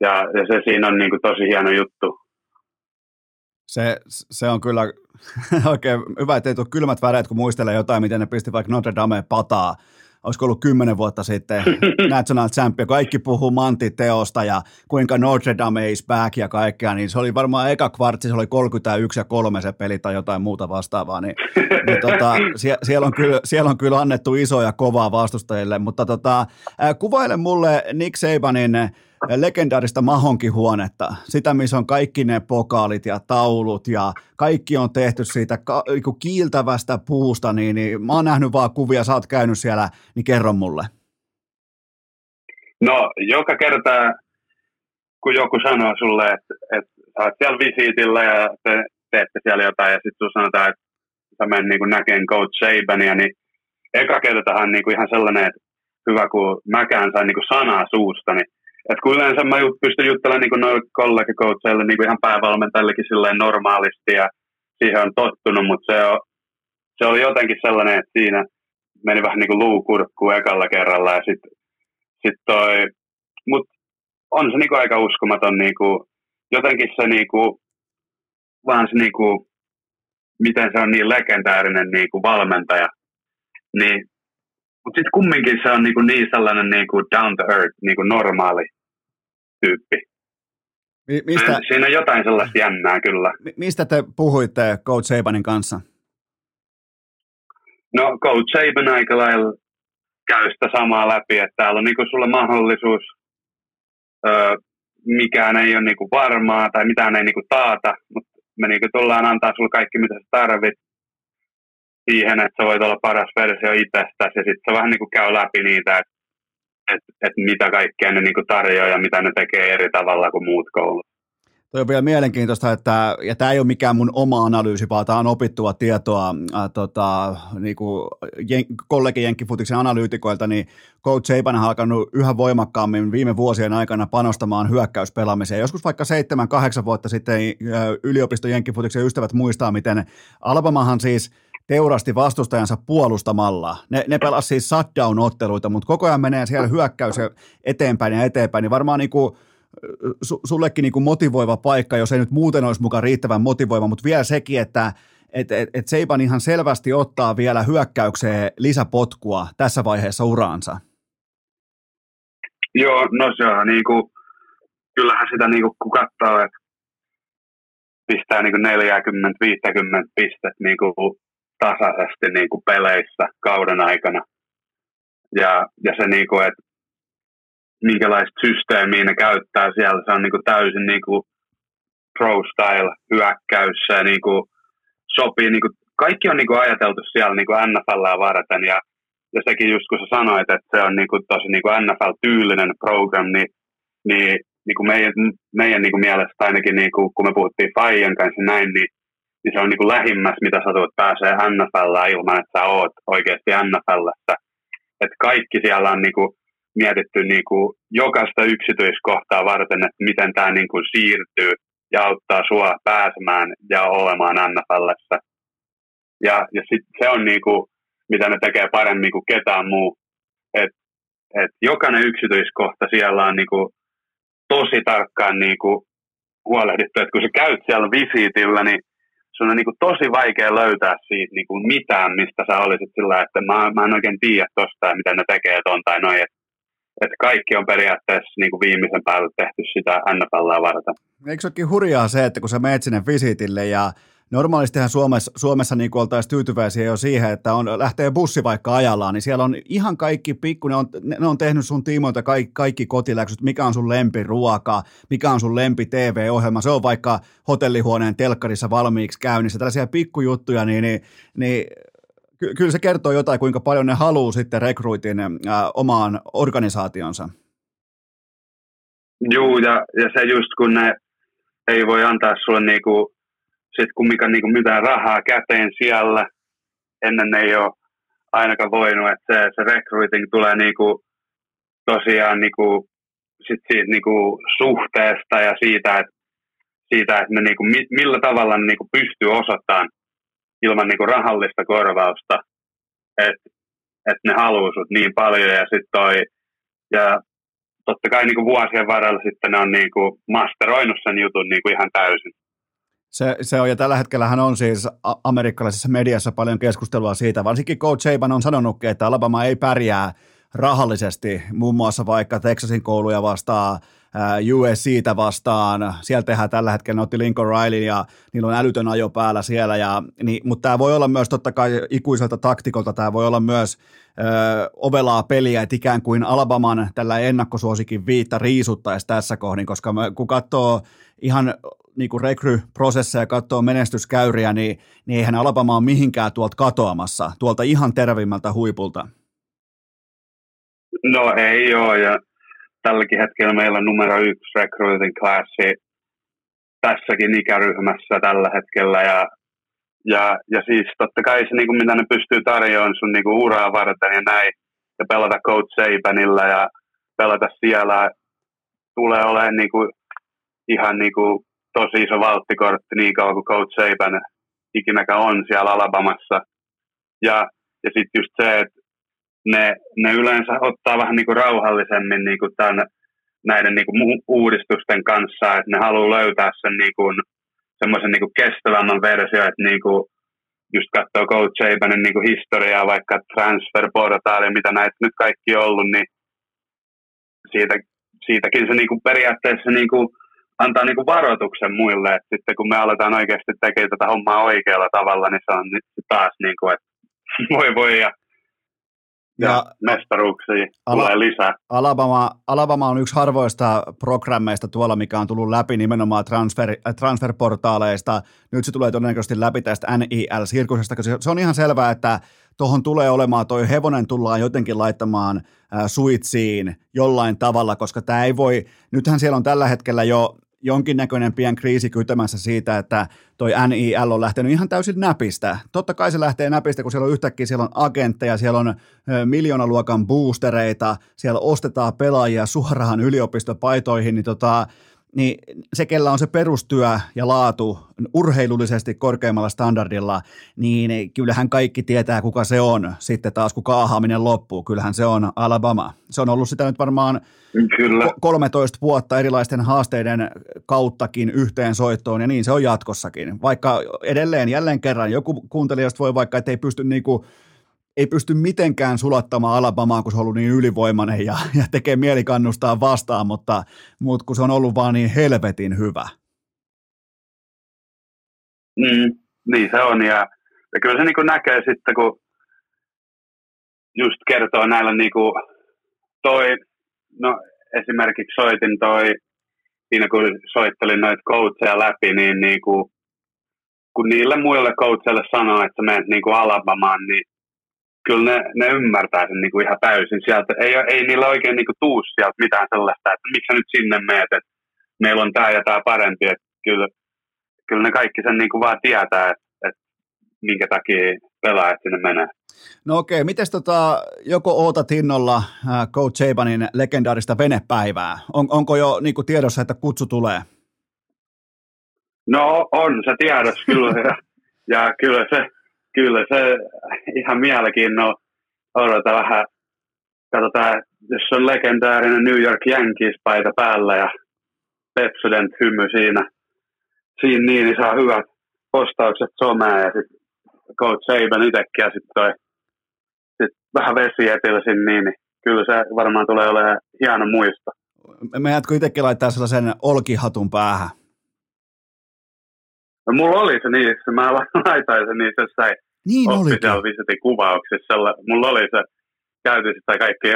Ja, ja se siinä on niinku, tosi hieno juttu. Se, se on kyllä *laughs* oikein hyvä, että ei tule kylmät väreet, kun muistelee jotain, miten ne pisti vaikka Notre Dame pataa. Olisiko ollut kymmenen vuotta sitten *laughs* National Champion, kaikki puhuu Manti-teosta ja kuinka Notre Dame is back ja kaikkea, niin se oli varmaan eka kvartsi, se oli 31 ja 3 se peli tai jotain muuta vastaavaa, niin, niin tota, *laughs* sie, siellä, on kyllä, siellä on kyllä annettu isoja kovaa vastustajille, mutta tota, kuvaile mulle Nick Sabanin legendaarista mahonkihuonetta, sitä missä on kaikki ne pokaalit ja taulut ja kaikki on tehty siitä ka- niinku kiiltävästä puusta, niin, niin mä oon nähnyt vaan kuvia, sä oot käynyt siellä, niin kerro mulle. No, joka kerta, kun joku sanoo sulle, että, että sä oot siellä visiitillä ja te teette siellä jotain ja sitten sanotaan, että sä menen niin näkeen Coach Sabania, niin eka kertahan niin kuin ihan sellainen, että hyvä kun mäkään sain niin kuin sanaa suusta, niin et kun yleensä mä pystyn juttelemaan niin noille kollegakoutseille niin ihan päävalmentajillekin silleen normaalisti ja siihen on tottunut, mutta se, on, se oli jotenkin sellainen, että siinä meni vähän niin kuin luukurkkuun ekalla kerralla ja sitten sit toi, mut on se niin kuin aika uskomaton niin kuin, jotenkin se niin kuin, vaan se niin kuin, miten se on niin legendaarinen niin kuin valmentaja, niin mutta sitten kumminkin se on niinku niin sellainen niinku down to earth, niinku normaali tyyppi. Mi- mistä, Siinä on jotain sellaista jännää kyllä. Mi- mistä te puhuitte Coach Sabanin kanssa? No Coach Saban aika lailla käy sitä samaa läpi, että täällä on niinku sulla mahdollisuus, öö, mikään ei ole niinku varmaa tai mitään ei niinku taata, mutta me niinku tullaan antaa sulle kaikki mitä sä tarvit siihen, että sä voit olla paras versio itsestäsi ja sitten se vähän niinku käy läpi niitä, että et, et mitä kaikkea ne niinku tarjoaa ja mitä ne tekee eri tavalla kuin muut koulut. Tuo on vielä mielenkiintoista, että, ja tämä ei ole mikään mun oma analyysi, vaan tämä on opittua tietoa äh, tota, niin kuin jen, kollegi analyytikoilta, niin Coach Saban on alkanut yhä voimakkaammin viime vuosien aikana panostamaan hyökkäyspelaamiseen. Joskus vaikka 7-8 vuotta sitten äh, yliopisto ystävät muistaa, miten Alabamahan siis teurasti vastustajansa puolustamalla. Ne, ne pelasivat siis shutdown-otteluita, mutta koko ajan menee siellä hyökkäys eteenpäin ja eteenpäin, niin varmaan niin kuin su, sullekin niin kuin motivoiva paikka, jos ei nyt muuten olisi mukaan riittävän motivoiva, mutta vielä sekin, että et, et, et Seiban ihan selvästi ottaa vielä hyökkäykseen lisäpotkua tässä vaiheessa uraansa. Joo, no se on niin kuin, kyllähän sitä niin kuin, kun katsoo, että pistää niin 40-50 pistettä niin kuin tasaisesti niin kuin peleissä kauden aikana. Ja, ja se, niin kuin, että minkälaista systeemiä ne käyttää siellä. Se on niin kuin täysin niin kuin pro-style hyökkäys. Se niin kuin sopii, niin kuin, kaikki on niin kuin ajateltu siellä niin kuin NFLää varten ja, ja sekin just kun sä sanoit, että se on niin kuin tosi niin kuin NFL-tyylinen program, niin, niin, niin kuin meidän, meidän niin kuin mielestä ainakin, niin kuin, kun me puhuttiin Fajan kanssa näin, niin, niin se on niin kuin lähimmäs, mitä sä tulet pääsee NFLään ilman, että sä oot oikeasti NFLssä. Että kaikki siellä on niin kuin, mietitty niin kuin jokaista yksityiskohtaa varten, että miten tämä niin kuin siirtyy ja auttaa sua pääsemään ja olemaan NFLssä. Ja, ja sit se on niin kuin, mitä ne tekee paremmin kuin ketään muu. Et, et jokainen yksityiskohta siellä on niin kuin, tosi tarkkaan niin kuin, huolehdittu, että kun sä käyt siellä visiitillä, niin sun on niin kuin, tosi vaikea löytää siitä niin kuin, mitään, mistä sä olisit sillä, että mä, mä en oikein tiedä tosta miten ne tekee ton tai noin. Et että kaikki on periaatteessa niin kuin viimeisen päälle tehty sitä NFLää varten. Eikö se hurjaa se, että kun sä menet sinne visitille ja normaalistihan Suomessa, Suomessa niin oltaisiin tyytyväisiä jo siihen, että on, lähtee bussi vaikka ajallaan, niin siellä on ihan kaikki pikku, ne on, ne on tehnyt sun tiimoilta kaikki, kaikki kotiläksyt, mikä on sun lempiruoka, mikä on sun lempi TV-ohjelma, se on vaikka hotellihuoneen telkkarissa valmiiksi käynnissä, tällaisia pikkujuttuja, niin, niin, niin ky- kyllä se kertoo jotain, kuinka paljon ne haluaa sitten rekrytin äh, omaan organisaationsa. Joo, ja, ja se just kun ne ei voi antaa sulle niinku, sit kun mikä, niinku mitään rahaa käteen siellä, ennen ne ei ole ainakaan voinut, että se, se recruiting tulee niinku, tosiaan niinku, sit siitä niinku suhteesta ja siitä, että siitä, että ne niinku, millä tavalla ne niinku pystyy osoittamaan ilman niin kuin rahallista korvausta, että et ne haluaa niin paljon ja sitten toi, ja totta kai niin kuin vuosien varrella sitten ne on niin kuin masteroinut sen jutun niin kuin ihan täysin. Se, se on, ja tällä hetkellä on siis amerikkalaisessa mediassa paljon keskustelua siitä, varsinkin Coach Saban on sanonut, että Alabama ei pärjää rahallisesti, muun muassa vaikka Texasin kouluja vastaan, USCtä vastaan. Sieltä tehdään tällä hetkellä, ne otti Lincoln Riley ja niillä on älytön ajo päällä siellä. Ja, niin, mutta tämä voi olla myös totta kai ikuiselta taktikolta, tämä voi olla myös ö, ovelaa peliä, että ikään kuin Alabaman tällä ennakkosuosikin viitta riisuttaisi tässä kohdin, koska me, kun katsoo ihan niin kuin rekryprosesseja ja katsoo menestyskäyriä, niin, niin eihän Alabama ole mihinkään tuolta katoamassa, tuolta ihan tervimmältä huipulta. No ei ole, ja tälläkin hetkellä meillä on numero yksi recruiting classi tässäkin ikäryhmässä tällä hetkellä ja, ja, ja siis totta kai se, niin kuin mitä ne pystyy tarjoamaan sun niin kuin uraa varten ja näin ja pelata Coach Sabanilla ja pelata siellä tulee olemaan niin kuin, ihan niin kuin, tosi iso valttikortti niin kauan kuin Coach Saban ikinäkään on siellä Alabamassa. Ja, ja sitten just se, että ne, ne yleensä ottaa vähän niin kuin rauhallisemmin niin kuin tämän, näiden niin kuin uudistusten kanssa, että ne haluaa löytää sen niin kuin, semmoisen niin kuin kestävämmän versio, että niin kuin, just katsoo Coach Sabanin niin kuin historiaa, vaikka transferportaali, mitä näitä nyt kaikki on ollut, niin siitä, siitäkin se niin kuin periaatteessa niin kuin antaa niin kuin varoituksen muille, että sitten kun me aletaan oikeasti tekemään tätä hommaa oikealla tavalla, niin se on taas niin kuin, että *laughs* voi voi ja, ja, ja mestaruuksia ala, tulee lisää. Alabama, Alabama on yksi harvoista programmeista tuolla, mikä on tullut läpi nimenomaan transfer, äh, transferportaaleista. Nyt se tulee todennäköisesti läpi tästä NIL-sirkusesta, koska se on ihan selvää, että tuohon tulee olemaan, toi hevonen tullaan jotenkin laittamaan äh, suitsiin jollain tavalla, koska tämä ei voi, nythän siellä on tällä hetkellä jo jonkinnäköinen pien kriisi kytämässä siitä, että toi NIL on lähtenyt ihan täysin näpistä. Totta kai se lähtee näpistä, kun siellä on yhtäkkiä siellä on agentteja, siellä on miljoonaluokan boostereita, siellä ostetaan pelaajia suoraan yliopistopaitoihin, niin tota, niin se, kellä on se perustyö ja laatu urheilullisesti korkeimmalla standardilla, niin kyllähän kaikki tietää, kuka se on sitten taas, kun kaahaaminen loppuu. Kyllähän se on Alabama. Se on ollut sitä nyt varmaan Kyllä. 13 vuotta erilaisten haasteiden kauttakin yhteensoittoon, ja niin se on jatkossakin. Vaikka edelleen jälleen kerran joku kuuntelijasta voi vaikka, että ei pysty niinku ei pysty mitenkään sulattamaan Alabamaa, kun se on ollut niin ylivoimainen ja, ja tekee mieli kannustaa vastaan, mutta, mutta kun se on ollut vaan niin helvetin hyvä. Mm, niin se on ja, ja kyllä se niin näkee sitten, kun just kertoo näillä niin kuin toi, no esimerkiksi soitin toi, siinä kun soittelin noita coacheja läpi, niin, niin kuin, kun niille muille coacheille sanoo, että menet niin kuin Alabamaan, niin kyllä ne, ne ymmärtää sen niin kuin ihan täysin. Sieltä, ei, ei niillä oikein niin kuin tuu sieltä mitään sellaista, että miksi sä nyt sinne meet, että meillä on tämä ja tämä parempi. Että kyllä, kyllä ne kaikki sen niin kuin vaan tietää, että, että minkä takia pelaajat sinne menee. No okei, miten tota, joko ootat innolla äh, Coach Sabanin legendaarista venepäivää? On, onko jo niin kuin tiedossa, että kutsu tulee? No on se tiedossa kyllä, *laughs* ja, ja kyllä se kyllä se ihan mielenkiinnolla odota vähän. Katsotaan, jos on legendaarinen New York Yankees-paita päällä ja Pepsodent hymy siinä, siinä niin, niin saa hyvät postaukset someen ja sitten Coach Saban itsekin ja sitten toi sit vähän vesietilsin, niin, niin kyllä se varmaan tulee olemaan hieno muisto. Meidätkö itsekin laittaa sellaisen olkihatun päähän? No, mulla oli se niissä, mä *laughs* laitoin se niissä jossain niin official visitin kuvauksissa. Mulla oli se, käytin sitä kaikki,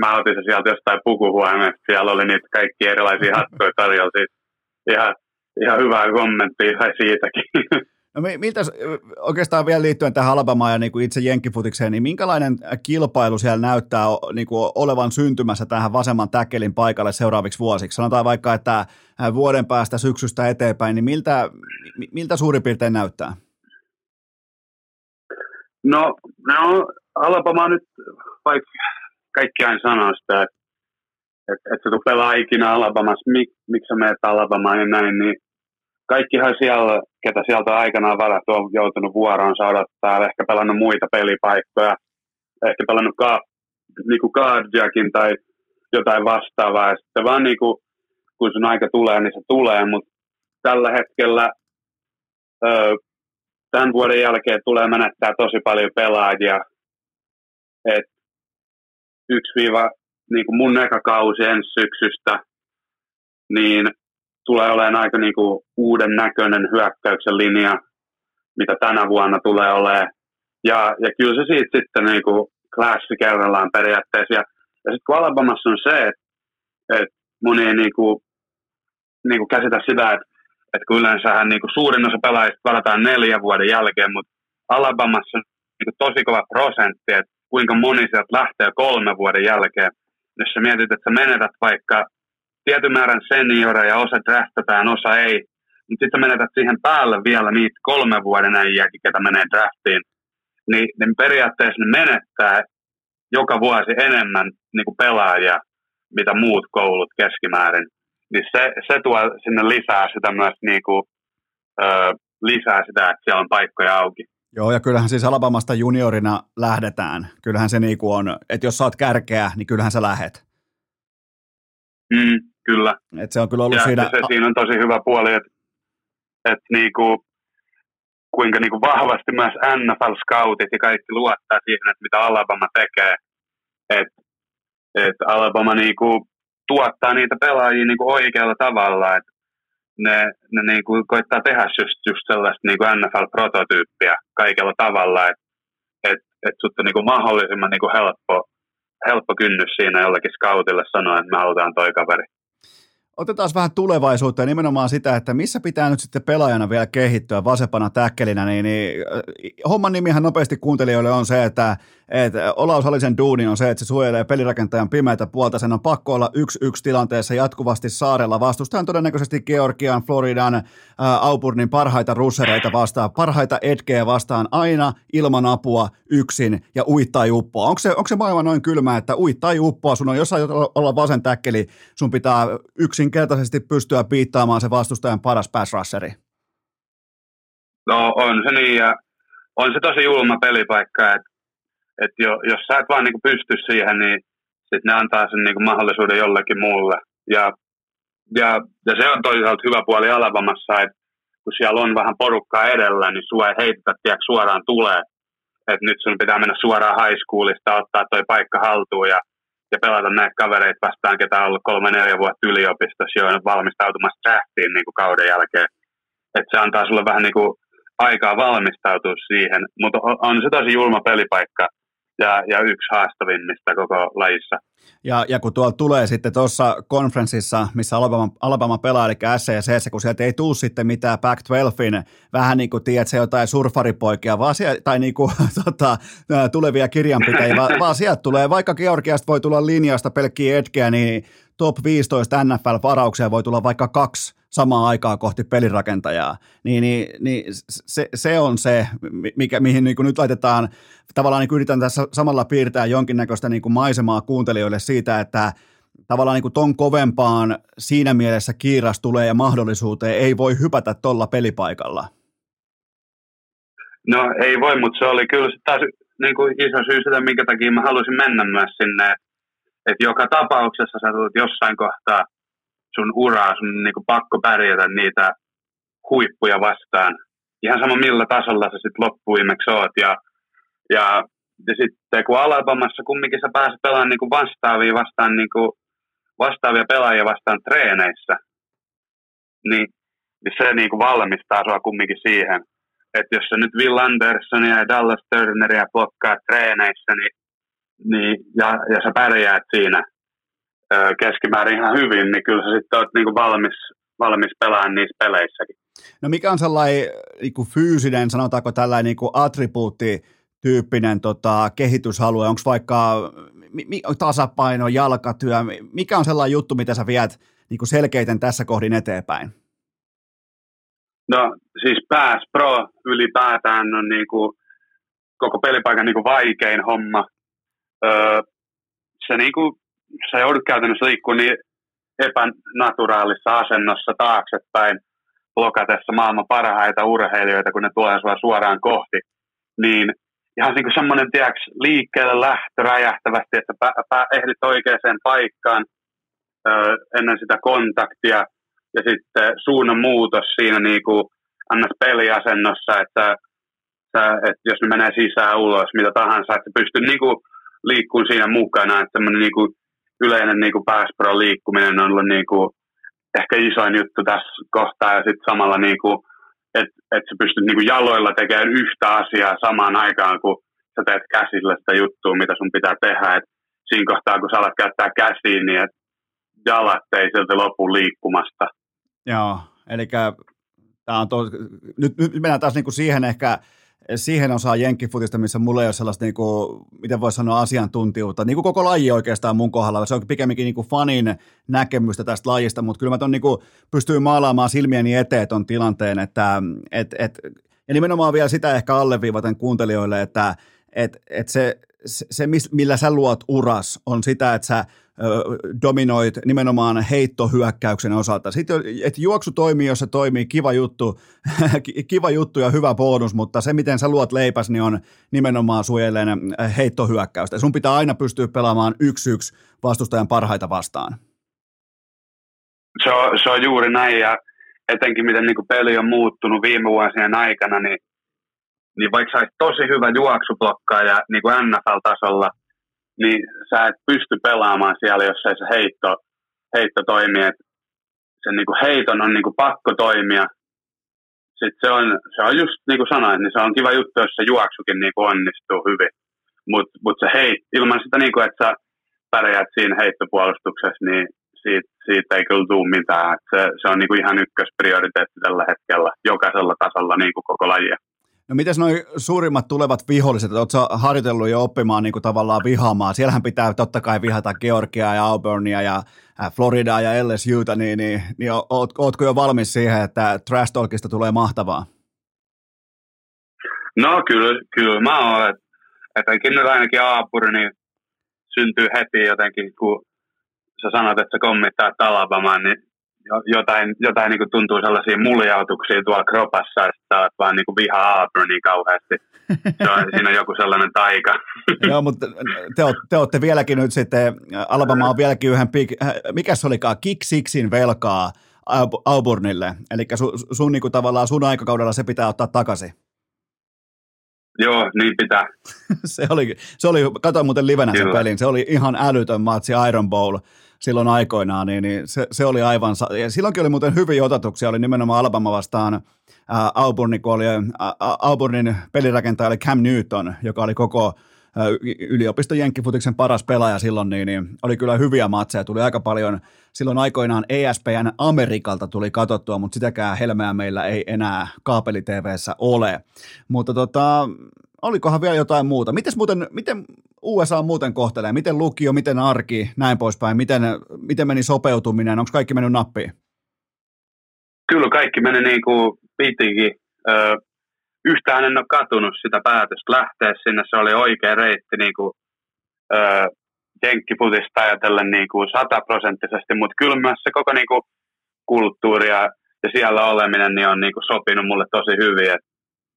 mä otin se sieltä jostain pukuhuoneesta, siellä oli niitä kaikki erilaisia *laughs* hattuja tarjolla, siis ihan, ihan hyvää kommenttia sai siitäkin. *laughs* No miltä, oikeastaan vielä liittyen tähän Alabamaan ja niin kuin itse jenkkifutikseen, niin minkälainen kilpailu siellä näyttää niin kuin olevan syntymässä tähän vasemman täkkelin paikalle seuraaviksi vuosiksi? Sanotaan vaikka, että vuoden päästä syksystä eteenpäin, niin miltä, miltä suurin piirtein näyttää? No, no Alabama nyt, vaikka kaikki aina sanoo sitä, että että et sä pelaa ikinä Alabamassa, mik, miksi sä menet Alabamaan ja näin, niin kaikkihan siellä, ketä sieltä aikanaan varattu, on joutunut vuoroonsa odottaa, ehkä pelannut muita pelipaikkoja, ehkä pelannut ka, niinku Guardiakin tai jotain vastaavaa, ja sitten vaan niinku, kun sun aika tulee, niin se tulee, mutta tällä hetkellä ö, tämän vuoden jälkeen tulee menettää tosi paljon pelaajia. Et yksi viiva, niin kuin mun eka kausi ensi syksystä, niin tulee olemaan aika niin kuin uuden näköinen hyökkäyksen linja, mitä tänä vuonna tulee olemaan. Ja, ja kyllä se siitä sitten niin kuin klassi kerrallaan periaatteessa. Ja, ja sitten kun Alabamassa on se, että, että moni ei niin kuin, niin kuin käsitä sitä, että että kun yleensähän niin kuin suurin osa pelaajista palataan neljän vuoden jälkeen, mutta Alabamassa on niin kuin tosi kova prosentti, että kuinka moni sieltä lähtee kolme vuoden jälkeen. Jos sä mietit, että sä menetät vaikka tietyn määrän senioreja, osa draftataan, osa ei, mutta sitten menetät siihen päälle vielä niitä kolme vuoden äijääkin, ketä menee draftiin, niin, niin periaatteessa ne menettää joka vuosi enemmän niin kuin pelaajia, mitä muut koulut keskimäärin niin se, se tuo sinne lisää sitä myös niin kuin, ö, lisää sitä, että siellä on paikkoja auki. Joo, ja kyllähän siis Alabamasta juniorina lähdetään. Kyllähän se niin kuin on, että jos sä oot kärkeä, niin kyllähän sä lähet. Mm, kyllä. Et se on kyllä ollut ja siinä... Se, siinä on tosi hyvä puoli, että, että niin kuin, kuinka niin kuin vahvasti myös NFL-scoutit ja kaikki luottaa siihen, että mitä Alabama tekee. Että et Alabama niin kuin tuottaa niitä pelaajia niin kuin oikealla tavalla. että ne, ne niin kuin koittaa tehdä just, just sellaista niin kuin NFL-prototyyppiä kaikella tavalla. Et, et että sut on niin kuin mahdollisimman niin kuin helppo, helppo kynnys siinä jollakin scoutille sanoa, että me halutaan toi kaveri. Otetaan vähän tulevaisuutta ja nimenomaan sitä, että missä pitää nyt sitten pelaajana vielä kehittyä vasempana täkkelinä, niin, niin homman nimihän nopeasti kuuntelijoille on se, että että Olaus Halisen duuni on se, että se suojelee pelirakentajan pimeitä puolta. Sen on pakko olla yksi yksi tilanteessa jatkuvasti saarella vastustajan todennäköisesti Georgian, Floridan, ää, Auburnin parhaita russereita vastaan, parhaita edgeä vastaan aina ilman apua yksin ja uittaa uppoa. Onko se, onko se maailma noin kylmä, että uittaa uppoa, sun on jossain olla vasen täkkeli, sun pitää yksinkertaisesti pystyä piittaamaan se vastustajan paras pass? No on se niin ja on se tosi julma pelipaikka, että että jo, jos sä et vaan niin pysty siihen, niin sitten ne antaa sen niin mahdollisuuden jollekin muulle. Ja, ja, ja se on toisaalta hyvä puoli Alabamassa, että kun siellä on vähän porukkaa edellä, niin sua ei heitetä tiedätkö, suoraan tulee. Että nyt sun pitää mennä suoraan high schoolista, ottaa toi paikka haltuun ja, ja pelata näitä kavereita vastaan, ketä on ollut kolme neljä vuotta yliopistossa jo valmistautumassa draftiin niin kuin kauden jälkeen. Että se antaa sulle vähän niin kuin aikaa valmistautua siihen, mutta on se tosi julma pelipaikka – ja, ja yksi haastavimmista koko lajissa. Ja, ja kun tuolla tulee sitten tuossa konferenssissa, missä Alabama, Alabama pelaa, eli SCC, kun sieltä ei tule sitten mitään Pac-12, vähän niin kuin tiedät, se jotain surfaripoikia, vaan siellä, tai niin kuin, *laughs* tota, tulevia kirjanpitäjiä, vaan, vaan sieltä tulee, vaikka Georgiasta voi tulla linjasta pelkkiä etkeä, niin top 15 NFL-varauksia voi tulla vaikka kaksi samaan aikaan kohti pelirakentajaa, niin, niin, niin se, se, on se, mikä, mihin niin kuin nyt laitetaan, tavallaan niin yritän tässä samalla piirtää jonkinnäköistä niin kuin maisemaa kuuntelijoille siitä, että tavallaan niin kuin ton kovempaan siinä mielessä kiiras tulee ja mahdollisuuteen ei voi hypätä tuolla pelipaikalla. No ei voi, mutta se oli kyllä taas niin kuin iso syy sitä, minkä takia mä halusin mennä myös sinne, että joka tapauksessa sä tulet jossain kohtaa sun uraa, sun niin pakko pärjätä niitä huippuja vastaan. Ihan sama millä tasolla sä sitten loppuimeksi oot. Ja, ja, ja sitten kun Alabamassa kumminkin sä pääset pelaamaan niin vastaavia vastaan niin kuin vastaavia pelaajia vastaan treeneissä, niin, niin se niin valmistaa sua kumminkin siihen, että jos sä nyt Will Andersonia ja Dallas Turneria blokkaa treeneissä, niin, niin, ja, ja sä pärjäät siinä, keskimäärin ihan hyvin, niin kyllä sä sitten olet niin valmis, valmis pelaamaan niissä peleissäkin. No mikä on sellainen niin kuin fyysinen, sanotaanko tällainen niin kuin attribuutti, tyyppinen tota, kehitysalue? Onko vaikka mi, tasapaino, jalkatyö? Mikä on sellainen juttu, mitä sä viet niin kuin selkeiten tässä kohdin eteenpäin? No siis Pass Pro ylipäätään on niin kuin, koko pelipaikan niin kuin vaikein homma. Öö, se niin kuin, sä joudut käytännössä liikkua niin epänaturaalissa asennossa taaksepäin blokatessa maailman parhaita urheilijoita, kun ne tulee sua suoraan kohti, niin ihan niin semmoinen, tiedäks, liikkeelle lähtö räjähtävästi, että pä, pä, ehdit oikeaan paikkaan ö, ennen sitä kontaktia, ja sitten suunnan muutos siinä niin kuin annas peliasennossa, että, että, että jos ne menee sisään ulos, mitä tahansa, että pystyy niin kuin liikkumaan siinä mukana, että semmoinen niin kuin yleinen niin kuin pääspro liikkuminen on ollut niin kuin ehkä isoin juttu tässä kohtaa ja sitten samalla niin kuin, että et sä pystyt niin kuin jaloilla tekemään yhtä asiaa samaan aikaan, kun sä teet käsillä sitä juttua, mitä sun pitää tehdä. Et siinä kohtaa, kun sä alat käyttää käsiin, niin et jalat ei silti lopu liikkumasta. Joo, eli tämä on to, nyt, nyt mennään taas niin kuin siihen ehkä, siihen osaan jenkkifutista, missä mulla ei ole sellaista, niin kuin, miten voi sanoa, asiantuntijuutta. Niin kuin koko laji oikeastaan mun kohdalla. Se on pikemminkin niin kuin fanin näkemystä tästä lajista, mutta kyllä mä ton niin kuin, pystyy maalaamaan silmieni eteen ton tilanteen, että et, et, ja nimenomaan vielä sitä ehkä alleviivaten kuuntelijoille, että et, et se, se, millä sä luot uras, on sitä, että sä dominoit nimenomaan heittohyökkäyksen osalta. Sitten, että juoksu toimii, jos se toimii, kiva juttu, *laughs* kiva juttu ja hyvä bonus, mutta se, miten sä luot leipäs, niin on nimenomaan suojelleen heittohyökkäystä. Sun pitää aina pystyä pelaamaan yksi yksi vastustajan parhaita vastaan. Se on, se on juuri näin, ja etenkin miten niin peli on muuttunut viime vuosien aikana, niin, niin vaikka sä tosi hyvä juoksublokkaaja niin kuin NFL-tasolla – niin sä et pysty pelaamaan siellä, jos ei se heitto, heitto toimi. Et sen niin kuin heiton on niin kuin pakko toimia. Sitten se on, se on just niin kuin sanoin, niin se on kiva juttu, jos se juoksukin niin kuin onnistuu hyvin. Mutta mut se hei, ilman sitä, niin kuin, että sä pärjäät siinä heittopuolustuksessa, niin siitä, siitä ei kyllä tule mitään. Se, se on niin kuin ihan ykkösprioriteetti tällä hetkellä jokaisella tasolla niin kuin koko lajia. No miten noin suurimmat tulevat viholliset, oletko harjoitellut jo oppimaan niin kuin tavallaan vihaamaan? Siellähän pitää totta kai vihata Georgia ja Auburnia ja äh, Floridaa ja LSUta, niin, niin, niin oot, ootko jo valmis siihen, että trash talkista tulee mahtavaa? No kyllä, kyllä mä oon. Etenkin nyt ainakin Aapuri, niin syntyy heti jotenkin, kun sä sanot, että sä kommittaa Alabamaan, niin jotain, jotain niin kuin tuntuu sellaisia muljautuksia tuolla kropassa, että oot vaan niin kuin vihaa Auburnia kauheasti. Se on, siinä on joku sellainen taika. *laughs* Joo, mutta te, te olette vieläkin nyt sitten, Alabama on vieläkin yhden, äh, mikä se olikaan, kick sixin velkaa Auburnille. Eli sun, sun niin kuin tavallaan sun aikakaudella se pitää ottaa takaisin. Joo, niin pitää. *laughs* se oli, se oli katsoin muuten livenä sen pelin, se oli ihan älytön matsi Iron Bowl silloin aikoinaan, niin, niin se, se, oli aivan, ja silloinkin oli muuten hyviä otatuksia, oli nimenomaan Alabama vastaan ää, Auburni, kun oli ää, Auburnin pelirakentaja oli Cam Newton, joka oli koko yliopiston Jenkkifutiksen paras pelaaja silloin, niin, niin oli kyllä hyviä matseja, tuli aika paljon, silloin aikoinaan ESPN Amerikalta tuli katsottua, mutta sitäkään helmeä meillä ei enää kaapeli ole, mutta tota, olikohan vielä jotain muuta? Mites muuten, miten USA muuten kohtelee? Miten lukio, miten arki, näin poispäin? Miten, miten meni sopeutuminen? Onko kaikki mennyt nappiin? Kyllä kaikki meni niin kuin pitikin. Ö, yhtään en ole katunut sitä päätöstä lähteä sinne. Se oli oikea reitti niin kuin, ö, jenkkiputista ajatellen niin kuin sataprosenttisesti, mutta kyllä myös se koko niin kuin, kulttuuri ja, ja siellä oleminen niin on niin kuin, sopinut mulle tosi hyvin. Et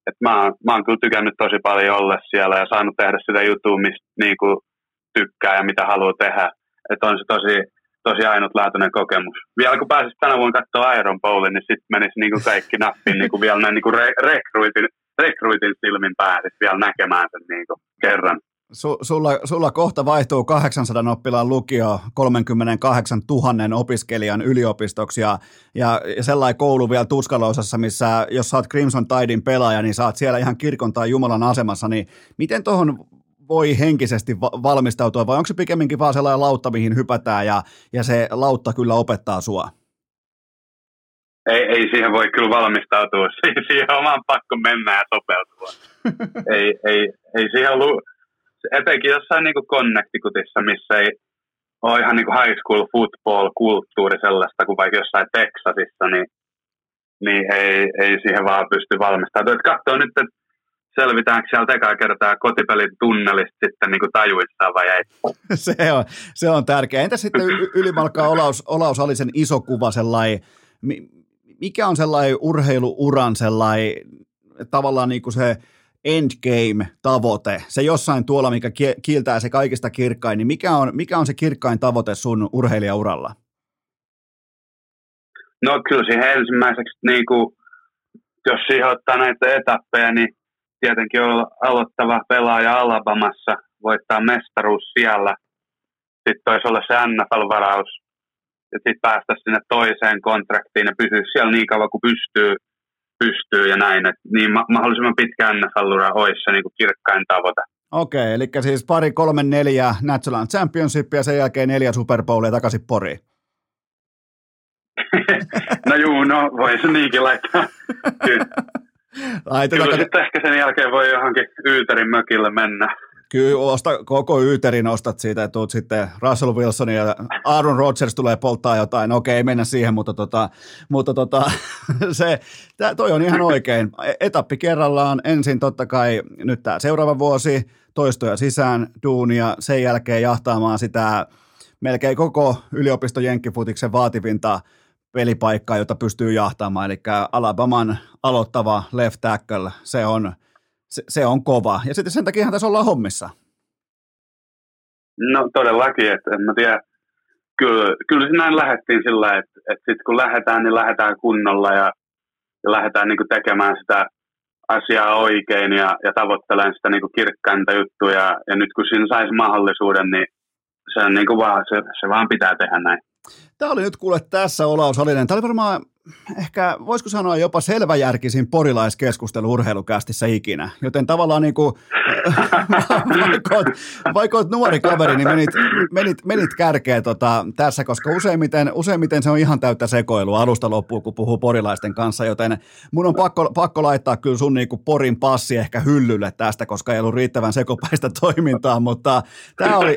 et mä, mä oon kyllä tykännyt tosi paljon olla siellä ja saanut tehdä sitä juttua, mistä niin kuin tykkää ja mitä haluaa tehdä. Että on se tosi, tosi ainutlaatuinen kokemus. Vielä kun pääsis tänä vuonna katsoa Iron Bowlin, niin sitten menisi niin kuin kaikki nappiin niin kuin vielä näin niin kuin re- rekruitin, rekruitin silmin pääsis vielä näkemään sen niin kuin kerran. Su, sulla, sulla kohta vaihtuu 800 oppilaan lukio 38 000 opiskelijan yliopistoksi ja, ja, ja sellainen koulu vielä tuskaloisassa, missä jos oot Crimson Tidein pelaaja, niin saat siellä ihan kirkon tai Jumalan asemassa, niin miten tuohon voi henkisesti va- valmistautua vai onko se pikemminkin vaan sellainen lautta, mihin hypätään ja, ja se lautta kyllä opettaa sua? Ei, ei siihen voi kyllä valmistautua. *laughs* Siihen on vaan pakko mennä ja sopeutua. *laughs* ei, ei, ei siihen lu- etenkin jossain niin kuin Connecticutissa, missä ei ole ihan niin kuin high school football-kulttuuri sellaista kuin vaikka jossain Texasissa, niin, niin ei, ei siihen vaan pysty valmistautumaan. Katsoo nyt, että selvitäänkö sieltä ekaa kertaa kotipelin tunnelista sitten niin tajuissaan vai ei. *laughs* se, on, se on tärkeää. Entä sitten ylimalkaa Olaus, Olaus oli sen iso kuva sellainen, mikä on sellainen urheiluuran sellainen tavallaan niin kuin se endgame-tavoite, se jossain tuolla, mikä kiiltää se kaikista kirkkain, niin mikä on, mikä on se kirkkain tavoite sun urheilijauralla? No kyllä siihen ensimmäiseksi, niin kuin, jos siihen ottaa näitä etappeja, niin tietenkin on aloittava pelaaja Alabamassa, voittaa mestaruus siellä. Sitten toisi olla se NFL-varaus ja sitten päästä sinne toiseen kontraktiin ja pysyä siellä niin kauan kuin pystyy pystyy ja näin. Et niin ma- mahdollisimman pitkä NFL-ura olisi se niin kuin kirkkain tavoite. Okei, eli siis pari, kolme, neljä National Championship ja sen jälkeen neljä Super Bowlia takaisin Poriin. *laughs* no juu, no voi se niinkin laittaa. *laughs* Kyllä, Ai, Kyllä sitten ehkä sen jälkeen voi johonkin Yyterin mökille mennä. Kyllä, osta, koko Yyterin ostat siitä, että tuut sitten Russell Wilson ja Aaron Rodgers tulee polttaa jotain. Okei, ei mennä siihen, mutta, tota, mutta tota, *laughs* se, tää, toi on ihan oikein. Etappi kerrallaan. Ensin totta kai nyt tämä seuraava vuosi, toistoja sisään, duunia, sen jälkeen jahtaamaan sitä melkein koko yliopiston jenkkifutiksen vaativinta pelipaikkaa, jota pystyy jahtaamaan, eli Alabaman aloittava left tackle, se on – se, se on kova. Ja sitten sen takia tässä ollaan hommissa. No todellakin, että en mä tiedä. Kyllä, kyllä näin lähdettiin sillä, että, että sitten kun lähdetään, niin lähdetään kunnolla ja, ja lähdetään niin tekemään sitä asiaa oikein ja, ja tavoittelemaan sitä niin kirkkainta juttua. Ja, ja nyt kun siinä saisi mahdollisuuden, niin se, on niin vaan, se, se vaan pitää tehdä näin. Tämä oli nyt kuule tässä Olaus Halinen. Tämä oli varmaan ehkä, voisiko sanoa jopa selväjärkisin porilaiskeskustelu urheilukästissä ikinä. Joten tavallaan niin kuin, *laughs* vaikka, oot, vaikka oot nuori kaveri, niin menit, menit, menit kärkeä tota, tässä, koska useimmiten, useimmiten se on ihan täyttä sekoilua alusta loppuun, kun puhuu porilaisten kanssa, joten mun on pakko, pakko laittaa kyllä sun niin kuin porin passi ehkä hyllylle tästä, koska ei ollut riittävän sekopäistä *laughs* toimintaa, mutta tämä oli,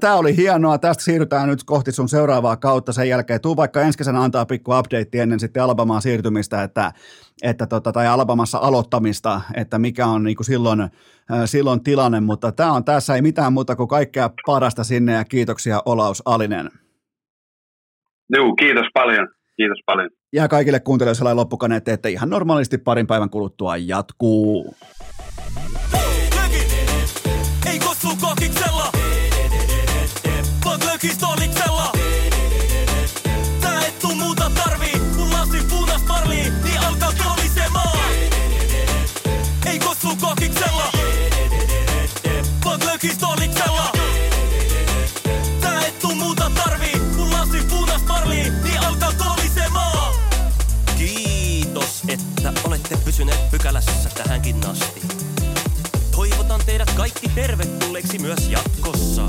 tää, oli hienoa. Tästä siirrytään nyt kohti sun seuraavaa kautta sen jälkeen. Tuu vaikka ensi kesänä antaa pikku update ennen sitten Alabamaan siirtymistä, että, että tota, tai Alabamassa aloittamista, että mikä on niin kuin silloin, äh, silloin tilanne, mutta tämä on tässä ei mitään muuta kuin kaikkea parasta sinne ja kiitoksia Olaus Alinen. Joo, kiitos paljon. Kiitos paljon. Ja kaikille kuuntelijoille sellainen loppukaneet, että ihan normaalisti parin päivän kuluttua jatkuu. Ei kossu kokiksella, vaan vaan lökistoliksella. Tää et tuu muuta tarvii, kun lasi punas parlii, niin alkaa kolisemaan. Kiitos, että olette pysyneet pykälässä tähänkin asti. Toivotan teidät kaikki tervetulleeksi myös jatkossa.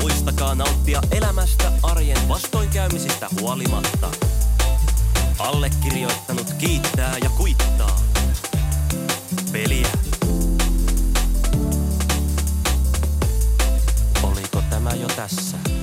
Muistakaa nauttia elämästä arjen vastoinkäymisistä huolimatta. Allekirjoittanut kiittää ja kuittaa Olisiko tämä jo tässä?